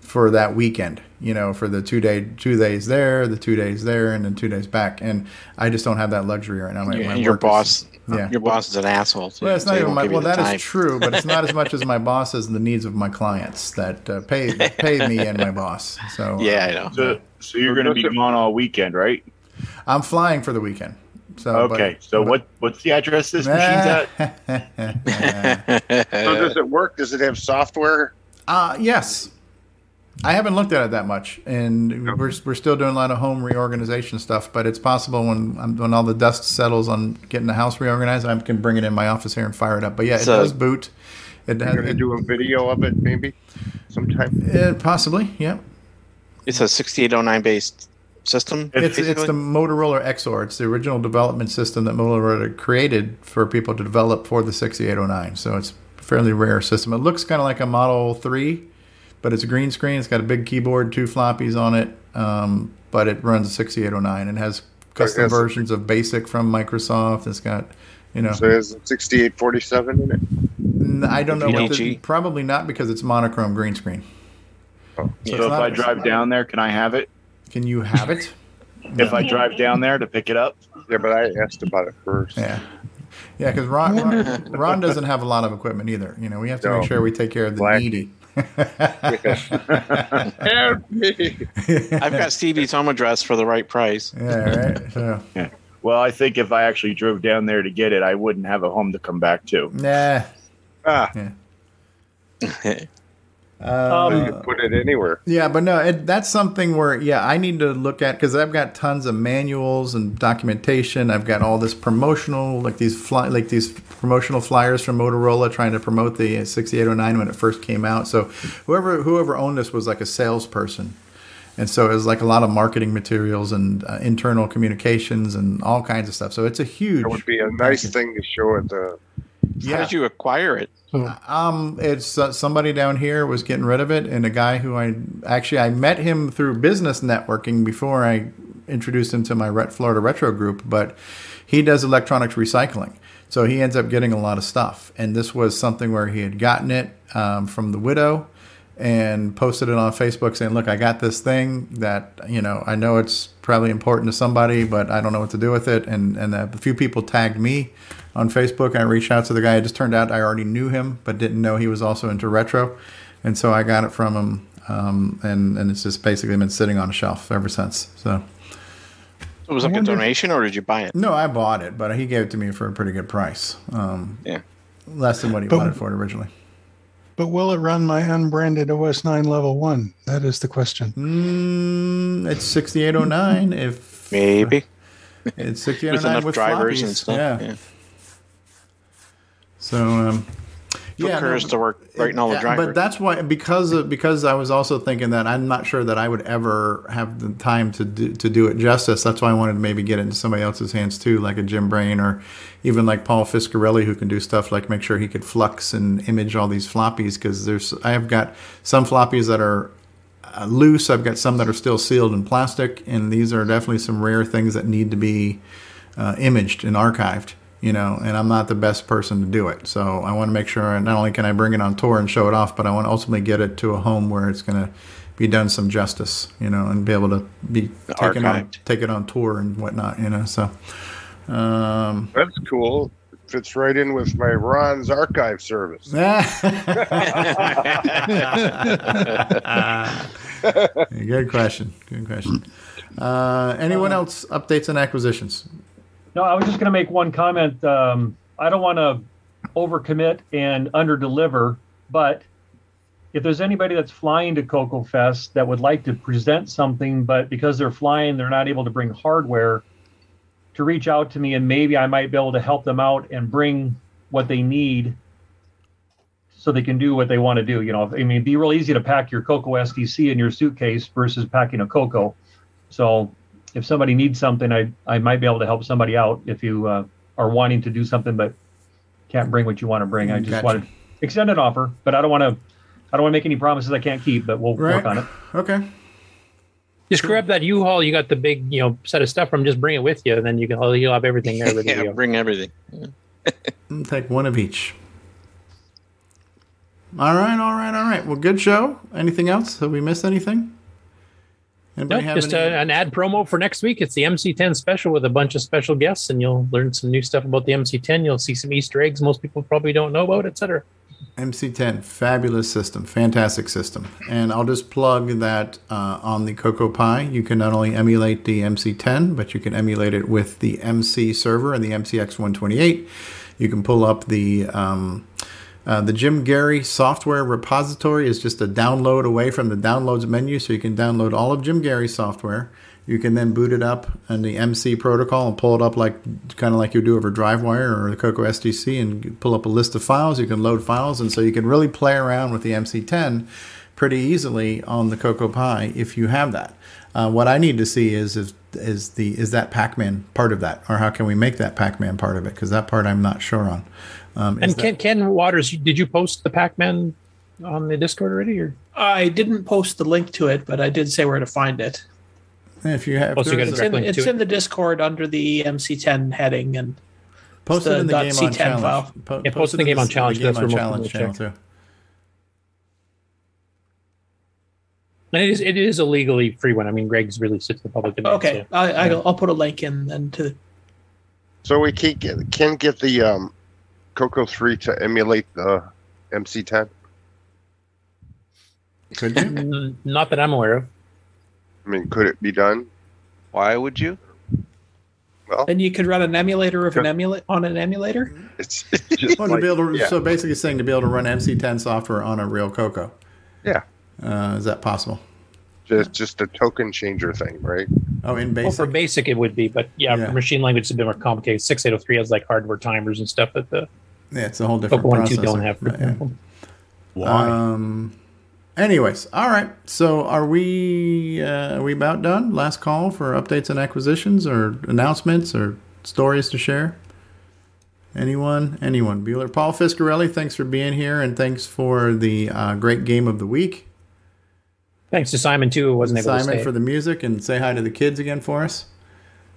for that weekend. You know, for the two day two days there, the two days there, and then two days back. And I just don't have that luxury right now. My,
Yeah,
my
your
work is-
boss,
yeah.
your boss is an asshole. So
Well, it's not
he
even my. Well, that
time.
is true, but it's not as much as my boss as the needs of my clients that uh, pay pay me and my boss. So uh,
Yeah, I know.
So, so you're going to be gone all weekend, right?
I'm flying for the weekend. So
okay.
but-
so
but-
what? What's the address this machine's at?
So does it work? Does it have software?
Uh, yes. I haven't looked at it that much, and we're, we're still doing a lot of home reorganization stuff. But it's possible when um, when all the dust settles on getting the house reorganized, I can bring it in my office here and fire it up. But yeah, it does boot. It
You're
has
going to do a video of it maybe sometime?
uh, possibly, yeah.
It's a 6809 based system.
It's it's the Motorola XOR. It's the original development system that Motorola created for people to develop for the 6809. So it's a fairly rare system. It looks kind of like a Model 3, but it's a green screen. It's got a big keyboard, two floppies on it, um, but it runs a 6809 and has custom versions of BASIC from Microsoft. It's got, you know,
So it has 6847 in it?
I don't know what the, probably not because it's monochrome green screen.
So,
it's
if I drive down there, can I have it?
Can you have it?
If I drive down there to pick it up?
Yeah, but I asked about it first.
Yeah. Yeah, because Ron, Ron, Ron doesn't have a lot of equipment either. You know, we have to
No.
make sure we take care of the needy.
Help me.
I've got Stevie's home address for the right price.
Yeah, right. So.
Yeah. Well, I think if I actually drove down there to get it, I wouldn't have a home to come back to.
Nah.
Ah.
Yeah.
Um, you can put it anywhere.
Yeah, but no, it, that's something where yeah, I need to look at because I've got tons of manuals and documentation. I've got all this promotional, like these fly, like these promotional flyers from Motorola trying to promote the 6809 when it first came out. So whoever whoever owned this was like a salesperson, and so it was like a lot of marketing materials and uh, internal communications and all kinds of stuff. So it's a huge.
It would be a nice thing to show at the.
Yeah.
How did you acquire it?
Um, it's uh, somebody down here was getting rid of it, and a guy who I actually I met him through business networking before I introduced him to my Ret Florida Retro group. But he does electronics recycling, so he ends up getting a lot of stuff. And this was something where he had gotten it um, from the widow and posted it on Facebook saying, "Look, I got this thing that you know I know it's probably important to somebody, but I don't know what to do with it." And and a few people tagged me on Facebook. I reached out to the guy. It just turned out I already knew him, but didn't know he was also into retro, and so I got it from him. Um, and and it's just basically been sitting on a shelf ever since. So
So was it like a donation or did you buy it?
no, I bought it, but he gave it to me for a pretty good price. Um,
yeah,
less than what he
But-
wanted for it originally.
But will it run my unbranded OS 9 level 1? That is the question.
Mm, it's 6809 if
maybe
it's
With
6809
enough
with,
drivers
floppies.
and stuff.
Yeah.
yeah.
So um,
Took
yeah,
hers
no,
to work writing all the
yeah,
drivers.
But that's why because of, because I was also thinking that I'm not sure that I would ever have the time to do, to do it justice. That's why I wanted to maybe get it into somebody else's hands too, like a Jim Brain or even like Paul Fiscarelli, who can do stuff like make sure he could flux and image all these floppies. Because there's I have got some floppies that are uh, loose. I've got some that are still sealed in plastic, and these are definitely some rare things that need to be uh, imaged and archived. You know, and I'm not the best person to do it. So I want to make sure not only can I bring it on tour and show it off, but I want to ultimately get it to a home where it's going to be done some justice. You know, and be able to be taken on
Archived.
take it on tour and whatnot. You know, so. Um,
That's cool. Fits right in with my Ron's archive service.
Good question. Good question. Uh, anyone else updates and acquisitions?
No, I was just going to make one comment. Um, I don't want to overcommit and underdeliver, but if there's anybody that's flying to Coco Fest that would like to present something, but because they're flying, they're not able to bring hardware, to reach out to me and maybe I might be able to help them out and bring what they need so they can do what they want to do. You know, I mean, it'd be real easy to pack your Coco SDC in your suitcase versus packing a Coco. So if somebody needs something, I I might be able to help somebody out if you uh, are wanting to do something but can't bring what you want to bring. I just
Gotcha.
wanted to extend an offer, but I don't want to. I don't want to make any promises I can't keep, but we'll
Right.
work on it.
Okay.
Just grab that U-Haul. You got the big, you know, set of stuff from. Just bring it with you, and then you can you'll have everything there. Ready to
Yeah,
go.
bring everything.
I'll take one of each. All right, all right, all right. Well, good show. Anything else? Have we missed anything? Anybody
Nope,
have
just uh,
any-
an ad promo for next week. It's the MC10 special with a bunch of special guests, and you'll learn some new stuff about the MC10. You'll see some Easter eggs most people probably don't know about, etc.
MC10, fabulous system, fantastic system. And I'll just plug that uh, on the Coco Pi, you can not only emulate the MC10, but you can emulate it with the MC server and the MCX128. You can pull up the um, uh, the Jim Gerrie software repository is just a download away from the downloads menu, so you can download all of Jim Gerrie's software. You can then boot it up in the MC protocol and pull it up like kind of like you do over DriveWire or the Coco SDC and pull up a list of files. You can load files, and so you can really play around with the MC10 pretty easily on the Coco Pi if you have that. Uh, what I need to see is is is the is that Pac-Man part of that, or how can we make that Pac-Man part of it? Because that part I'm not sure on. Um, is
And
that-
Ken, Ken Waters, did you post the Pac-Man on the Discord already? Or
I didn't post the link to it, but I did say where to find it.
if you have,
Oh, so you got a
It's, in,
link
it's
to
in the Discord under the MC10 heading and
Post it in the game on challenge.
file.
Po-
Yeah, post in the game on challenge,
Game
that's
on
where most
challenge
people
channel
check.
too.
and it is it is a legally free one. I mean, Greg's released it to the public domain.
okay,
so-
I, I'll, I'll put a link in then to
So we can get, can get the um, Coco 3 to emulate the MC10.
Could you?
Not that I'm aware of.
I mean, could it be done?
Why would you?
Well,
and you could run an emulator of an emulate on an emulator.
it's, it's just
Well,
like,
to be able to,
yeah.
so basically saying to be able to run MC10 software on a real Coco.
Yeah.
Uh, is that possible?
just just a token changer thing, right?
Oh, in
Well,
basic.
for basic it would be, but yeah,
Yeah.
for machine language it's a bit more complicated. Six eight zero three has like hardware timers and stuff that the
yeah, it's a whole different
Coco one
process.
two don't have. For example.
Um. Anyways, all right. So, are we uh, are we about done? Last call for updates and acquisitions, or announcements, or stories to share. Anyone? Anyone? Bueller, Paul Fiscarelli. Thanks for being here, and thanks for the uh, great game of the week.
Thanks to Simon too, who wasn't able to
Simon for the music, and say hi to the kids again for us.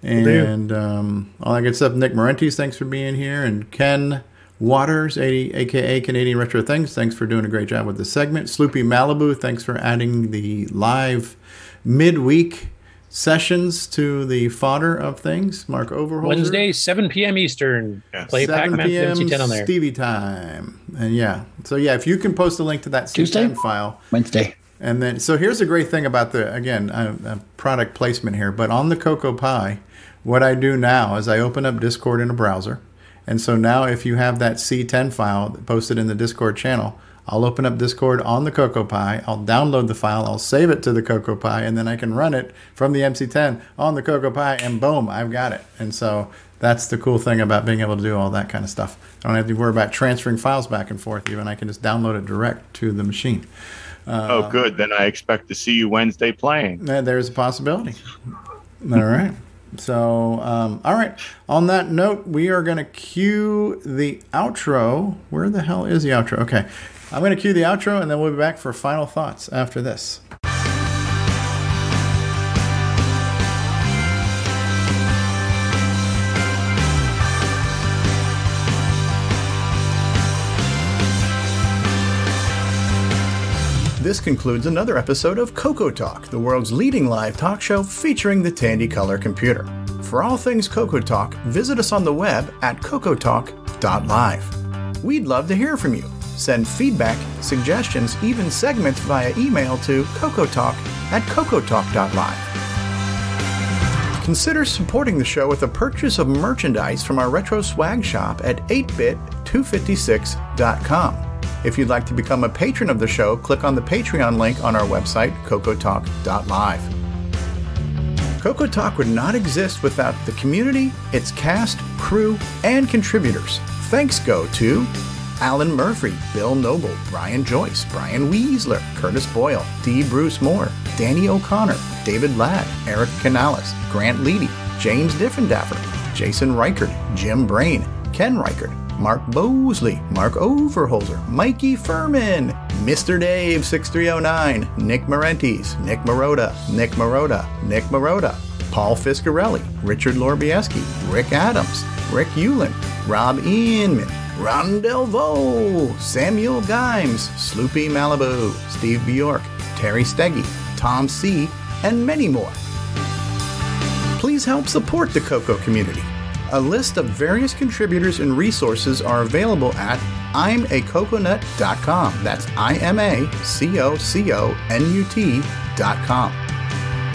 And um, all that good stuff. Nick Marentes, thanks for being here, and Ken Waters, 80, aka Canadian Retro Things, thanks for doing a great job with the segment. Sloopy Malibu, thanks for adding the live midweek sessions to the fodder of things. Mark Overholzer.
Wednesday, seven p.m. Eastern. Play
7
Pac-Man
p.m.
MC10 on there.
Stevie time. And yeah. So yeah, if you can post a link to that
Tuesday?
File.
Wednesday.
And then, so here's a great thing about the, again, uh, uh, product placement here, but on the Coco Pi, what I do now is I open up Discord in a browser. And so now if you have that C10 file posted in the Discord channel, I'll open up Discord on the Coco Pi. I'll download the file. I'll save it to the Coco Pi, and then I can run it from the MC10 on the Coco Pi, and boom, I've got it. And so that's the cool thing about being able to do all that kind of stuff. I don't have to worry about transferring files back and forth. Even I can just download it direct to the machine. Uh,
oh, good. Then I expect to see you Wednesday playing.
there's a possibility. All right. So, um, all right. On that note, we are going to cue the outro. Where the hell is the outro? Okay. I'm going to cue the outro and then we'll be back for final thoughts after this. This concludes another episode of Coco Talk, the world's leading live talk show featuring the Tandy Color computer. For all things Coco Talk, visit us on the web at cocotalk.live. We'd love to hear from you. Send feedback, suggestions, even segments via email to cocotalk at cocotalk.live. Consider supporting the show with a purchase of merchandise from our retro swag shop at 8bit256.com. If you'd like to become a patron of the show, click on the Patreon link on our website, cocotalk.live. Coco Talk would not exist without the community, its cast, crew, and contributors. Thanks go to Alan Murphy, Bill Noble, Brian Joyce, Brian Wieseler, Curtis Boyle, D. Bruce Moore, Danny O'Connor, David Ladd, Eric Canales, Grant Leedy, James Diffendaffer, Jason Reichert, Jim Brain, Ken Reichert, Mark Bosley, Mark Overholzer, Mikey Furman, Mr. Dave 6309, Nick Marentes, Nick Maroda, Nick Maroda, Nick Maroda, Paul Fiscarelli, Richard Lorbieski, Rick Adams, Rick Hewlin, Rob Inman, Ron Delvaux, Samuel Gimes, Sloopy Malibu, Steve Bjork, Terry Steggy, Tom C., and many more. Please help support the Coco community. A list of various contributors and resources are available at imacoconut.com. That's I M A C O C O N U T.com.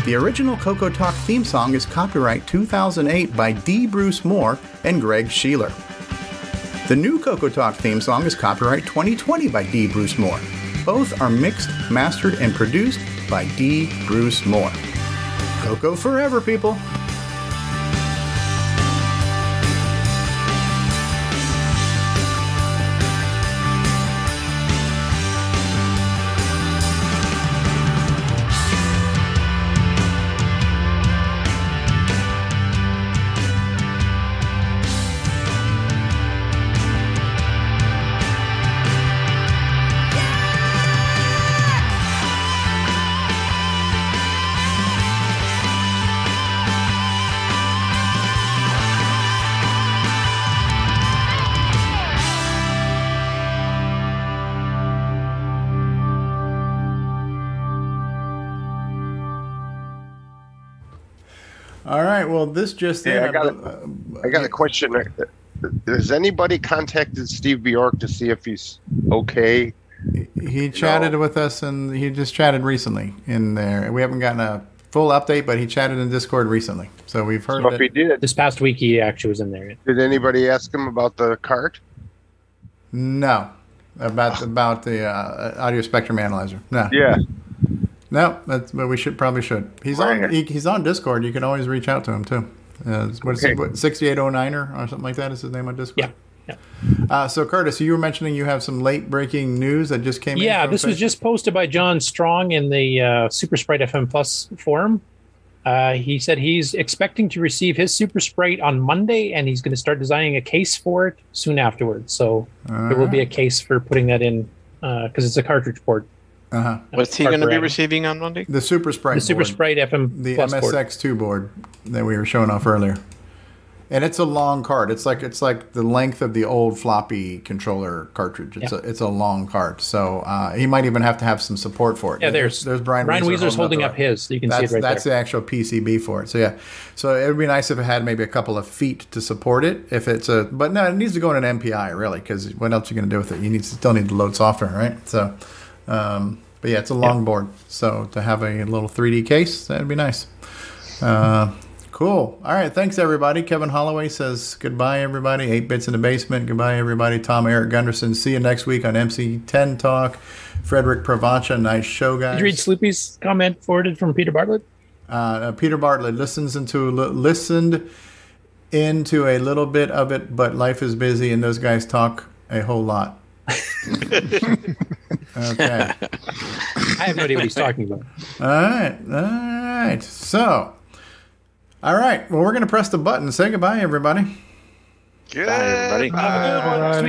The original Coco Talk theme song is copyright 2008 by D. Bruce Moore and Greg Sheeler. The new Coco Talk theme song is copyright 2020 by D. Bruce Moore. Both are mixed, mastered, and produced by D. Bruce Moore. Coco forever, people! Well, this just
Yeah, I
in,
got
uh,
a, I got a question. Has anybody contacted Steve Bjork to see if he's okay?
He chatted with us, and he just chatted recently in there. We haven't gotten a full update, but he chatted in Discord recently, so we've heard.
So if
that-
he did,
This past week, he actually was in there.
did anybody ask him about the cart?
No, about about the uh, audio spectrum analyzer. No.
Yeah.
No, that's but we should probably should. He's on he, he's on Discord. You can always reach out to him too. Uh, what is
Okay.
it? 6809er or something like that is his name on Discord.
Yeah.
Uh, so Curtis, you were mentioning you have some late breaking news that just came in.
Yeah, this was just posted by John Strong in the uh, Super Sprite FM Plus forum. Uh, he said he's expecting to receive his Super Sprite on Monday, and he's going to start designing a case for it soon afterwards. So there will be a case for putting that in because it's a cartridge port.
Uh-huh.
What's he going to be receiving on Monday?
The Super Sprite.
The Super
board.
Sprite FM
the
Plus
MSX2 board that we were showing off earlier. And it's a long card. It's like it's like the length of the old floppy controller cartridge. It's
Yeah.
a it's a long card. So uh, he might even have to have some support for it.
Yeah, there's-
there's Brian.
Brian
Weezer
Weezer's holding
the
up his. You can see it
that's,
right
That's
there.
the actual PCB for it. So yeah, so it would be nice if it had maybe a couple of feet to support it. If it's a, but no, it needs to go in an MPI really, because what else are you going to do with it? You need still need to load software, right? So, um, but yeah, it's a long board. So to have a little 3D case, that'd be nice. Uh, cool. All right. Thanks, everybody. Kevin Holloway says goodbye, everybody. Eight bits in the basement. Goodbye, everybody. Tom Eric Gunderson. See you next week on MC10 Talk. Frederick Pravacha. Nice show, guys.
Did you read Sloopy's comment forwarded from Peter Bartlett?
Uh, uh, Peter Bartlett listens into listened into a little bit of it, but life is busy, and those guys talk a whole lot. Okay.
I have no idea what he's talking about.
All right. All right. So, all right. Well, we're going to press the button. Say goodbye, everybody.
Good.
everybody.
Have a